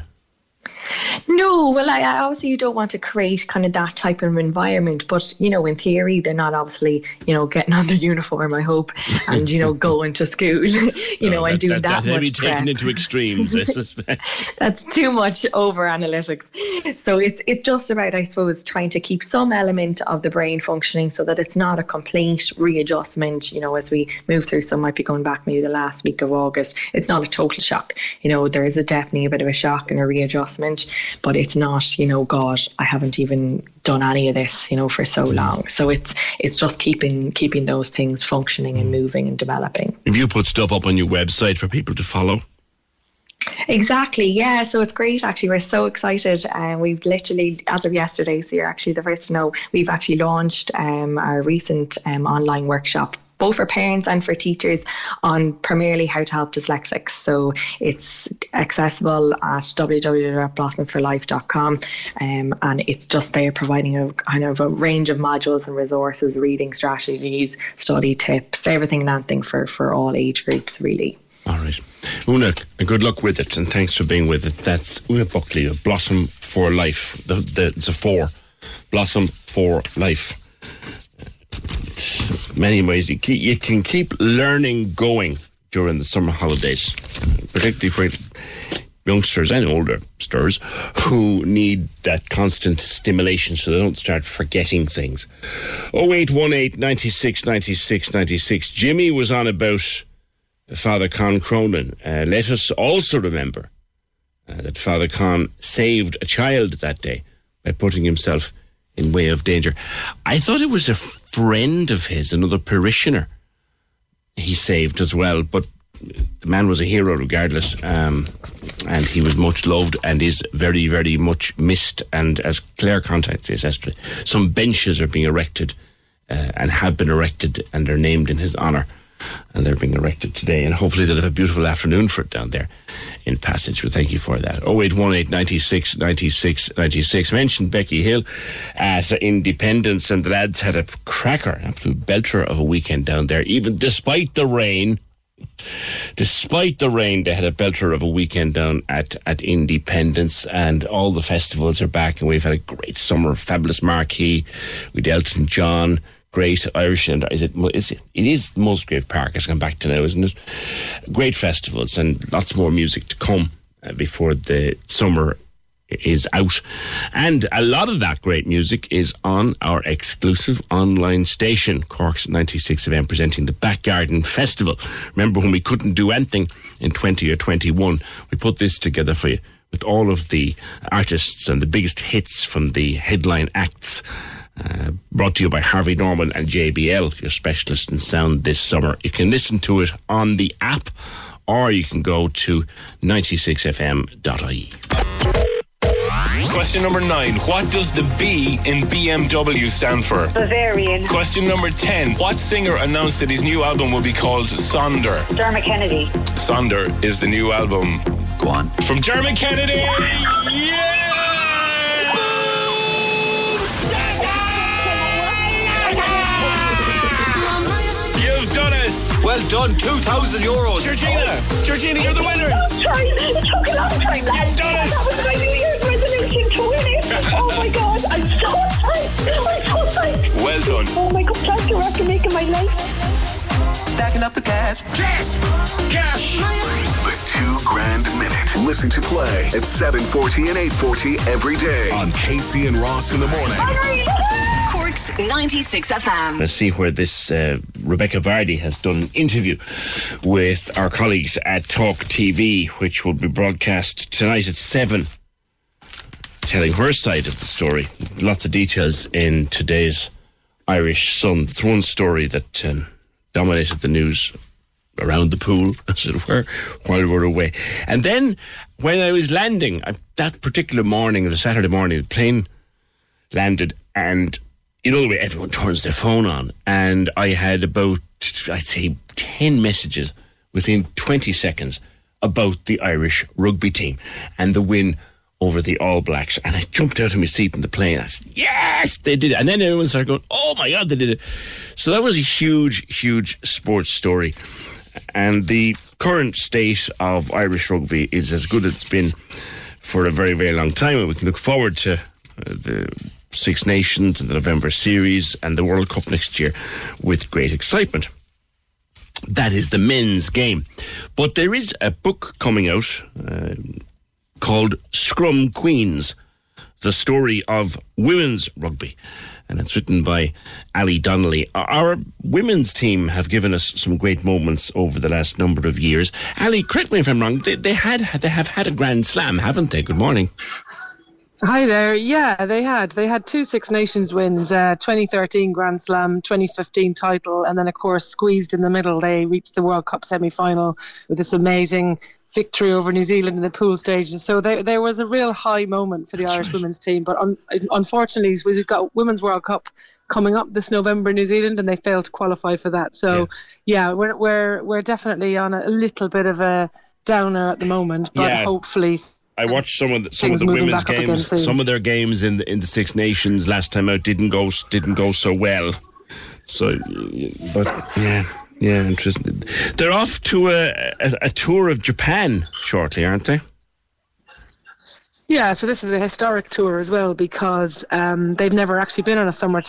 No, well, I, I obviously you don't want to create kind of that type of environment, but you know, in theory, they're not obviously you know getting on the uniform. I hope, and you know, going to school, you oh, know, and doing that, that, much be taken into extremes. I suspect. That's too much over analytics. So it's it's just about, I suppose, trying to keep some element of the brain functioning so that it's not a complete readjustment. You know, as we move through, some might be going back maybe the last week of August. It's not a total shock. You know, there is a definitely a bit of a shock and a readjustment, but it's not. You know, God, I haven't even done any of this. You know, for so long. So it's it's just keeping keeping those things functioning and moving and developing. If you put stuff up on your website for people to follow, Exactly, yeah. So it's great actually. We're so excited. And we've literally, as of yesterday, so you're actually the first to know, we've actually launched um, our recent um, online workshop. Both for parents and for teachers on primarily how to help dyslexics. So it's accessible at www.blossomforlife.com um, and it's just there providing a kind of a range of modules and resources, reading strategies, study tips, everything and anything for, for all age groups, really. All right. Una, good luck with it and thanks for being with it. That's Una Buckley of Blossom for Life. The, the, it's a four. Blossom for Life. Many ways you, keep, you can keep learning going during the summer holidays, particularly for youngsters and older sters who need that constant stimulation so they don't start forgetting things. 0818 96 96 96. Jimmy was on about Father Con Cronin. Uh, let us also remember uh, that Father Con saved a child that day by putting himself in way of danger. I thought it was a friend of his, another parishioner, he saved as well, but the man was a hero regardless, um, and he was much loved and is very, very much missed. And as Claire contacted us yesterday, some benches are being erected uh, and have been erected and are named in his honour and they're being erected today. And hopefully they'll have a beautiful afternoon for it down there in Passage. But thank you for that. 0818 96 96 96. Mentioned Becky Hill as Indiependence, and the lads had a cracker, absolute belter of a weekend down there, even despite the rain. Despite the rain, they had a belter of a weekend down at, at Indiependence, and all the festivals are back, and we've had a great summer, fabulous marquee with Elton John, great Irish and is it is it, it is Musgrave Park it's come back to now isn't it? Great festivals and lots more music to come uh, before the summer is out. And a lot of that great music is on our exclusive online station Cork's 96 FM presenting the Back Garden Festival. Remember when we couldn't do anything in 20 or 21 we put this together for you with all of the artists and the biggest hits from the headline acts uh, brought to you by Harvey Norman and JBL, your specialist in sound this summer. You can listen to it on the app or you can go to 96fm.ie. Question number nine. What does the B in BMW stand for? Bavarian. Question number 10. What singer announced that his new album will be called Sonder? Dermot Kennedy. Sonder is the new album. Go on. From Dermot Kennedy. Yeah! Well done, 2,000 euros. Georgina! Georgina, you're the winner! Sorry, it took a long time. You've done it! That was my New Year's resolution to win it. Oh my God, I'm so excited. I'm so excited. Well done. Oh my God, thank you after making my life. stacking up the cash. Cash! Cash! The two grand minute. Listen to play at 740 and 840 every day on Casey and Ross in the morning. Cork's 96 FM. Let's see where this uh, Rebekah Vardy has done an interview with our colleagues at Talk TV, which will be broadcast tonight at 7, telling her side of the story. Lots of details in today's Irish Sun. It's one story that um, dominated the news around the pool, as it were, while we were away. And then when I was landing, uh, that particular morning, the Saturday morning, the plane landed and you know the way everyone turns their phone on and I had about I'd say 10 messages within 20 seconds about the Irish rugby team and the win over the All Blacks. And I jumped out of my seat in the plane. I said yes they did it. And then everyone started going oh my god they did it. So that was a huge huge sports story. And the current state of Irish rugby is as good as it's been for a very very long time and we can look forward to uh, the Six Nations and the November series and the World Cup next year with great excitement. That is the men's game. But there is a book coming out uh, called Scrum Queens The Story of Women's Rugby. And it's written by Ali Donnelly. Our women's team have given us some great moments over the last number of years. Ali, correct me if I'm wrong. They, they had they have had a grand slam, haven't they? Good morning. Hi there. Yeah, they had. They had two Six Nations wins, uh, 2013 Grand Slam, 2015 title, and then, of course, squeezed in the middle. They reached the World Cup semi final with this amazing victory over New Zealand in the pool stages. So there, there was a real high moment for the Irish women's team. But un- unfortunately, we've got Women's World Cup coming up this November in New Zealand, and they failed to qualify for that. So, yeah, we're, we're, we're definitely on a, a little bit of a downer at the moment, but Yeah. hopefully I watched some of the, some of the women's back up again games. Some of their games in the in the Six Nations last time out didn't go didn't go so well. So, but yeah, yeah, interesting. They're off to a, a, a tour of Japan shortly, aren't they? Yeah, so this is a historic tour as well because um, they've never actually been on a summer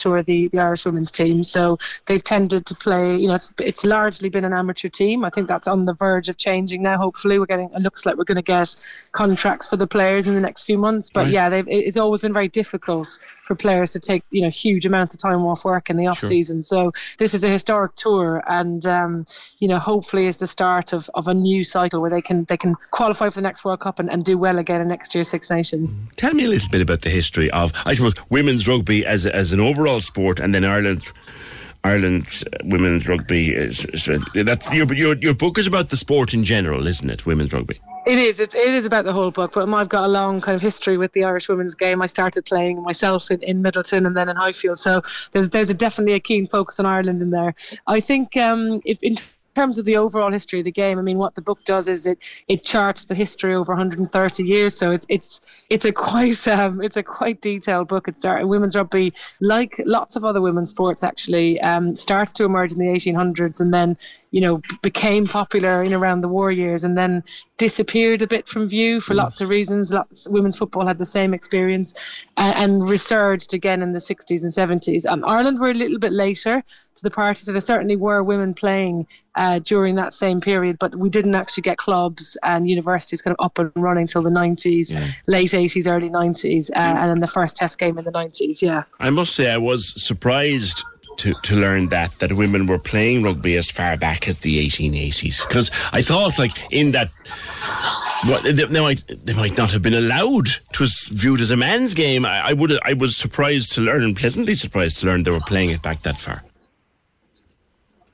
tour, the, the Irish women's team. So they've tended to play, you know, it's, it's largely been an amateur team. I think that's on the verge of changing now. Hopefully, we're getting, it looks like we're going to get contracts for the players in the next few months. But Right. yeah, they've, it's always been very difficult for players to take, you know, huge amounts of time off work in the off Sure. season. So this is a historic tour and, um, you know, hopefully is the start of, of a new cycle where they can, they can qualify for the next World Cup and, and do well again in next year's Six Nations. Tell me a little bit about the history of, I suppose, women's rugby as as an overall sport, and then Ireland. Ireland uh, women's rugby is, is that's your, your your book is about the sport in general, isn't it? Women's rugby. It is. It's, it is about the whole book, but I've got a long kind of history with the Irish women's game. I started playing myself in, in Midleton and then in Highfield, so there's there's a definitely a keen focus on Ireland in there. I think um, if in terms of the overall history of the game, I mean, what the book does is it it charts the history over 130 years. So it's it's it's a quite um, it's a quite detailed book. It started women's rugby, like lots of other women's sports, actually um, starts to emerge in the 1800s and then you know became popular in around the war years and then disappeared a bit from view for lots of reasons. Lots women's football had the same experience uh, and resurged again in the 60s and 70s. Um, Ireland were a little bit later to the party, so there certainly were women playing uh, during that same period, but we didn't actually get clubs and universities kind of up and running till the 90s, late 80s, early 90s, uh, and then the first test game in the 90s. Yeah. I must say, I was surprised to, to learn that that women were playing rugby as far back as the 1880s. Because I thought, like, in that. What, they, they might they might not have been allowed. It was viewed as a man's game. I, I would I was surprised to learn, and pleasantly surprised to learn they were playing it back that far.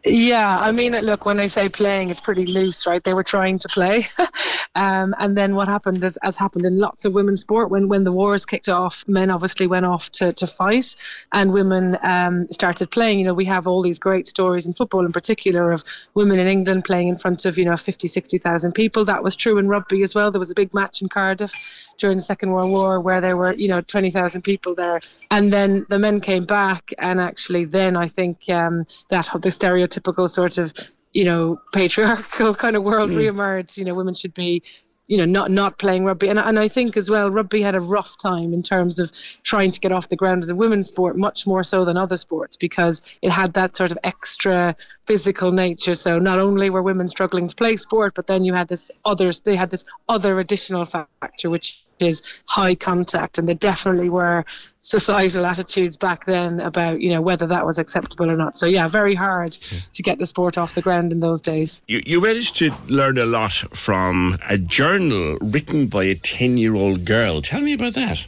Yeah, I mean, look, when I say playing, it's pretty loose, right? They were trying to play. um, and then what happened, is, as happened in lots of women's sport, when, when the wars kicked off, men obviously went off to, to fight and women um, started playing. You know, we have all these great stories in football in particular of women in England playing in front of, you know, 50, 60,000 people. That was true in rugby as well. There was a big match in Cardiff during the Second World War where there were, you know, 20,000 people there. And then the men came back, and actually, then I think um, that the stereotypical sort of, you know, patriarchal kind of world Mm. re-emerged. You know, women should be you know, not not playing rugby. And and I think as well, rugby had a rough time in terms of trying to get off the ground as a women's sport, much more so than other sports, because it had that sort of extra physical nature. So not only were women struggling to play sport, but then you had this others. They had this other additional factor, which is high contact, and there definitely were societal attitudes back then about you know whether that was acceptable or not. So yeah, very hard to get the sport off the ground in those days. You, you managed to learn a lot from a journal written by a 10 year old girl. Tell me about that.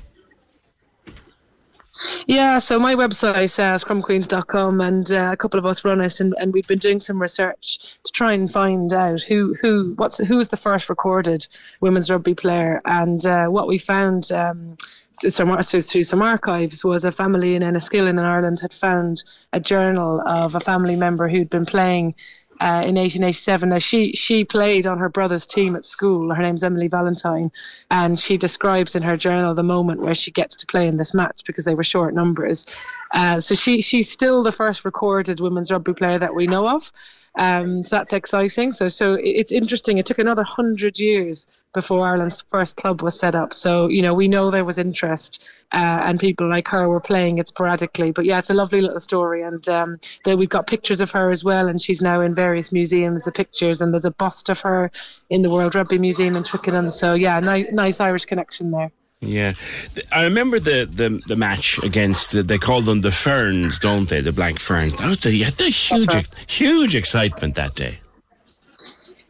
Yeah, so my website is uh, scrumqueens.com and uh, a couple of us run it and, and we've been doing some research to try and find out who who what's who was the first recorded women's rugby player. And uh, what we found um, some, through some archives was a family in Enniskillen in Ireland had found a journal of a family member who'd been playing uh, in 1887. Now she she played on her brother's team at school. Her name's Emily Valentine, and she describes in her journal the moment where she gets to play in this match because they were short numbers. Uh, so she she's still the first recorded women's rugby player that we know of. Um, so that's exciting. So so it's interesting. It took another hundred years before Ireland's first club was set up. So you know we know there was interest, uh, and people like her were playing it sporadically. But yeah, it's a lovely little story, and um, we've got pictures of her as well, and she's now in various museums. The pictures, and there's a bust of her in the World Rugby Museum in Twickenham. So yeah, ni- nice Irish connection there. Yeah, I remember the, the, the match against they call them the Ferns, don't they? The Black Ferns. That was the, had the huge right. huge excitement that day.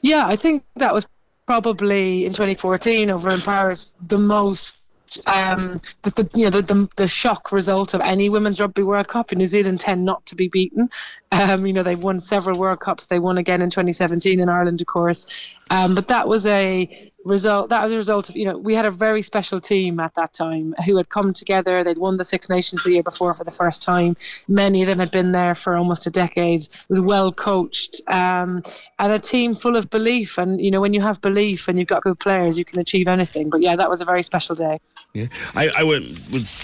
Yeah, I think that was probably in 2014 over in Paris the most um, the, the, you know the, the, the shock result of any women's rugby World Cup. In New Zealand tend not to be beaten. Um, you know they've won several World Cups. They won again in 2017 in Ireland, of course. Um, but that was a result that was a result of you know we had a very special team at that time who had come together. They'd won the six nations the year before for the first time. Many of them had been there for almost a decade. Was well coached um, and a team full of belief. And you know when you have belief and you've got good players you can achieve anything. But yeah that was a very special day. Yeah. I, I went, was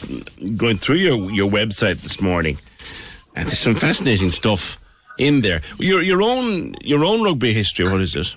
going through your, your website this morning and there's some fascinating stuff in there. Your, your own your own rugby history what is it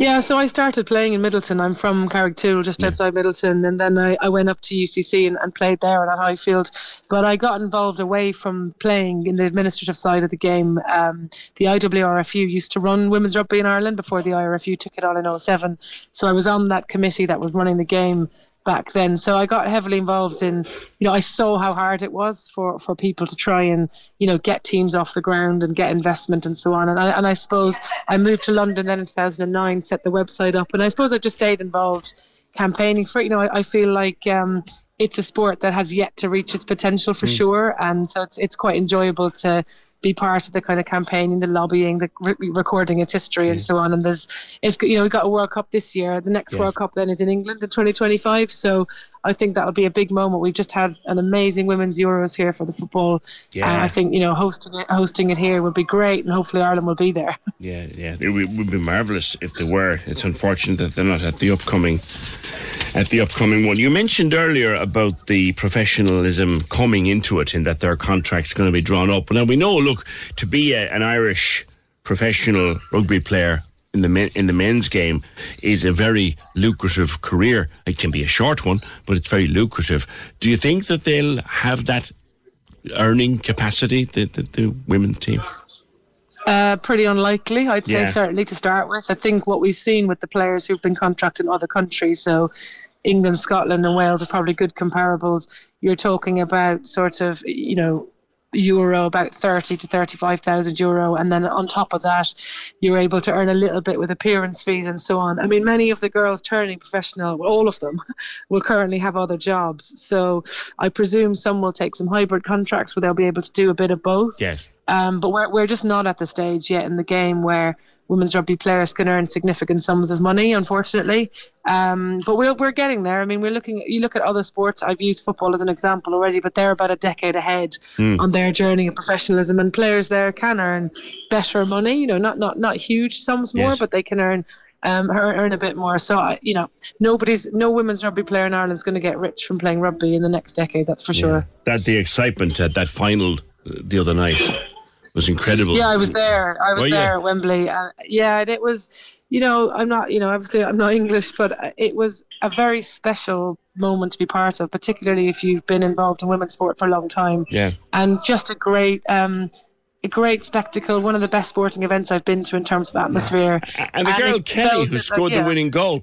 yeah, so I started playing in Midleton. I'm from Carrigtwohill, just yeah. outside Midleton, and then I, I went up to UCC and, and played there at Highfield. But I got involved away from playing in the administrative side of the game. Um, the IWRFU used to run women's rugby in Ireland before the IRFU took it on in 07. So I was on that committee that was running the game back then. So I got heavily involved in, you know, I saw how hard it was for, for people to try and, you know, get teams off the ground and get investment and so on. And I, and I suppose I moved to London then in 2009, set the website up, and I suppose I just stayed involved campaigning for. You know, I, I feel like um, it's a sport that has yet to reach its potential for mm. sure, and so it's it's quite enjoyable to be part of the kind of campaigning, the lobbying, the re- recording its history, yeah. and so on. And there's, it's you know, we got a World Cup this year. The next yes. World Cup then is in England in 2025. So I think that will be a big moment. We've just had an amazing women's Euros here for the football. Yeah. And I think you know, hosting it, hosting it here would be great, and hopefully Ireland will be there. Yeah, yeah, it would be marvelous if they were. It's unfortunate that they're not at the upcoming at the upcoming one. You mentioned earlier about the professionalism coming into it, in that their contract's going to be drawn up. Now we know, look, to be a, an Irish professional rugby player in the men, in the men's game is a very lucrative career. It can be a short one, but it's very lucrative. Do you think that they'll have that earning capacity, the the, the women's team? Uh, pretty unlikely, I'd say, certainly to start with. I think what we've seen with the players who've been contracted in other countries, so England, Scotland, and Wales are probably good comparables. You're talking about sort of, you know, euro, about 30 to 35,000 euro. And then on top of that, you're able to earn a little bit with appearance fees and so on. I mean, many of the girls turning professional, all of them, will currently have other jobs. So I presume some will take some hybrid contracts where they'll be able to do a bit of both. Yes. Um, but we're, we're just not at the stage yet in the game where women's rugby players can earn significant sums of money, unfortunately. Um, but we're, we're getting there. I mean, we're looking. You look at other sports. I've used football as an example already, but they're about a decade ahead mm. on their journey of professionalism, and players there can earn better money. You know, not not not huge sums more, yes. but they can earn um, earn a bit more. So you know, nobody's no women's rugby player in Ireland is going to get rich from playing rugby in the next decade. That's for yeah. sure. That the excitement at that final the other night was incredible. Yeah, I was there. I was there at Wembley. Uh, yeah, and it was you know, I'm not, you know, obviously I'm not English, but it was a very special moment to be part of, particularly if you've been involved in women's sport for a long time. Yeah. And just a great, um, a great spectacle, one of the best sporting events I've been to in terms of atmosphere. And the girl it Kelly who like- scored yeah. the winning goal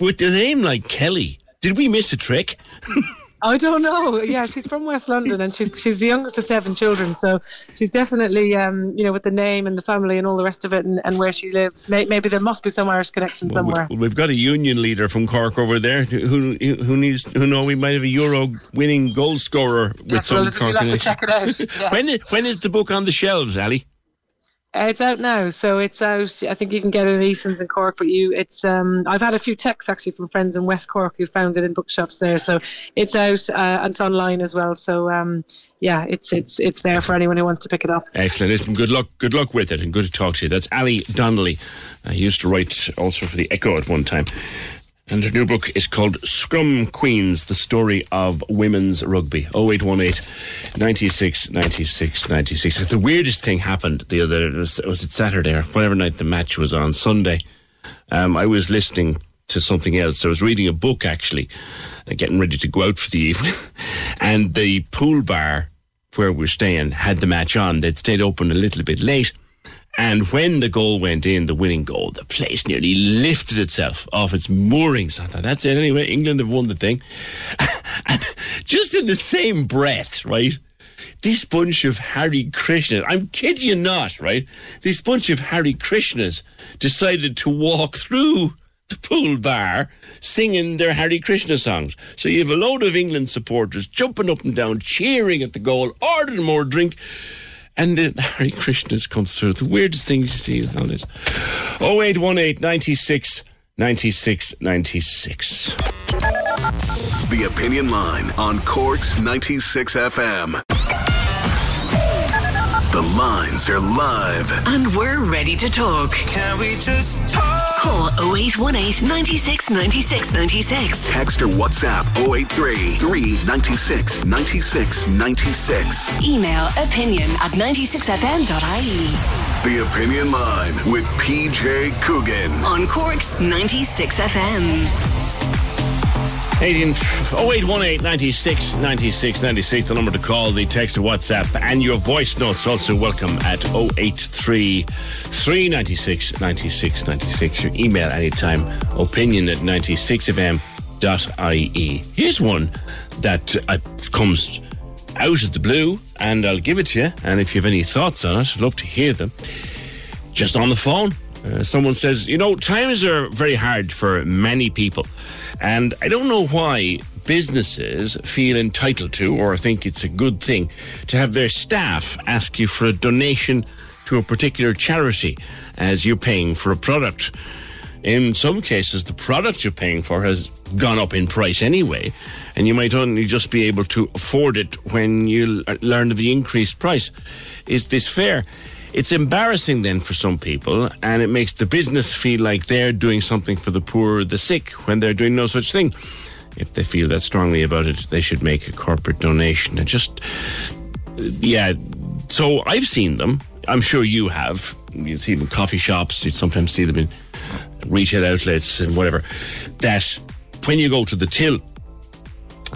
with the name like Kelly. Did we miss a trick? I don't know. Yeah, she's from West London and she's she's the youngest of seven children, so she's definitely um you know with the name and the family and all the rest of it and, and where she lives. Maybe there must be some Irish connection somewhere. Well, we've got a union leader from Cork over there who who needs who know we might have a Euro winning goal scorer with some well, Cork you'll have to check it out. Yeah. When is, when is the book on the shelves, Ali? It's out now, so it's out. I think you can get it in Eason's in Cork, but you, it's. Um, I've had a few texts actually from friends in West Cork who found it in bookshops there, so it's out uh, and it's online as well. So um, yeah, it's it's it's there for anyone who wants to pick it up. Excellent. Listen, good luck. Good luck with it, and good to talk to you. That's Ali Donnelly. Uh, he used to write also for the Echo at one time. And her new book is called Scrum Queens, the story of women's rugby. 0818 96 96 96. The weirdest thing happened the other, was, was it Saturday or whatever night the match was on, Sunday. Um, I was listening to something else. I was reading a book actually, uh, getting ready to go out for the evening. and the pool bar where we're staying had the match on. They'd stayed open a little bit late. And when the goal went in, the winning goal, the place nearly lifted itself off its moorings. I thought, that's it anyway. England have won the thing. and just in the same breath, right? This bunch of Hare Krishnas, I'm kidding you not, right? This bunch of Hare Krishnas decided to walk through the pool bar singing their Harry Krishna songs. So you have a load of England supporters jumping up and down, cheering at the goal, ordering more drink. And the Hare Krishnas comes through. The weirdest things you see on this. 0818 96 96 96. The Opinion Line on Cork's 96 FM. The lines are live. And we're ready to talk. Can we just talk? Call 0818 96 96 96. Text or WhatsApp 083 396 96 96. Email opinion at 96fm.ie. The Opinion Line with PJ Coogan. On Cork's 96 FM. 18, 0818 96 96 96, the number to call, the text to WhatsApp, and your voice notes also welcome at 083 396 96 96. Your email anytime, opinion at 96fm.ie. Here's one that uh, comes out of the blue, and I'll give it to you. And if you have any thoughts on it, I'd love to hear them. Just on the phone. Uh, someone says, you know, times are very hard for many people. And I don't know why businesses feel entitled to or think it's a good thing to have their staff ask you for a donation to a particular charity as you're paying for a product. In some cases, the product you're paying for has gone up in price anyway, and you might only just be able to afford it when you learn of the increased price. Is this fair? It's embarrassing then for some people, and it makes the business feel like they're doing something for the poor or the sick when they're doing no such thing. If they feel that strongly about it, they should make a corporate donation. And just, yeah. So I've seen them. I'm sure you have. You see them in coffee shops. You sometimes see them in retail outlets and whatever. That when you go to the till,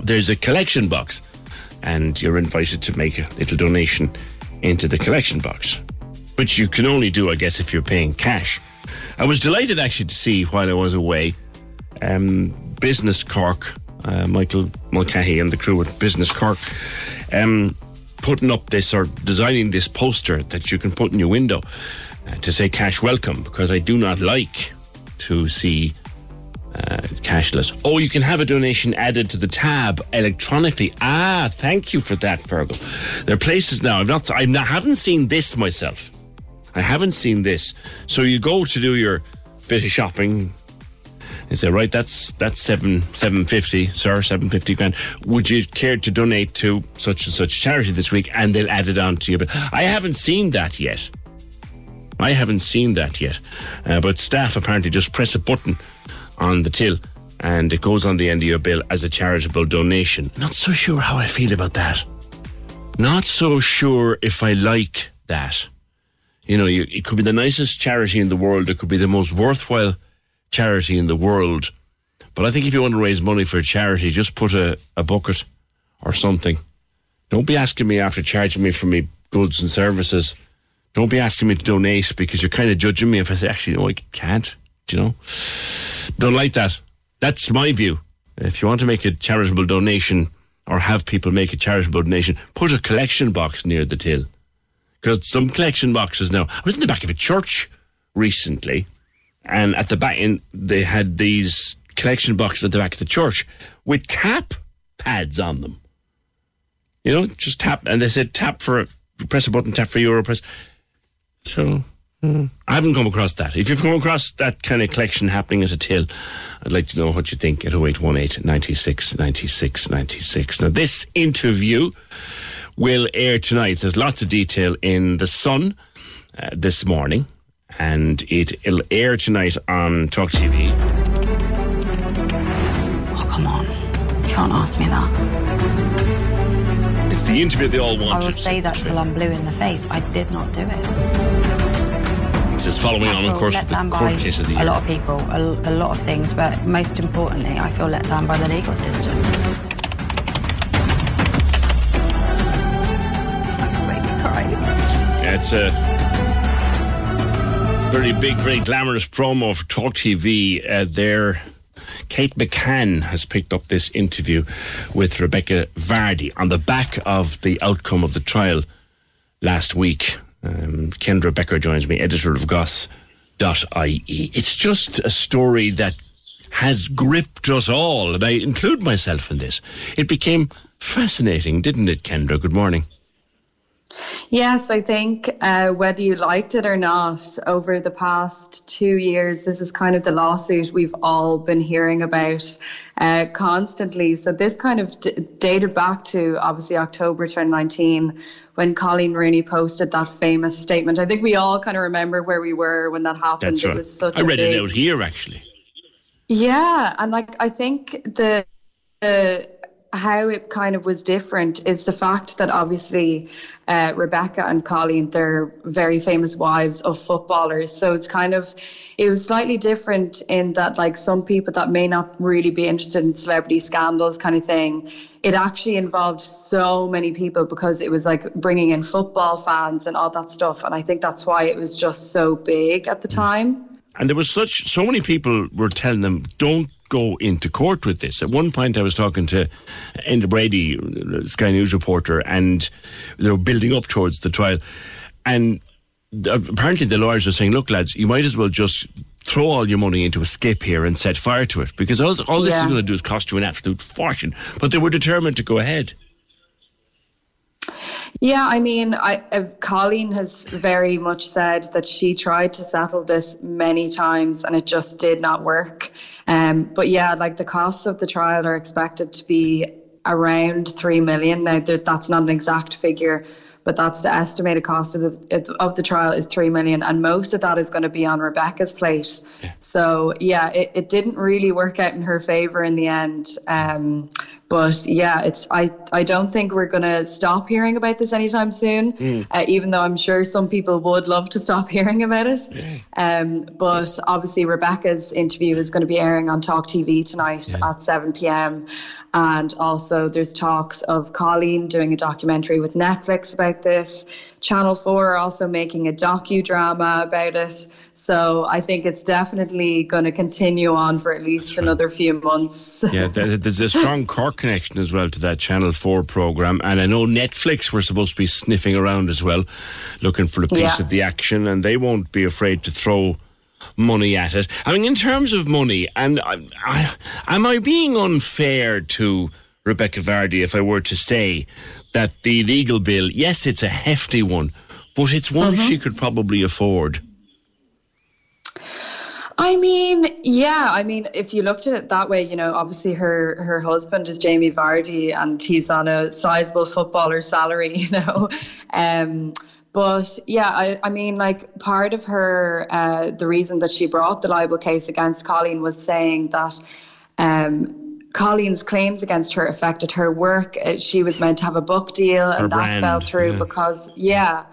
there's a collection box, and you're invited to make a little donation into the collection box. But you can only do, I guess, if you're paying cash. I was delighted actually to see while I was away, um, Business Cork, uh, Michael Mulcahy and the crew at Business Cork, um, putting up this or designing this poster that you can put in your window uh, to say cash welcome because I do not like to see uh, cashless. Oh, you can have a donation added to the tab electronically. Ah, thank you for that, Virgil. There are places now. I've not. I haven't seen this myself. I haven't seen this. So you go to do your bit of shopping. They say, right, that's that's seven seven fifty, sir, seven fifty grand. Would you care to donate to such and such charity this week? And they'll add it on to you. But I haven't seen that yet. I haven't seen that yet. Uh, but staff apparently just press a button on the till and it goes on the end of your bill as a charitable donation. Not so sure how I feel about that. Not so sure if I like that. You know, you, it could be the nicest charity in the world. It could be the most worthwhile charity in the world. But I think if you want to raise money for a charity, just put a, a bucket or something. Don't be asking me after charging me for me goods and services. Don't be asking me to donate because you're kind of judging me if I say, actually, no, I can't. Do you know? Don't like that. That's my view. If you want to make a charitable donation or have people make a charitable donation, put a collection box near the till. Because some collection boxes now, I was in the back of a church recently, and at the back, in, they had these collection boxes at the back of the church with tap pads on them. You know, just tap, and they said tap for a press a button, tap for euro, press. So hmm, I haven't come across that. If you've come across that kind of collection happening at a till, I'd like to know what you think at 0818 96 96 96. Now, this interview will air tonight. There's lots of detail in The Sun uh, this morning, and it, it'll air tonight on Talk TV. Oh, come on. You can't ask me that. It's the interview they all want just I will say that till I'm blue in the face. I did not do it. This is following on, of course, let with the court by case of the a lot of people, a, a lot of things, but most importantly, I feel let down by the legal system. It's a very big, very glamorous promo for Talk TV. Uh, there, Kate McCann has picked up this interview with Rebekah Vardy on the back of the outcome of the trial last week. Um, Kendra Becker joins me, editor of Goss.ie. It's just a story that has gripped us all, and I include myself in this. It became fascinating, didn't it, Kendra? Good morning. Yes, I think uh, whether you liked it or not, over the past two years, this is kind of the lawsuit we've all been hearing about uh, constantly. So this kind of d- dated back to obviously October 2019 when Colleen Rooney posted that famous statement. I think we all kind of remember where we were when that happened. That's It right. was such I a read big, it out here, actually. yeah, and like I think the, the how it kind of was different is the fact that obviously uh, Rebekah and Colleen they're very famous wives of footballers, so it's kind of it was slightly different in that like some people that may not really be interested in celebrity scandals kind of thing. It actually involved so many people because it was like bringing in football fans and all that stuff, and I think that's why it was just so big at the time. And there was such so many people were telling them, "Don't go into court with this." At one point, I was talking to Enda Brady, Sky News reporter, and they were building up towards the trial. And apparently, the lawyers were saying, "Look, lads, you might as well just." Throw all your money into a skip here and set fire to it because all, all this is going to do is cost you an absolute fortune. But they were determined to go ahead. Yeah, I mean, I, uh, Colleen has very much said that she tried to settle this many times and it just did not work. Um, but yeah, like the costs of the trial are expected to be around three million. Now, that's not an exact figure, but that's the estimated cost of the of the trial is three million, and most of that is going to be on Rebekah's plate. So yeah, it, it didn't really work out in her favor in the end. Um, but yeah, it's I I don't think we're going to stop hearing about this anytime soon. Mm. Uh, even though I'm sure some people would love to stop hearing about it. Um, but obviously, Rebekah's interview is going to be airing on Talk TV tonight at 7 p.m. And also, there's talks of Colleen doing a documentary with Netflix about this. Channel 4 are also making a docudrama about it. So I think it's definitely going to continue on for at least another few months. Yeah, there's a strong Cork connection as well to that Channel 4 programme. And I know Netflix were supposed to be sniffing around as well, looking for a piece Yeah. of the action, and they won't be afraid to throw money at it. I mean, in terms of money, and I, I, am I being unfair to Rebekah Vardy if I were to say that the legal bill, yes, it's a hefty one, but it's one Mm-hmm. she could probably afford? I mean, yeah. I mean, if you looked at it that way, you know, obviously her her husband is Jamie Vardy, and he's on a sizable footballer salary, you know. Um, but yeah, I, I mean, like part of her, uh, the reason that she brought the libel case against Colleen was saying that. Um, Colleen's claims against her affected her work. Uh, She was meant to have a book deal, and Her that brand, fell through yeah. because, yeah.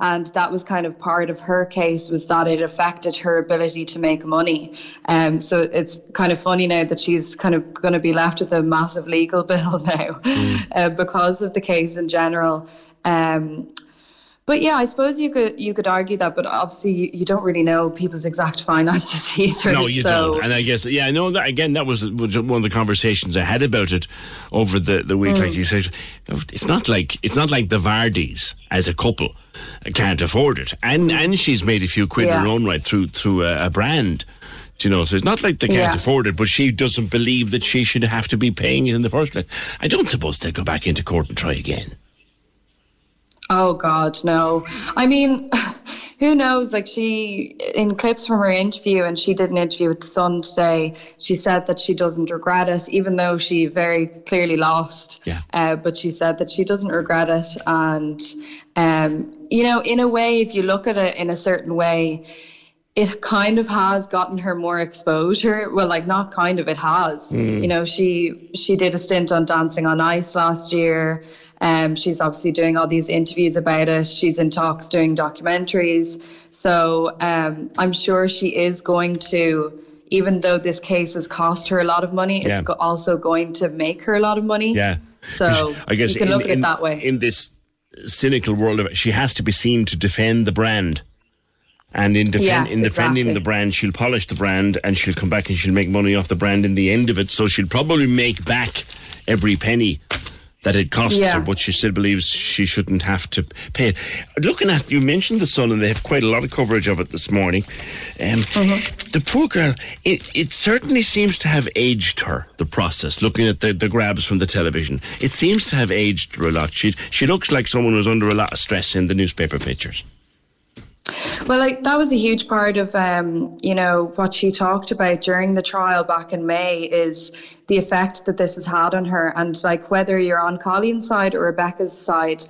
And that was kind of part of her case was that it affected her ability to make money. Um, so it's kind of funny now that she's kind of going to be left with a massive legal bill now Mm. uh, because of the case in general. Um, but yeah, I suppose you could you could argue that, but obviously you, you don't really know people's exact finances either. No, you so. don't. And I guess, yeah, I know that, again, that was, was one of the conversations I had about it over the, the week. Mm. Like you said, it's not like, it's not like the Vardys as a couple can't afford it. And, and she's made a few quid in her own right through, through a, a brand. Do You know, so it's not like they can't Yeah. afford it, but she doesn't believe that she should have to be paying it in the first place. I don't suppose they'll go back into court and try again. Oh God, no. I mean, who knows? Like she, in clips from her interview, and she did an interview with the Sun today. She said that she doesn't regret it, even though she very clearly lost. Yeah. Uh, but she said that she doesn't regret it, and um, you know, in a way, if you look at it in a certain way. It kind of has gotten her more exposure. Well, like not kind of, it has. Mm. You know, she she did a stint on Dancing on Ice last year. Um, she's obviously doing all these interviews about it. She's in talks doing documentaries. So um, I'm sure she is going to, even though this case has cost her a lot of money, Yeah. it's go- also going to make her a lot of money. Yeah. So I guess you can in- look at in- it that way. In this cynical world of it, she has to be seen to defend the brand. And in, defend, Yes, in defending exactly. the brand, she'll polish the brand and she'll come back and she'll make money off the brand in the end of it. So she'll probably make back every penny that it costs Yeah. her, but she still believes she shouldn't have to pay it. Looking at, you mentioned the Sun and they have quite a lot of coverage of it this morning. Um, Mm-hmm. The poor girl, it, it certainly seems to have aged her, the process, looking at the, the grabs from the television. It seems to have aged her a lot. She, she looks like someone who's under a lot of stress in the newspaper pictures. Well, like that was a huge part of, um, you know, what she talked about during the trial back in May is the effect that this has had on her, and like whether you're on Colleen's side or Rebekah's side.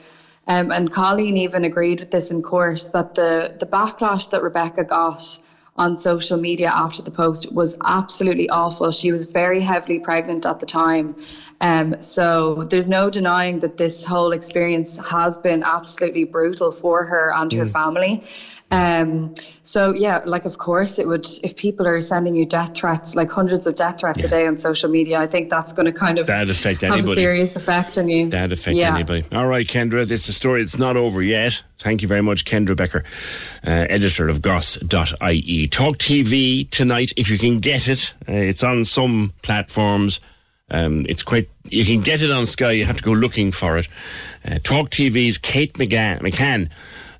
Um, and Colleen even agreed with this in court that the the backlash that Rebecca got on social media after the post was absolutely awful. She was very heavily pregnant at the time. Um, so there's no denying that this whole experience has been absolutely brutal for her and her Mm. family. Um, so yeah, like of course it would. If people are sending you death threats, like hundreds of death threats a day on social media, I think that's going to kind of That'd affect have a anybody. serious effect on you. That'd affect yeah. anybody. All right, Kendra, it's a story. It's not over yet. Thank you very much, Kendra Becker, uh, editor of goss.ie. Talk TV tonight, if you can get it. Uh, it's on some platforms. Um, it's quite, you can get it on Sky. You have to go looking for it. Uh, Talk TV's Kate McGann, McCann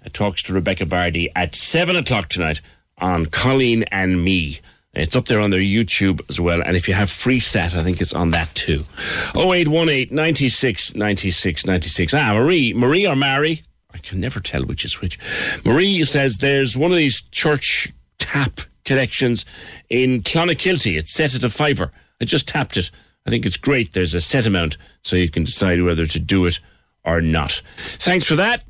talks to Rebekah Vardy at 7 o'clock tonight on Colleen and Me. It's up there on their YouTube as well. And if you have Freesat, I think it's on that too. 0818 96 96 96. Ah, Marie. Marie or Mary? I can never tell which is which. Marie says there's one of these church tap connections in Clonakilty. It's set at a fiver. I just tapped it. I think it's great. There's a set amount so you can decide whether to do it or not. Thanks for that.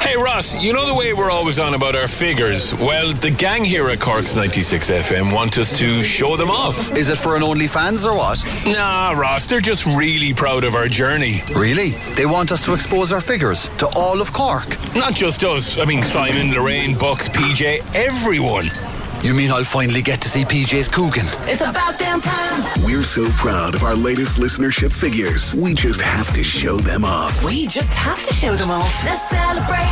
Hey Ross, you know the way we're always on about our figures? Well, the gang here at Cork's 96 FM want us to show them off. Is it for an OnlyFans or what? Nah, Ross, they're just really proud of our journey. Really? They want us to expose our figures to all of Cork. Not just us, I mean Simon, Lorraine, Bucks, PJ, everyone. You mean I'll finally get to see PJ's Coogan? It's about damn time. We're so proud of our latest listenership figures. We just have to show them off. We just have to show them off. Let's celebrate.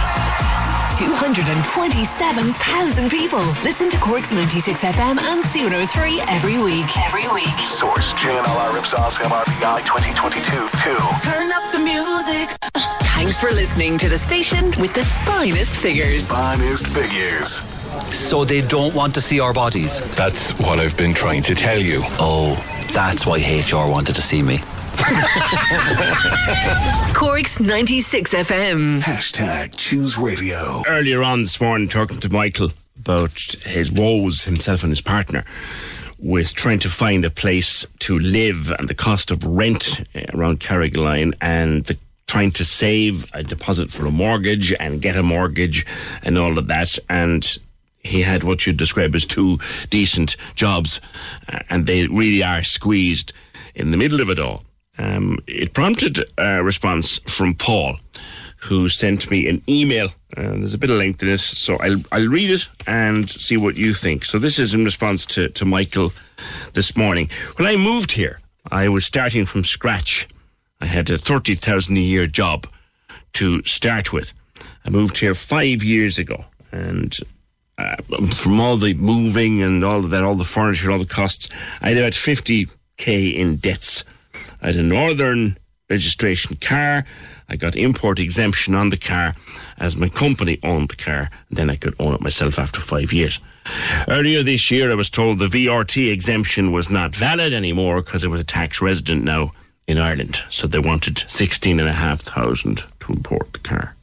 227,000 people listen to Cork's 96 FM and C103 every week. Every week. Source JNLR Ipsos MRBI 2022 2. Turn up the music. Thanks for listening to the station with the finest figures. Finest figures. So they don't want to see our bodies? That's what I've been trying to tell you. Oh, that's why HR wanted to see me. Cork's 96 FM. Hashtag choose radio. Earlier on this morning, talking to Michael about his woes, himself and his partner, with trying to find a place to live and the cost of rent eh, around Carrigaline and the trying to save a deposit for a mortgage and get a mortgage and all of that. And he had what you'd describe as two decent jobs, uh, and they really are squeezed in the middle of it all. Um, it prompted a response from Paul, who sent me an email. Uh, there's a bit of length in this, so I'll, I'll read it and see what you think. So this is in response to, to Michael this morning. When I moved here, I was starting from scratch. I had a 30,000 a year job to start with. I moved here five years ago and uh, from all the moving and all of that, all the furniture, all the costs, I had about 50k in debts. I had a northern registration car. I got import exemption on the car as my company owned the car. And then I could own it myself after five years. Earlier this year, I was told the VRT exemption was not valid anymore because I was a tax resident now in Ireland. So they wanted 16,500 to import the car.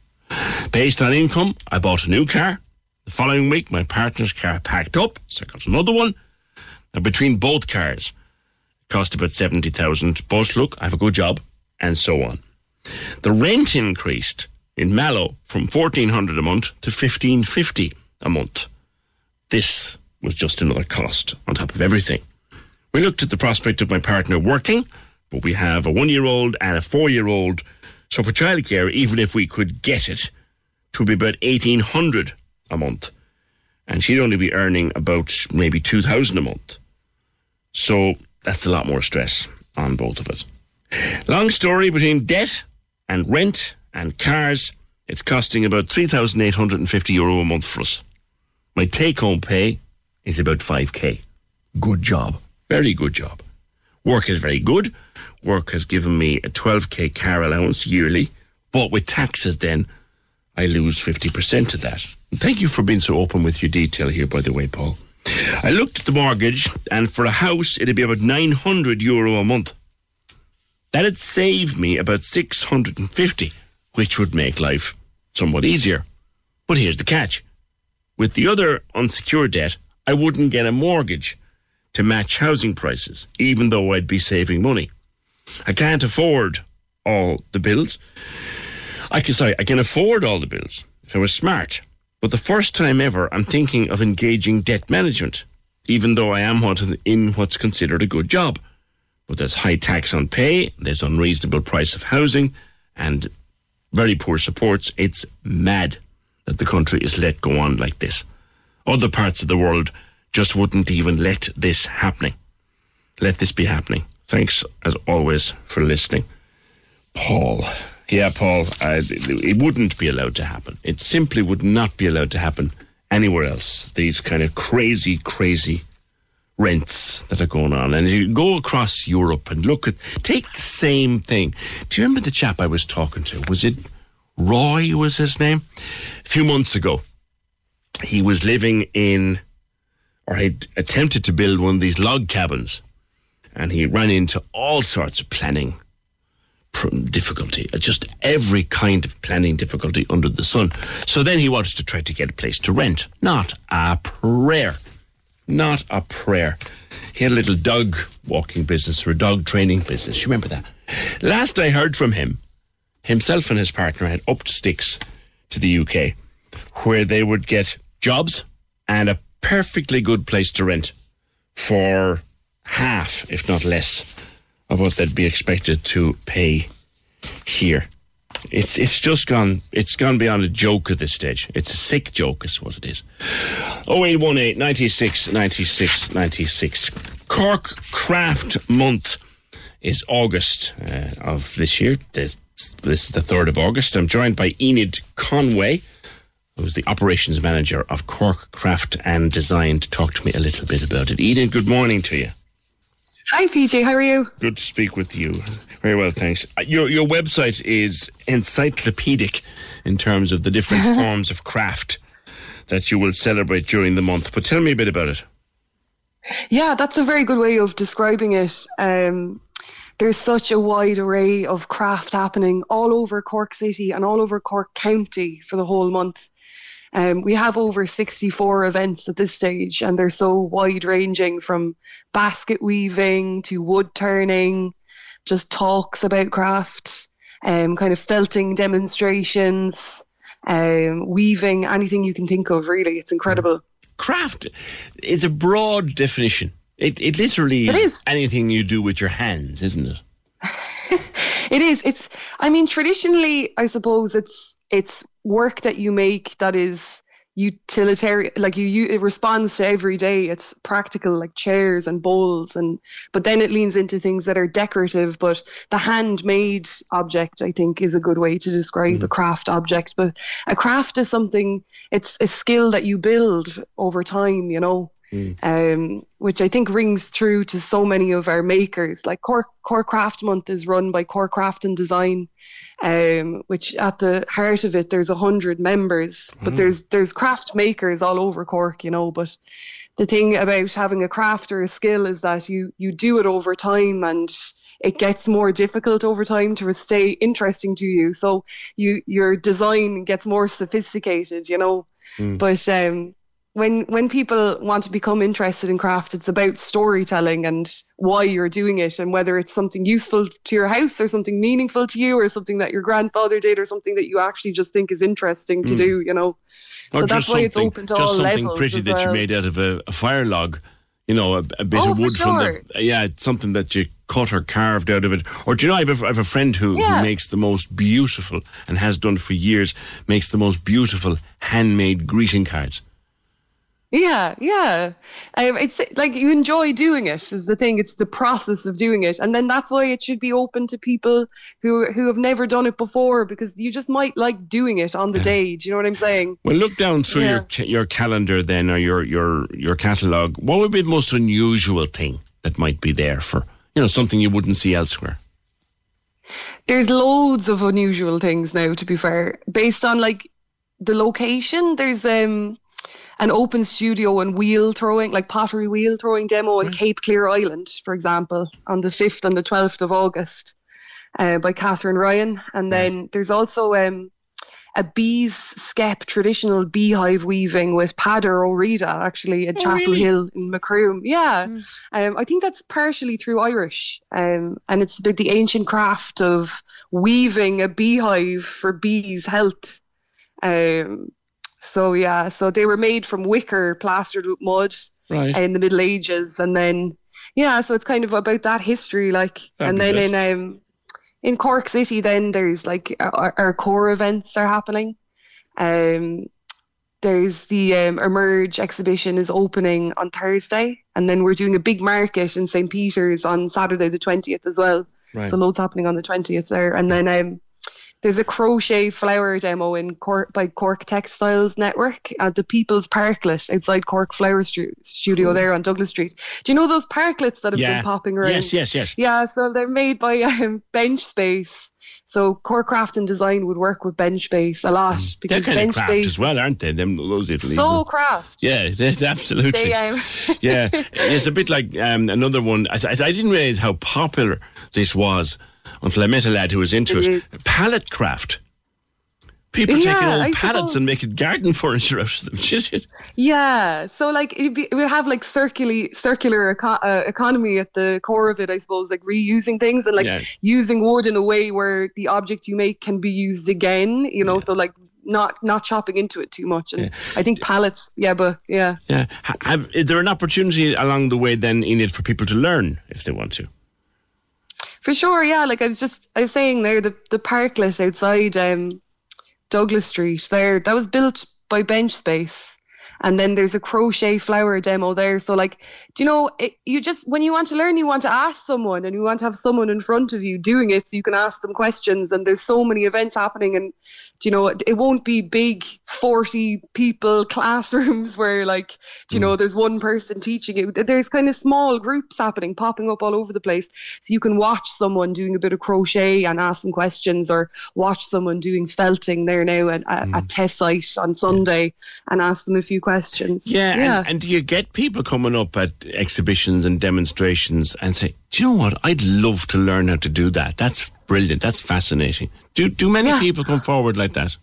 Based on income, I bought a new car. The following week, my partner's car packed up, so I got another one. Now, between both cars, it cost about 70,000. But look, I have a good job, and so on. The rent increased in Mallow from 1400 a month to 1550 a month. This was just another cost on top of everything. We looked at the prospect of my partner working, but we have a one year old and a four year old. So for childcare, even if we could get it, it would be about 1800 a month. And she'd only be earning about maybe 2000 a month. So that's a lot more stress on both of us. Long story between debt and rent and cars, it's costing about 3,850 euro a month for us. My take home pay is about 5k. Good job. Very good job. Work is very good. Work has given me a 12k car allowance yearly, but with taxes, then I lose 50% of that. Thank you for being so open with your detail here, by the way, Paul. I looked at the mortgage, and for a house, it'd be about 900 euro a month. That'd save me about 650, which would make life somewhat easier. But here's the catch. With the other unsecured debt, I wouldn't get a mortgage to match housing prices, even though I'd be saving money. I can't afford all the bills. I can sorry, I can afford all the bills if I was smart. But the first time ever, I'm thinking of engaging debt management, even though I am what, in what's considered a good job. But there's high tax on pay, there's unreasonable price of housing, and very poor supports. It's mad that the country is let go on like this. Other parts of the world just wouldn't even let this happening. Let this be happening. Thanks, as always, for listening. Paul. Yeah, Paul, uh, it wouldn't be allowed to happen. It simply would not be allowed to happen anywhere else. These kind of crazy, crazy rents that are going on. And you go across Europe and look at, take the same thing. Do you remember the chap I was talking to? Was it Roy was his name? A few months ago. He was living in, or had attempted to build one of these log cabins. And he ran into all sorts of planning difficulty, uh, just every kind of planning difficulty under the sun. So then he wanted to try to get a place to rent. Not a prayer. Not a prayer. He had a little dog walking business or a dog training business. You remember that? Last I heard from him, himself and his partner had upped sticks to the UK where they would get jobs and a perfectly good place to rent for half, if not less, of what they'd be expected to pay here. It's it's just gone it's gone beyond a joke at this stage. It's a sick joke is what it is. 0818 96 96 96. Cork Craft Month is August uh, of this year. This, this is the 3rd of August. I'm joined by Enid Conway, who's the operations manager of Cork Craft and Design, to talk to me a little bit about it. Enid, good morning to you. Hi, PJ. How are you? Good to speak with you. Very well, thanks. Uh, Your your website is encyclopedic in terms of the different forms of craft that you will celebrate during the month. But tell me a bit about it. Yeah, that's a very good way of describing it. Um, there's such a wide array of craft happening all over Cork City and all over Cork County for the whole month. Um, we have over 64 events at this stage, and they're so wide ranging from basket weaving to wood turning, just talks about craft, um, kind of felting demonstrations, um, weaving, anything you can think of, really. It's incredible. Craft is a broad definition. It, it literally It is. anything you do with your hands, isn't it? It is. It's. I mean, traditionally, I suppose it's it's work that you make that is utilitarian like you, you it responds to every day. It's practical like chairs and bowls and but then it leans into things that are decorative but the handmade object i think is a good way to describe a craft object. But a craft is something it's a skill that you build over time you know? Um, which I think rings through to so many of our makers. Like Core, Cork Craft Month is run by Cork Craft and Design, um, which at the heart of it there's a hundred members, but Mm. there's there's craft makers all over Cork, you know. But the thing about having a craft or a skill is that you you do it over time and it gets more difficult over time to stay interesting to you. So you your design gets more sophisticated, you know. Mm. But um, when when people want to become interested in craft, it's about storytelling and why you're doing it, and whether it's something useful to your house or something meaningful to you, or something that your grandfather did, or something that you actually just think is interesting to Mm. do. You know. Or so that's why it's open to just all something levels. pretty that you made out of a, a fire log. You know, a, a bit Oh, of wood from the yeah, it's something that you cut or carved out of it. Or do you know, I have a, I have a friend who, Yeah. who makes the most beautiful and has done for years, makes the most beautiful handmade greeting cards. Yeah, yeah. Um, it's like you enjoy doing it is the thing. It's the process of doing it, and then that's why it should be open to people who who have never done it before because you just might like doing it on the day. Do you know what I'm saying? Well, look down through Yeah. your your calendar then, or your your your catalogue. What would be the most unusual thing that might be there for you know something you wouldn't see elsewhere? There's loads of unusual things now. To be fair, based on like the location, there's um an open studio and wheel throwing, like pottery wheel throwing demo in Cape Clear Island, for example, on the 5th and the 12th of August uh, by Catherine Ryan. And then there's also um, a bees skep traditional beehive weaving with Padder O'Reda actually at Oh, Chapel really? Hill in Macroom. Yeah. Um, I think that's partially through Irish. Um, and it's about the ancient craft of weaving a beehive for bees' health. Um, so yeah, so they were made from wicker plastered with mud Right. in the Middle Ages, and then yeah, so it's kind of about that history, like, and then Fabulous. in um in Cork City, then there's like our, our core events are happening. Um, there's the um, Emerge exhibition is opening on Thursday, and then we're doing a big market in St Peter's on Saturday the twentieth as well. Right. So loads happening on the twentieth there, and then um, there's a crochet flower demo in Cork by Cork Textiles Network at the People's Parklet outside Cork Flower Studio there on Douglas Street. Do you know those parklets that have Yeah. been popping around? Yes, yes, yes. Yeah, so they're made by um, Bench Space. So Cork Craft and Design would work with Bench Space a lot Mm. They're because kind of Bench craft Space as well, aren't they? Them those Italy. so craft. Yeah, absolutely. They um, yeah, it's a bit like um, another one. I, I, I didn't realize how popular this was until I met a lad who was into It it. Pallet craft. People Yeah, taking old I pallets suppose. and making garden furniture out of them. Yeah, so like be, we have like circular circular eco- uh, economy at the core of it, I suppose, like reusing things and like Yeah. using wood in a way where the object you make can be used again. You know, so like not not chopping into it too much. And I think pallets, yeah, but yeah, Yeah. Ha- Have, is there an opportunity along the way then in it for people to learn if they want to? For sure. Yeah, like I was just I was saying there, the the parklet outside um, Douglas Street there that was built by Bench Space. And then there's a crochet flower demo there. So, like, do you know, it, you just, when you want to learn, you want to ask someone and you want to have someone in front of you doing it so you can ask them questions. And there's so many events happening. And, you know, it, won't be big 40 people classrooms where, like, you know, mm. there's one person teaching it. There's kind of small groups happening, popping up all over the place. So you can watch someone doing a bit of crochet and ask them questions or watch someone doing felting there now at, at, at mm. Test Site on Sunday and ask them a few questions. Yeah, Yeah. And, and do you get people coming up at exhibitions and demonstrations and say, "Do you know what? I'd love to learn how to do that. That's brilliant. That's fascinating." Do do many Yeah. people come forward like that?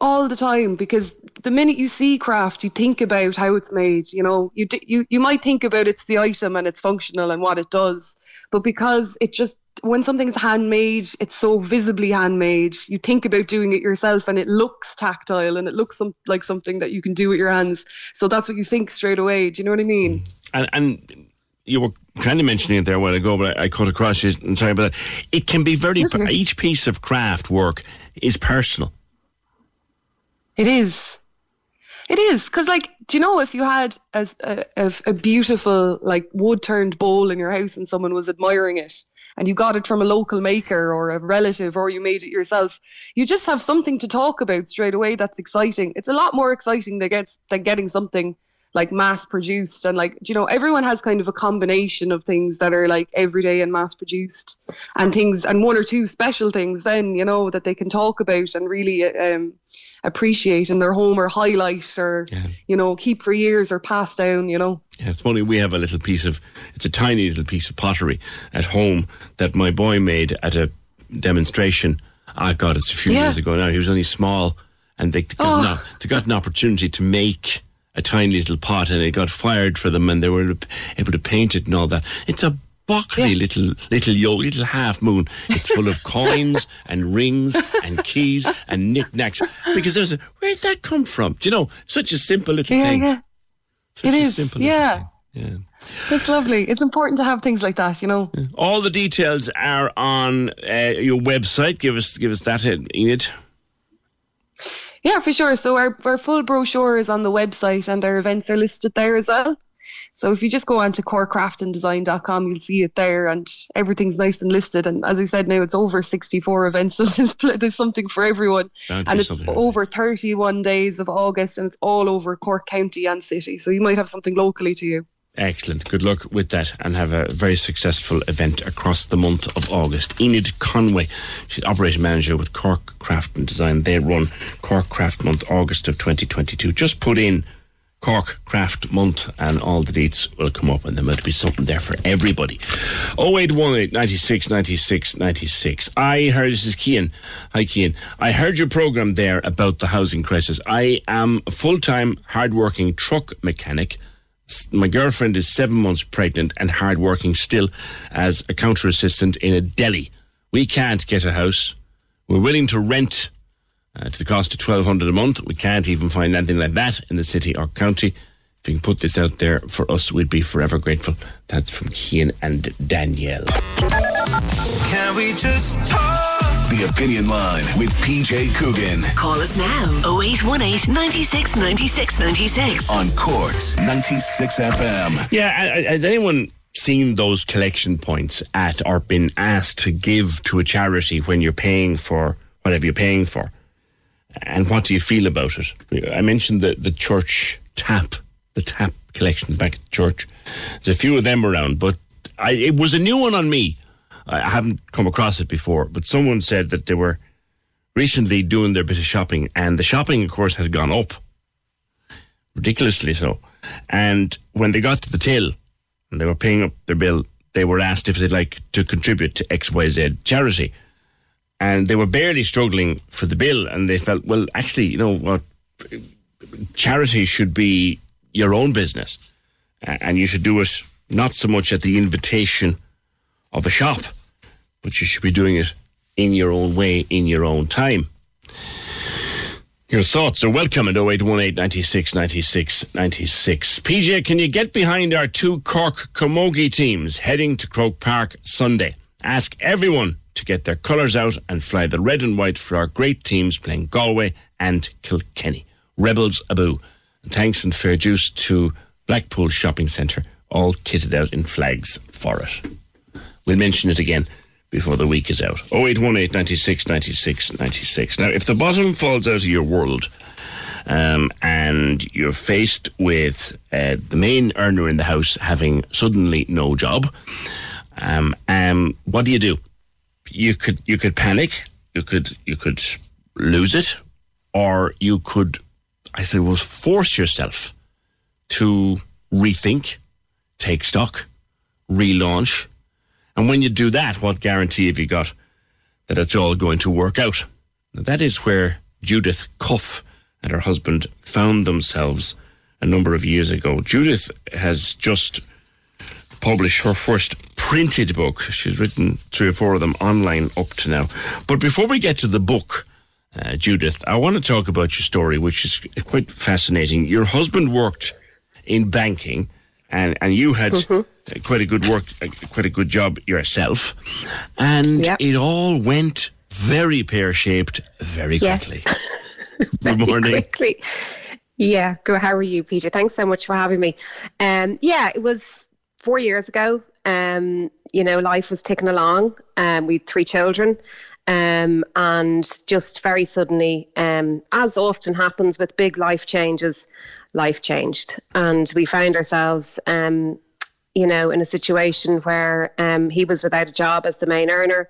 all the time because the minute you see craft, you think about how it's made. You know, you you you might think about it's the item and it's functional and what it does, but because it just when something's handmade, it's so visibly handmade. You think about doing it yourself, and it looks tactile and it looks some, like something that you can do with your hands. So that's what you think straight away. Do you know what I mean? Mm. And and you were kind of mentioning it there a while ago, but I, I cut across you. And sorry about that. It can be very. Per- each piece of craft work is personal. It is. It is because, like, do you know if you had a, a, a beautiful like wood turned bowl in your house and someone was admiring it, and you got it from a local maker or a relative or you made it yourself, you just have something to talk about straight away. That's exciting. It's a lot more exciting than gets than getting something like mass produced and like you know everyone has kind of a combination of things that are like everyday and mass produced and things and one or two special things then you know that they can talk about and really um, appreciate in their home or highlight or Yeah. you know keep for years or pass down you know Yeah, it's funny. We have a little piece of, it's a tiny little piece of pottery at home that my boy made at a demonstration. Ah, God, it's a few Yeah. years ago now. He was only small and they, they, got Oh. an, they got an opportunity to make a tiny little pot and it got fired for them and they were able to paint it and all that. It's a buckly little, little yo, little half moon. It's full of coins and rings and keys and knickknacks. Because there's a, where'd that come from? Do you know, such a simple little yeah thing. yeah Such it is simple yeah Yeah. it's lovely it's important to have things like that you know All the details are on uh, your website. Give us give us that, uh, Enid. Yeah, for sure. So our, our full brochure is on the website and our events are listed there as well. So if you just go on to corkcraftanddesign.com, you'll see it there and everything's nice and listed. And as I said now, it's over 64 events. So there's, there's something for everyone. To and it's over 31 days of August and it's all over Cork County and City. So you might have something locally to you. Excellent. Good luck with that and have a very successful event across the month of August. Enid Conway, she's operating manager with Cork Craft and Design. They run Cork Craft Month, August of 2022. Just put in Cork Craft Month and all the dates will come up and there might be something there for everybody. 0818 96 96 96. I heard, this is Kian. Hi Kian. I heard your program there about the housing crisis. I am a full-time, hard-working truck mechanic my girlfriend is seven months pregnant and hardworking still as a counter assistant in a deli. We can't get a house. We're willing to rent uh, to the cost of twelve hundred a month. We can't even find anything like that in the city or county. If you can put this out there for us, we'd be forever grateful. That's from Kian and Danielle. Can we just talk? The Opinion Line with PJ Coogan Call us now 0818 96 96 96. on Corks 96 FM. Yeah, I- I- has anyone seen those collection points at or been asked to give to a charity when you're paying for whatever you're paying for? And what do you feel about it? I mentioned the, the church tap, the tap collection back at the church. There's a few of them around, but I, it was a new one on me. I haven't come across it before, but someone said that they were recently doing their bit of shopping, and the shopping, of course, has gone up ridiculously so. And when they got to the till and they were paying up their bill, they were asked if they'd like to contribute to XYZ charity. And they were barely struggling for the bill, and they felt, well, actually, you know what? Charity should be your own business, and you should do it not so much at the invitation of a shop, but you should be doing it in your own way, in your own time. Your thoughts are welcome at 0818 96 96 96. PJ, can you get behind our two Cork Camogie teams heading to Croke Park Sunday? Ask everyone to get their colours out and fly the red and white for our great teams playing Galway and Kilkenny. Rebels aboo. And thanks and fair juice to Blackpool Shopping Centre, all kitted out in flags for it. We'll mention it again before the week is out. 0818 96 96 96. Now, if the bottom falls out of your world um, and you're faced with uh, the main earner in the house having suddenly no job, um, um, what do you do? You could you could panic, you could you could lose it, or you could, I suppose, force yourself to rethink, take stock, relaunch. And when you do that, what guarantee have you got that it's all going to work out? Now, that is where Judith Cuffe and her husband found themselves a number of years ago. Judith has just published her first printed book. She's written three or four of them online up to now. But before we get to the book, uh, Judith, I want to talk about your story, which is quite fascinating. Your husband worked in banking and and you had Mm-hmm. quite a good work, uh, quite a good job yourself, and Yep. it all went very pear shaped very Yes. quickly. Good morning. quickly. Yeah, go. How are you, Peter? Thanks so much for having me. Um, yeah, it was four years ago. Um, you know, life was ticking along. Um, we had three children, um, and just very suddenly, um, as often happens with big life changes, life changed, and we found ourselves, um, you know, in a situation where um, he was without a job as the main earner.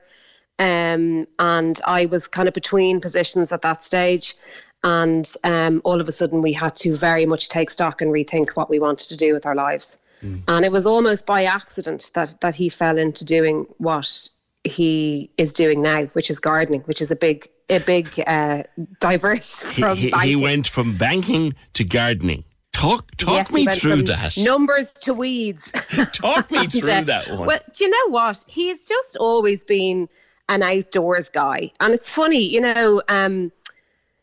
Um, and I was kind of between positions at that stage. And um, all of a sudden, we had to very much take stock and rethink what we wanted to do with our lives. And it was almost by accident that, that he fell into doing what he is doing now, which is gardening, which is a big, a big, uh, diverse He, from he, he went from banking to gardening. Talk talk Yes, me through that. Numbers to weeds. Talk me And, through uh, that one. Well, do you know what? He's just always been an outdoors guy, and it's funny, you know. Um,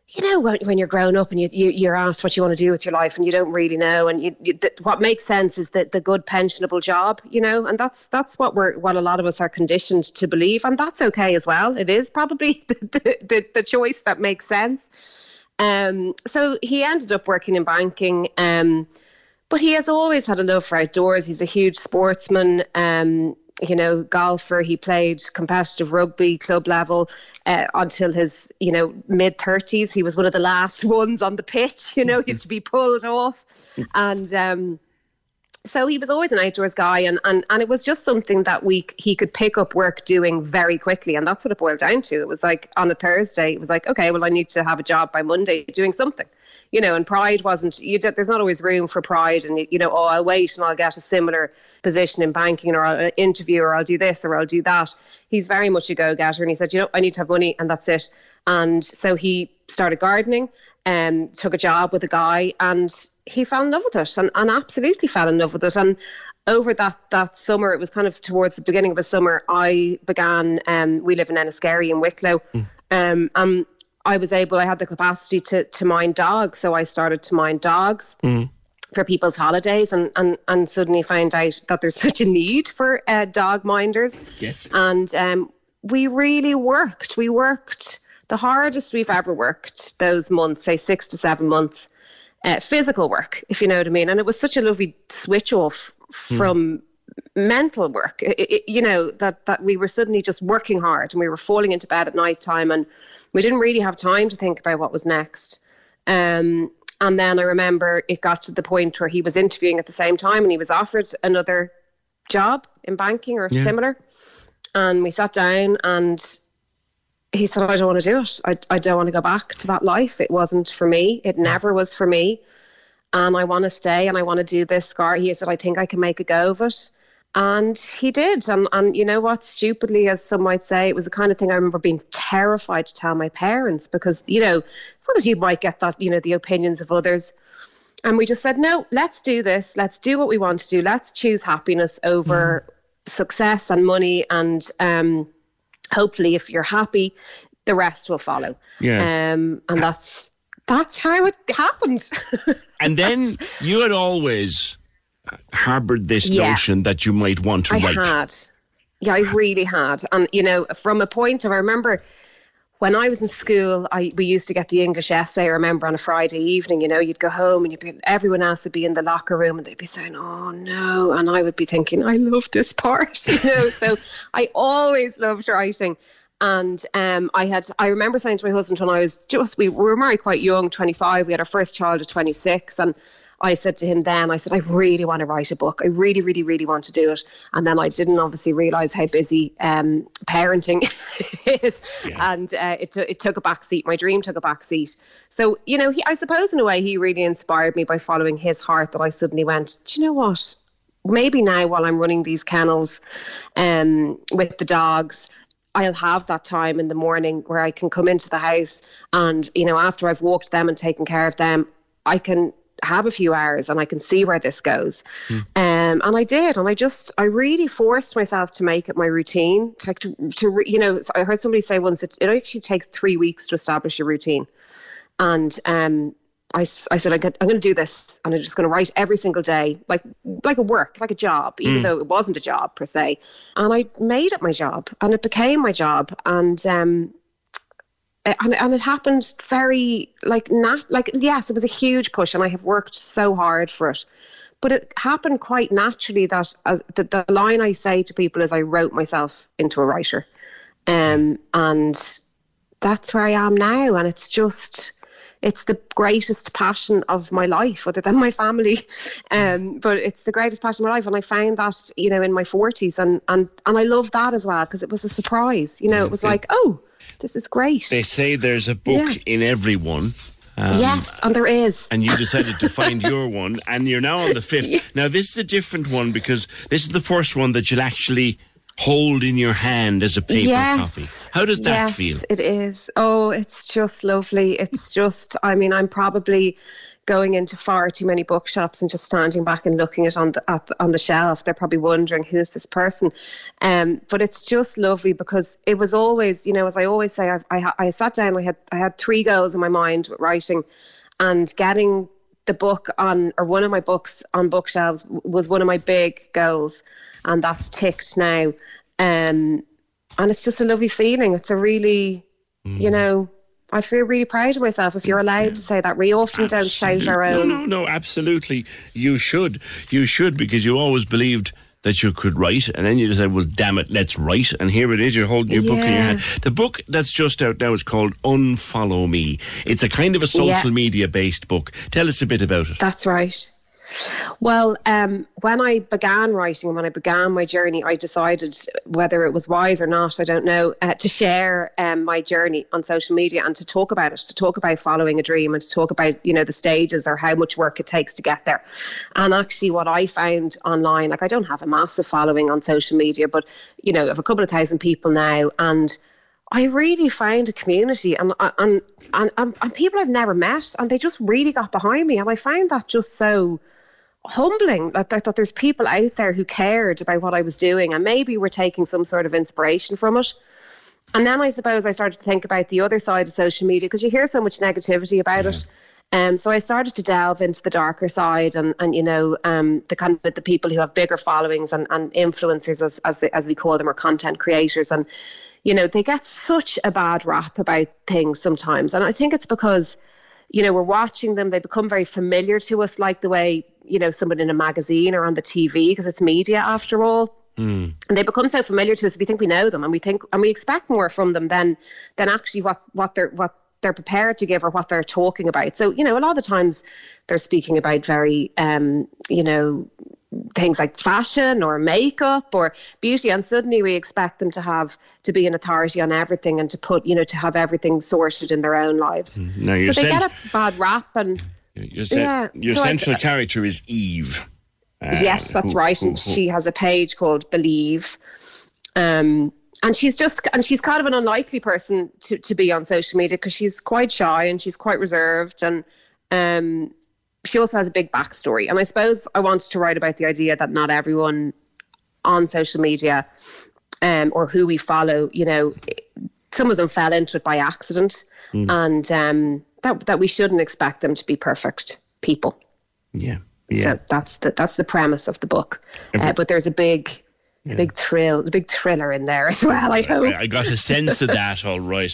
you know, when, you're growing up and you, you you're asked what you want to do with your life, and you don't really know, and you, you th- what makes sense is that the good pensionable job, you know, and that's that's what we're what a lot of us are conditioned to believe, and that's okay as well. It is probably the the, the, the choice that makes sense. Um, so he ended up working in banking. Um, but he has always had a love for outdoors. He's a huge sportsman. Um, you know, golfer. He played competitive rugby club level uh, until his, you know, mid thirties. He was one of the last ones on the pitch. You know, he had to be pulled off, and um, so he was always an outdoors guy, and and and it was just something that we he could pick up work doing very quickly, and that's what it boiled down to. It was like on a Thursday, it was like, okay, well, I need to have a job by Monday doing something you know, and pride wasn't. You d- there's not always room for pride, and you know, oh, I'll wait and I'll get a similar position in banking, or I'll interview, or I'll do this, or I'll do that. He's very much a go-getter, and he said, you know, I need to have money, and that's it. And so he started gardening, and took a job with a guy, and he fell in love with it, and, and absolutely fell in love with it, and. Over that, that summer, it was kind of towards the beginning of the summer. I began. Um, we live in Enniskerry in Wicklow, um, um, I was able, I had the capacity to to mind dogs, so I started to mind dogs for people's holidays, and and and suddenly found out that there's such a need for uh, dog minders. Yes. And um, we really worked. We worked the hardest we've ever worked those months, say six to seven months, uh, physical work, if you know what I mean. And it was such a lovely switch off from mental work I- I- you know that that we were suddenly just working hard and we were falling into bed at night time and we didn't really have time to think about what was next. Um and then i remember it got to the point where he was interviewing at the same time and he was offered another job in banking or Yeah. similar. And we sat down and he said i don't want to do it. I, I don't want to go back to that life. It wasn't for me. It never was for me. And I want to stay and I want to do this scar. He said, I think I can make a go of it. And he did. And, and you know what? Stupidly, as some might say, it was the kind of thing I remember being terrified to tell my parents because, you know, because you might get that, you know, the opinions of others. And we just said, no, let's do this. Let's do what we want to do. Let's choose happiness over success and money. And um, hopefully, if you're happy, the rest will follow. Yeah. Um, and that's that's how it happened. And then you had always harbored this Yeah. notion that you might want to I write. had. Yeah, I really had. And you know, from a point of I remember when I was in school, I we used to get the English essay. I remember on a Friday evening, you know, you'd go home and you'd be everyone else would be in the locker room and they'd be saying, "Oh no," and I would be thinking, "I love this part," you know. so I always loved writing. And um, I had, I remember saying to my husband when I was just, we were married quite young, 25. We had our first child at 26. And I said to him then, I said, I really want to write a book. I really, really, really want to do it. And then I didn't obviously realize how busy um, parenting is. And uh, it, t- it took a back seat. My dream took a back seat. So, you know, he, I suppose in a way he really inspired me by following his heart that I suddenly went, do you know what? Maybe now while I'm running these kennels um, with the dogs, I'll have that time in the morning where I can come into the house and, you know, after I've walked them and taken care of them, I can have a few hours and I can see where this goes. Um, and I did. And I just, I really forced myself to make it my routine. To, to, to you know, I heard somebody say once that it actually takes three weeks to establish a routine. And um, I, I said I'm going to do this, and I'm just going to write every single day, like like a work, like a job, even Mm. though it wasn't a job per se. And I made it my job, and it became my job, and um, and, and it happened very like not like yes, it was a huge push, and I have worked so hard for it. But it happened quite naturally that as the, the line I say to people is I wrote myself into a writer, um, and that's where I am now, and it's just it's the greatest passion of my life, other than my family. Um, but it's the greatest passion of my life, and I found that you know in my forties, and and and I love that as well because it was a surprise. You know, it was Yeah. like, oh, this is great. They say there's a book Yeah. in everyone. Um, yes, and there is. And you decided to find your one, and you're now on the fifth. Now, this is a different one because this is the first one that you'll actually hold in your hand as a paper Yes. copy. How does that yes, feel? It is. Oh, it's just lovely. It's just, I mean, I'm probably going into far too many bookshops and just standing back and looking at on the at the, on the shelf. They're probably wondering who's this person. Um, but it's just lovely because it was always, you know, as I always say, I've, I I sat down. I had I had three goals in my mind with writing, and getting the book on or one of my books on bookshelves was one of my big goals, and that's ticked now. Um, and it's just a lovely feeling. It's a really, Mm. you know, I feel really proud of myself. If you're allowed to say that, we often don't shout our own. no, no, no, absolutely. You should. You should because you always believed that you could write, and then you decided, well, damn it, let's write. And here it is, you're holding your book in your hand. The book that's just out now is called Unfollow Me. It's a kind of a social Yeah. media based book. Tell us a bit about it. That's right. Well, um, when I began writing when I began my journey, I decided whether it was wise or not, I don't know, uh, to share um, my journey on social media and to talk about it, to talk about following a dream and to talk about, you know, the stages or how much work it takes to get there. And actually, what I found online, like I don't have a massive following on social media, but, you know, I have a couple of thousand people now. And I really found a community and, and, and, and, and people I've never met, and they just really got behind me. And I found that just so humbling that, that, that there's people out there who cared about what I was doing and maybe were taking some sort of inspiration from it. And then I suppose I started to think about the other side of social media because you hear so much negativity about it. Um, so I started to delve into the darker side and, and you know um, the kind of the people who have bigger followings and, and influencers as as, they, as we call them or content creators and you know they get such a bad rap about things sometimes and I think it's because you know we're watching them they become very familiar to us like the way you know someone in a magazine or on the TV because it's media after all. Mm. and they become so familiar to us we think we know them and we think and we expect more from them than than actually what what they're what they're prepared to give or what they're talking about. So you know a lot of the times they're speaking about very um you know things like fashion or makeup or beauty and suddenly we expect them to have to be an authority on everything and to put you know to have everything sorted in their own lives. Now, so they get a bad rap and your, yeah, your so I- central character is Eve. Uh, yes, that's who- right. who- And who- she has a page called Believe. Um, and she's just, and she's kind of an unlikely person to, to be on social media because she's quite shy and she's quite reserved. And um, she also has a big backstory. And I suppose I wanted to write about the idea that not everyone on social media um, or who we follow, you know, some of them fell into it by accident. Mm. And um, that, that we shouldn't expect them to be perfect people. Yeah. Yeah. So that's the that's the premise of the book. Uh, but there's a big, big thrill, a big thriller in there as well. I hope. I, I got a sense of that, all right.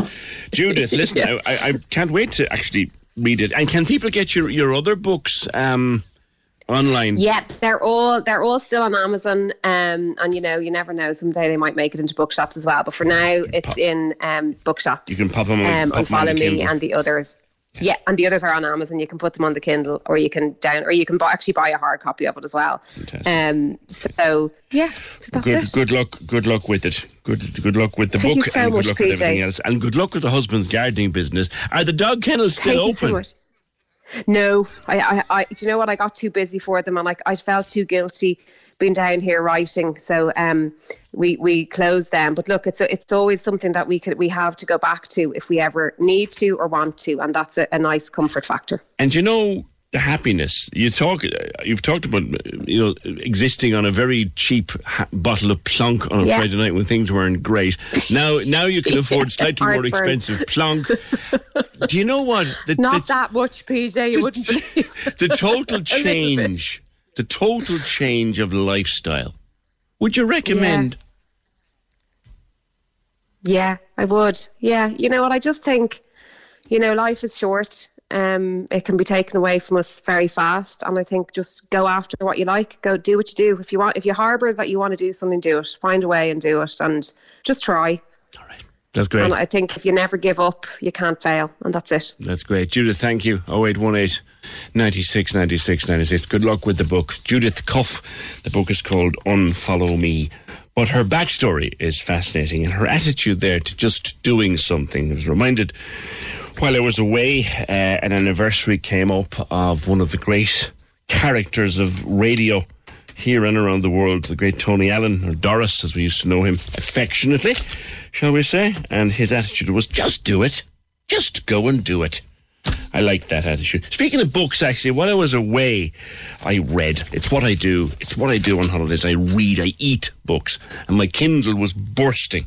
Judith, listen, Yeah. I, I can't wait to actually read it. And can people get your, your other books um, online? Yep, they're all they're all still on Amazon. Um, and you know, you never know. Someday they might make it into bookshops as well. But for now, it's in um bookshops. You can pop them on, um, pop and follow me Kindle. and the others. Yeah, and the others are on Amazon. You can put them on the Kindle, or you can down, or you can buy, actually buy a hard copy of it as well. Um, so yeah, so good, it. good luck. Good luck with it. Good, good luck with the Thank you book, so and good much, luck with everything else, and good luck with the husband's gardening business. Are the dog kennels still Thank so open? much. No, I, I, I, do you know what? I got too busy for them, and I, I felt too guilty being down here writing. So, um, we we closed them. But look, it's a, it's always something that we could we have to go back to if we ever need to or want to, and that's a, a nice comfort factor. And you know the happiness you talk. You've talked about you know existing on a very cheap ha- bottle of plonk on a Yeah. Friday night when things weren't great. Now, now you can afford slightly more expensive plonk. Do you know what? The, Not the, that much, PJ. You wouldn't believe. the total change, the total change of lifestyle. Would you recommend? Yeah, I would. Yeah, you know what? I just think, you know, life is short. Um, it can be taken away from us very fast, and I think just go after what you like. Go do what you do. If you want, if you harbour that you want to do something, do it. Find a way and do it, and just try. All right. That's great. And I think if you never give up, you can't fail, and that's it. That's great. Judith, thank you. 0818 96 96 96. Good luck with the book. Judith Cuffe. The book is called Unfollow Me. But her backstory is fascinating and her attitude there to just doing something. I was reminded while I was away, uh, an anniversary came up of one of the great characters of radio here and around the world, the great Tony Allen, or Doris, as we used to know him affectionately, shall we say. And his attitude was just do it. Just go and do it. I like that attitude. Speaking of books, actually, while I was away, I read. It's what I do. It's what I do on holidays. I read. I eat books. And my Kindle was bursting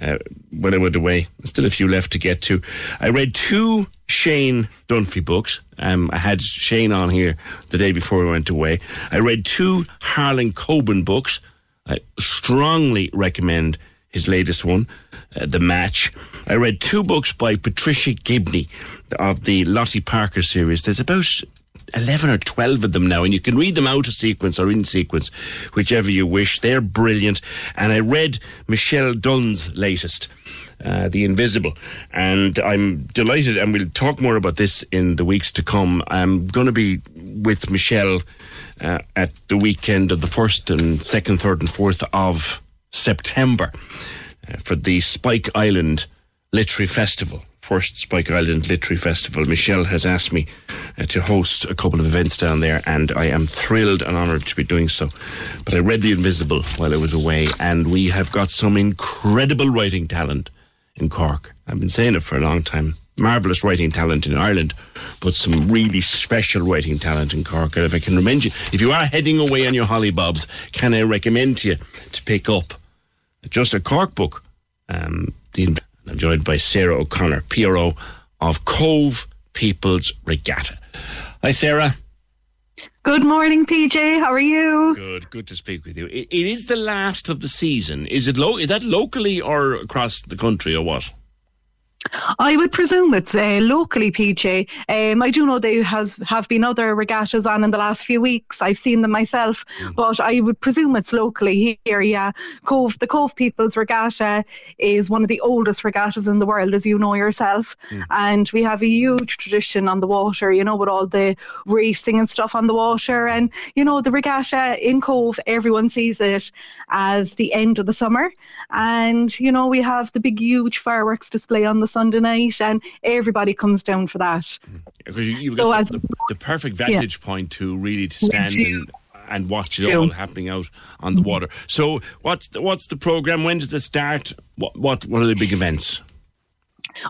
uh, when I went away. Still a few left to get to. I read two Shane Dunphy books. Um, I had Shane on here the day before we went away. I read two Harlan Coben books. I strongly recommend his latest one, uh, The Match. I read two books by Patricia Gibney of the Lottie Parker series. There's about 11 or 12 of them now, and you can read them out of sequence or in sequence, whichever you wish. They're brilliant. And I read Michelle Dunne's latest. Uh, the Invisible. And I'm delighted, and we'll talk more about this in the weeks to come. I'm going to be with Michelle uh, at the weekend of the 1st and 2nd, 3rd, and 4th of September for the Spike Island Literary Festival. First Spike Island Literary Festival. Michelle has asked me uh, to host a couple of events down there, and I am thrilled and honoured to be doing so. But I read The Invisible while I was away, and we have got some incredible writing talent in Cork. I've been saying it for a long time. Marvellous writing talent in Ireland, but some really special writing talent in Cork. And if I can remind you, if you are heading away on your hollybobs, can I recommend to you to pick up just a Cork book? Um, the, I'm joined by Sarah O'Connor, PRO of Cobh People's Regatta. Hi, Sarah. Good morning, PJ. How are you? Good, good to speak with you. It, it is the last of the season. Is it lo- Is that locally or across the country or what? I would presume it's uh, locally, PJ. Um, I do know there has have been other regattas on in the last few weeks. I've seen them myself, mm. but I would presume it's locally here. Yeah, Cobh, the Cobh People's Regatta is one of the oldest regattas in the world, as you know yourself, mm. and we have a huge tradition on the water. You know, with all the racing and stuff on the water, and you know the regatta in Cobh, everyone sees it as the end of the summer, and you know we have the big, huge fireworks display on the Sunday night, and everybody comes down for that. Because you, have got so the, the, the, perfect vantage yeah. point to really to stand and, and watch it all happening out on the water. So, what's the, what's the program? When does it start? What what what are the big events?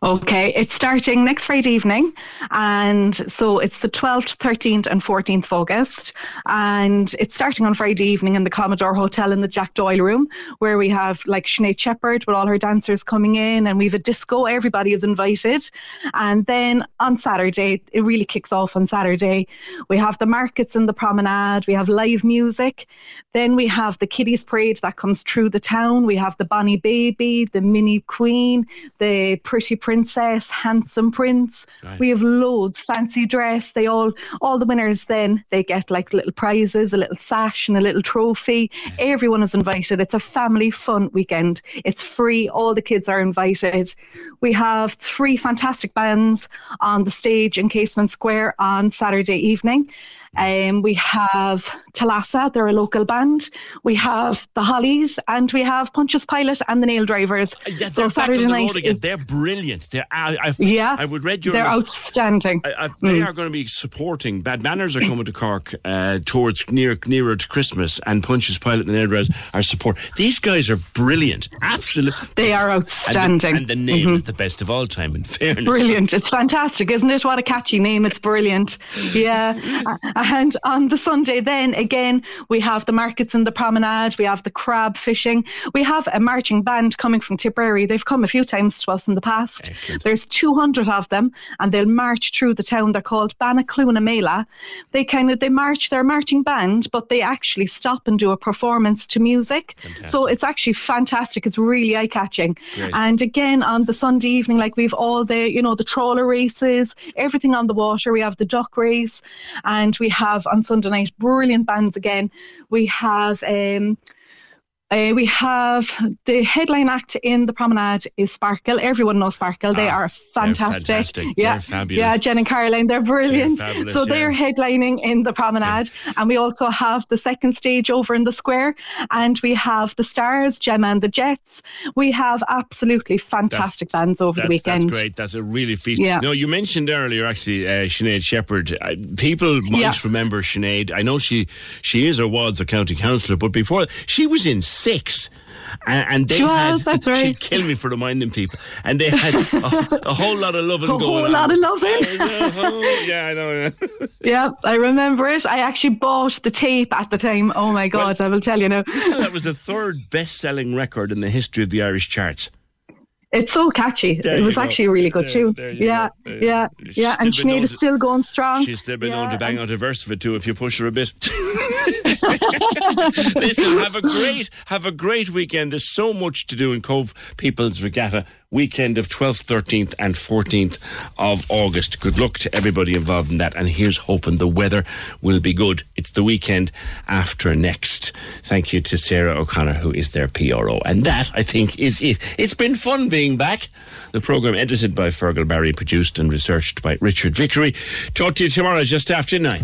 Okay, it's starting next Friday evening, and so it's the 12th, 13th, and 14th of August, and it's starting on Friday evening in the Commodore Hotel in the Jack Doyle room, where we have like Sinead Sheppard with all her dancers coming in, and we have a disco. Everybody is invited, and then on Saturday, it really kicks off on Saturday. We have the markets in the promenade. We have live music. Then we have the kiddies parade that comes through the town. We have the Bonnie Baby, the Mini Queen, the Pretty princess, handsome prince. Right. We have loads, fancy dress. They all, all the winners then, they get like little prizes, a little sash and a little trophy. Yeah. Everyone is invited. It's a family fun weekend. It's free. All the kids are invited. We have three fantastic bands on the stage in Casement Square on Saturday evening. Um, we have Talassa, they're a local band. We have the Hollies, and we have Pontius Pilate and the Nail Drivers. Uh, yeah, so Saturday night, is, they're brilliant. They're I, I've, yeah, I would read your. They're outstanding. I, I, they mm. are going to be supporting. Bad Manners are coming to Cork uh, towards near nearer to Christmas, and Pontius Pilate and the Nail Drivers are support. These guys are brilliant. Absolutely, they are outstanding. And the, and the name mm-hmm. is the best of all time. In fairness, brilliant. It's fantastic, isn't it? What a catchy name! It's brilliant. Yeah. And on the Sunday, then again, we have the markets in the promenade, we have the crab fishing, we have a marching band coming from Tipperary. They've come a few times to us in the past. There's 200 of them, and they'll march through the town. They're called Banna Chluain Meala. They kind of they march their marching band, but they actually stop and do a performance to music. So it's actually fantastic. It's really eye catching. And again, on the Sunday evening, like we've all the you know the trawler races, everything on the water. We have the duck race, and we have on Sunday night brilliant bands again. We have. Um, uh, we have the headline act in the promenade is Sparkle. Everyone knows Sparkle. They Ah, are fantastic. fantastic. Yeah, They're fabulous. yeah. Jen and Caroline, they're brilliant. They're fabulous, so they're yeah. headlining in the promenade, and we also have the second stage over in the square, and we have the Stars, Gemma and the Jets. We have absolutely fantastic bands over the weekend. that's great. That's a really feast. Yeah. No, you mentioned earlier actually uh, Sinead Sheppard. Uh, people might Yeah. remember Sinead. I know she she is or was a county councillor, but before she was in six. And, and they was, had, that's right. She'd kill me for reminding people. And they had a, a whole lot of loving A going whole lot of loving. yeah, I know. Yeah. yeah, I remember it. I actually bought the tape at the time. Oh my God, I will tell you now. that was the third best-selling record in the history of the Irish charts. It's so catchy. There it was go. actually a really good There- tune. there Yeah, yeah, she's yeah. And Sinead is still going strong. She's still been Yeah, known to bang out a verse of it too if you push her a bit. Listen, have a great have a great weekend. There's so much to do in Cobh People's Regatta weekend of 12th, 13th, and 14th of August. Good luck to everybody involved in that. And here's hoping the weather will be good. It's the weekend after next. Thank you to Sarah O'Connor, who is their PRO. And that, I think, is it. It's been fun being back. The programme edited by Fergal Barry, produced and researched by Richard Vickery. Talk to you tomorrow just after nine.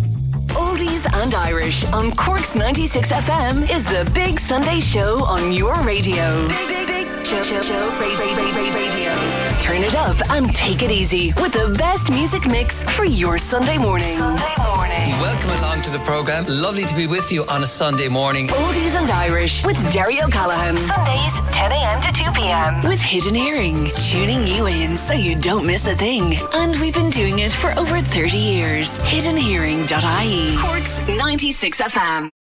Oldies and Irish on Cork's 96 FM is the Big Sunday Show on your radio. Big, big, big radio. Turn it up and take it easy with the best music mix for your Sunday morning. Sunday morning. Welcome along to the programme. Lovely to be with you on a Sunday morning. Oldies and Irish with Derry O'Callaghan. Sundays, 10 a.m. to 2 p.m. With Hidden Hearing, tuning you in so you don't miss a thing. And we've been doing it for over 30 years. HiddenHearing.ie. Cork's 96 FM.